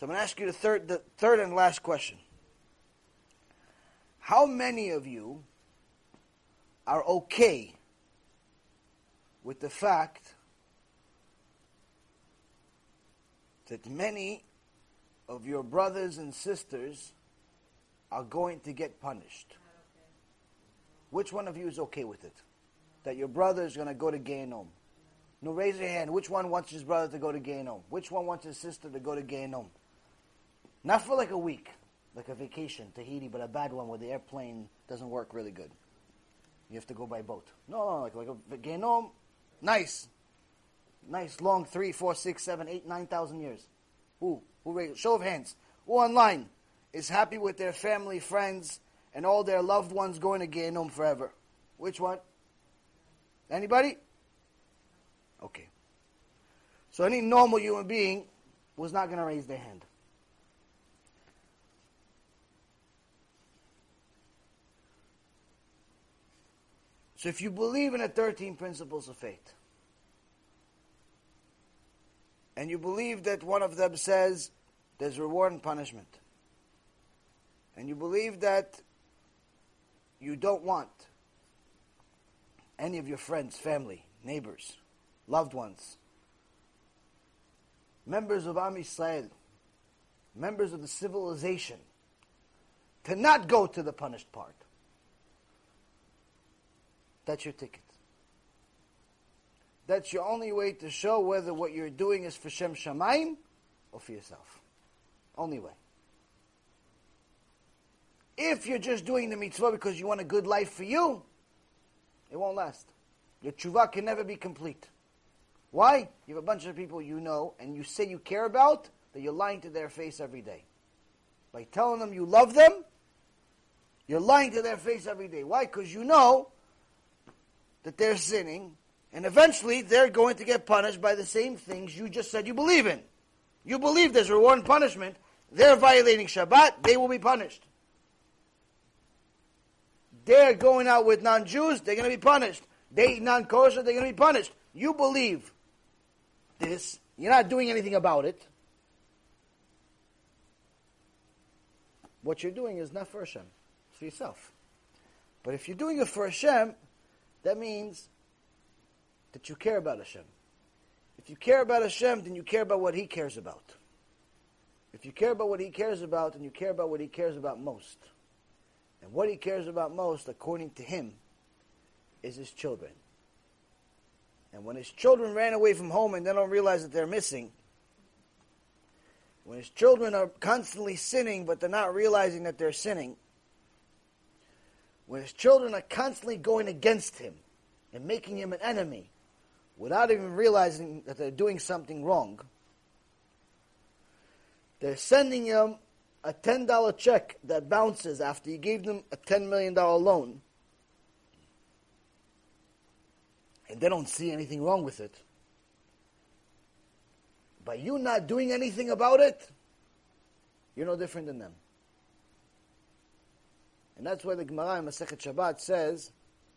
So I'm going to ask you the third, the third and last question. How many of you are okay with the fact that many of your brothers and sisters are going to get punished? Which one of you is okay with it? That your brother is going to go to Gehenom? No, raise your hand. Which one wants his brother to go to Gehenom? Which one wants his sister to go to Gehenom? Not for like a week, like a vacation, Tahiti, but a bad one where the airplane doesn't work really good. You have to go by boat. No, no, like, like a Gehenom, nice. Nice, long, three, four, six, seven, eight, nine thousand years. Who? Who? Show of hands. Who online is happy with their family, friends, and all their loved ones going to Gehenom forever? Which one? Anybody? Okay. So any normal human being was not going to raise their hand. So if you believe in the 13 principles of faith, and you believe that one of them says there's reward and punishment, and you believe that you don't want any of your friends, family, neighbors, loved ones, members of Am Yisrael, members of the civilization, to not go to the punished part. That's your ticket. That's your only way to show whether what you're doing is for Shem Shamayim or for yourself. Only way. If you're just doing the mitzvah because you want a good life for you, it won't last. Your tshuva can never be complete. Why? You have a bunch of people you know and you say you care about that you're lying to their face every day. By telling them you love them, you're lying to their face every day. Why? Because you know that they're sinning and eventually they're going to get punished by the same things you just said you believe in. You believe there's reward and punishment. They're violating Shabbat, they will be punished. They're going out with non Jews, they're going to be punished. They eat non kosher, they're going to be punished. You believe this, you're not doing anything about it. What you're doing is not for Hashem, it's for yourself. But if you're doing it for Hashem, that means that you care about Hashem. If you care about Hashem, then you care about what He cares about. If you care about what He cares about, then you care about what He cares about most. And what He cares about most, according to Him, is His children. And when His children ran away from home and they don't realize that they're missing, when His children are constantly sinning but they're not realizing that they're sinning, when His children are constantly going against Him and making Him an enemy, without even realizing that they're doing something wrong, they're sending him a $10 check that bounces after you gave them a $10 million loan, and they don't see anything wrong with it. By you not doing anything about it, you're no different than them. And that's why the Gemara in Masechet Shabbat says,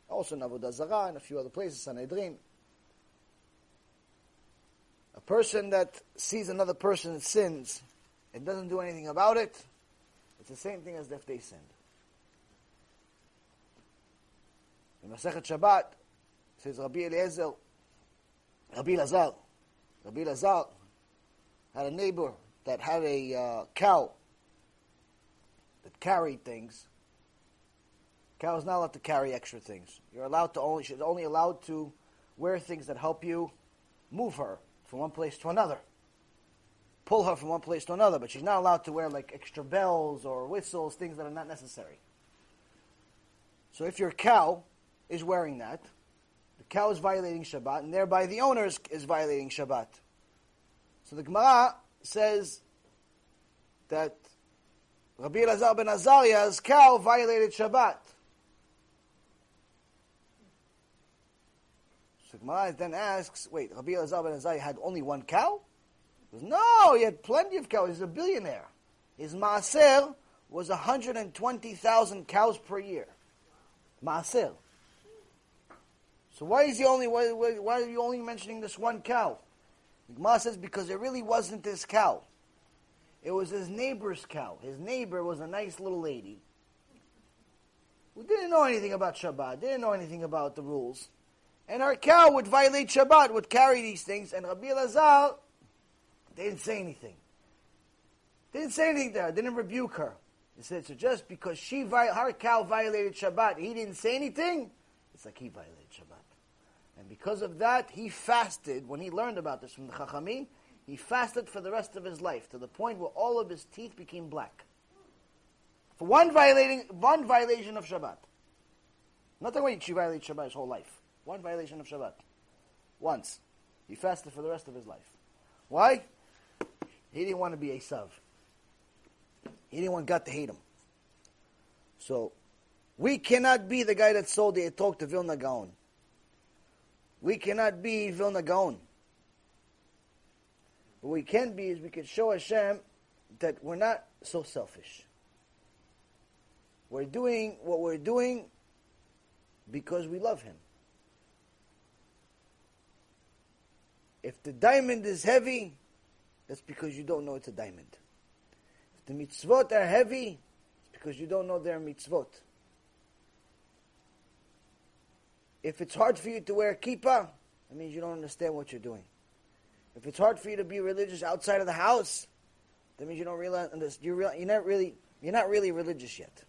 also in Avodah Zarah and a few other places, Sanhedrin, a person that sees another person sins and doesn't do anything about it, it's the same thing as if they sinned. In Masechet Shabbat, says Rabbi Eliezer, Rabbi Lazar, Rabbi Lazar had a neighbor that had a uh, cow that carried things. Cow is not allowed to carry extra things. You're allowed to only, she's only allowed to wear things that help you move her from one place to another. Pull her from one place to another, but she's not allowed to wear like extra bells or whistles, things that are not necessary. So if your cow is wearing that, the cow is violating Shabbat, and thereby the owner is, is violating Shabbat. So the Gemara says that Rabbi Elazar ben Azariah's cow violated Shabbat. So Gemara then asks, wait, Rabbi Elazar ben Azariah had only one cow? Goes, no, he had plenty of cows. He's a billionaire. His maaser was 120,000 cows per year. Maaser. So why is he only, why, why, why are you only mentioning this one cow? The Gemara says because it really wasn't his cow. It was his neighbor's cow. His neighbor was a nice little lady who didn't know anything about Shabbat, didn't know anything about the rules. And our cow would violate Shabbat, would carry these things, and Rabbi Elazar didn't say anything. Didn't say anything there, didn't rebuke her. He said, so just because she her cow violated Shabbat, he didn't say anything, it's like he violated Shabbat. And because of that, he fasted, when he learned about this from the Chachamim, he fasted for the rest of his life, to the point where all of his teeth became black. For one violating one violation of Shabbat. Not the way she violated Shabbat his whole life. One violation of Shabbat. Once. He fasted for the rest of his life. Why? He didn't want to be a Sav. He didn't want God to hate him. So, we cannot be the guy that sold the etrog to Vilna Gaon. We cannot be Vilna Gaon. What we can be is we can show Hashem that we're not so selfish. We're doing what we're doing because we love Him. If the diamond is heavy, that's because you don't know it's a diamond. If the mitzvot are heavy, it's because you don't know they're mitzvot. If it's hard for you to wear a kippah, that means you don't understand what you're doing. If it's hard for you to be religious outside of the house, that means you don't realize you're, real, you're not really you're not really religious yet.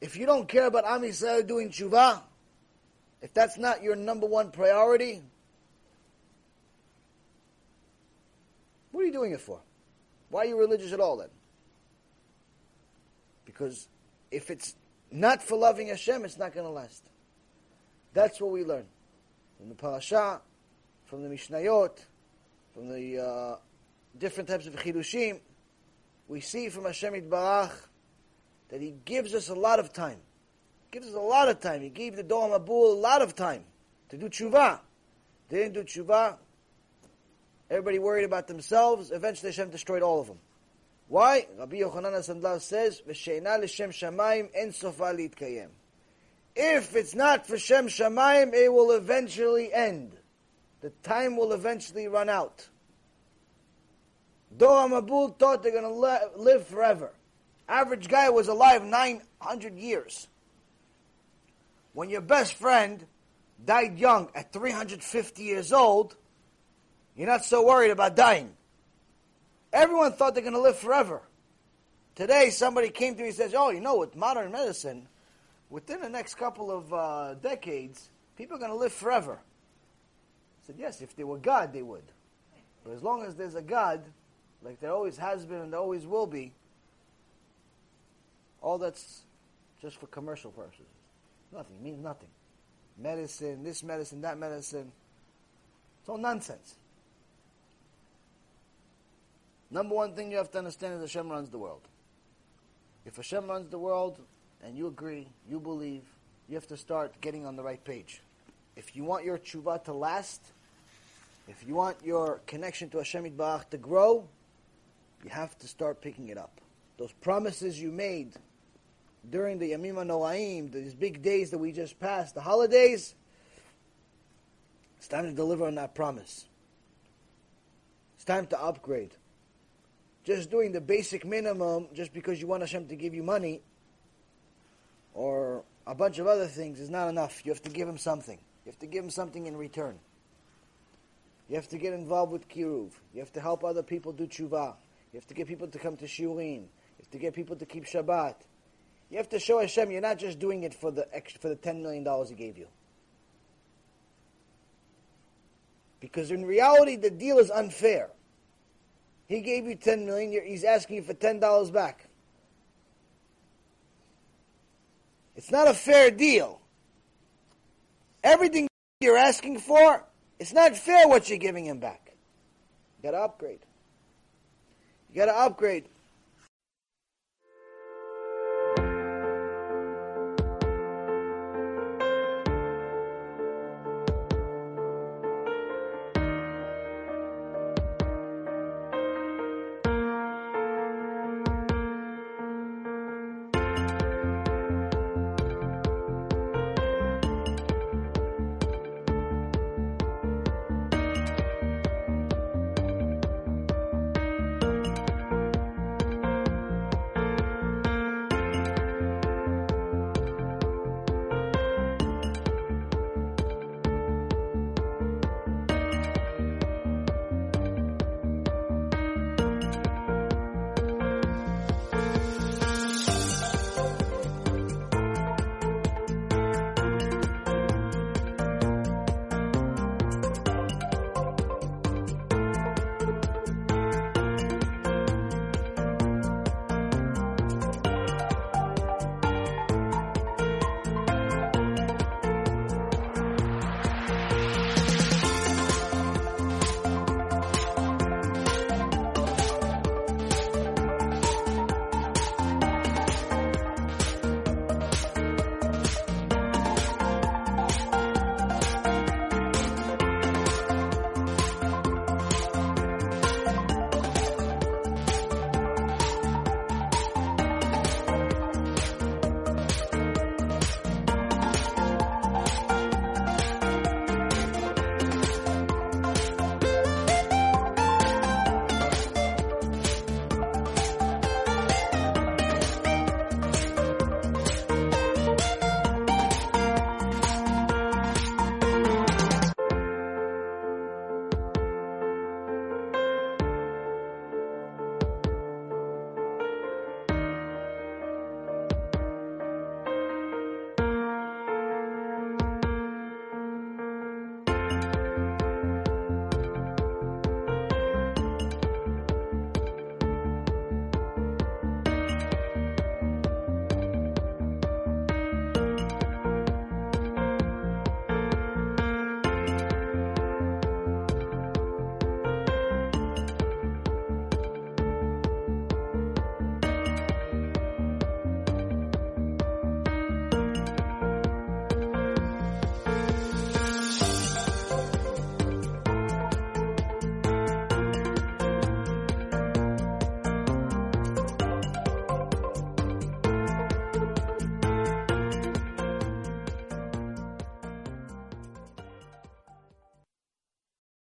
If you don't care about Am Yisrael doing tshuva, if that's not your number one priority, what are you doing it for? Why are you religious at all then? Because if it's not for loving Hashem, it's not going to last. That's what we learn from the parasha, from the Mishnayot, from the uh, different types of chidushim. We see from Hashem Barach that He gives us a lot of time. Gives us a lot of time. He gave the Dor Mabul a lot of time to do tshuva. They didn't do tshuva. Everybody worried about themselves. Eventually Hashem destroyed all of them. Why? Rabbi Yochanan Sandlar says, "V'sheina l'shem shamayim en sofa litkayem." If it's not for Shem Shamayim, it will eventually end. The time will eventually run out. Dor Mabul thought they're going to live forever. Average guy was alive 900 years. When your best friend died young at 350 years old, you're not so worried about dying. Everyone thought they're going to live forever. Today, somebody came to me and says, "Oh, you know, with modern medicine, within the next couple of uh, decades, people are going to live forever." I said, "Yes, if there were God, they would. But as long as there's a God, like there always has been and there always will be, all that's just for commercial purposes. Nothing it means nothing. Medicine, this medicine, that medicine. It's all nonsense. Number one thing you have to understand is Hashem runs the world. If Hashem runs the world and you agree, you believe, you have to start getting on the right page. If you want your tshuva to last, if you want your connection to Hashem Yitbarach to grow, you have to start picking it up. Those promises you made during the Yamim Noraim, these big days that we just passed, the holidays, it's time to deliver on that promise. It's time to upgrade just doing the basic minimum just because you want Hashem to give you money or a bunch of other things is not enough. You have to give him something. You have to give him something in return. You have to get involved with kiruv. You have to help other people do tshuva. You have to get people to come to shiurim. You have to get people to keep Shabbat. You have to show Hashem you're not just doing it for the extra, for the ten million dollars He gave you. Because in reality, the deal is unfair. He gave you 10 million, he's asking you for $10 back. It's not a fair deal. Everything you're asking for, it's not fair what you're giving him back. You gotta upgrade. You gotta upgrade.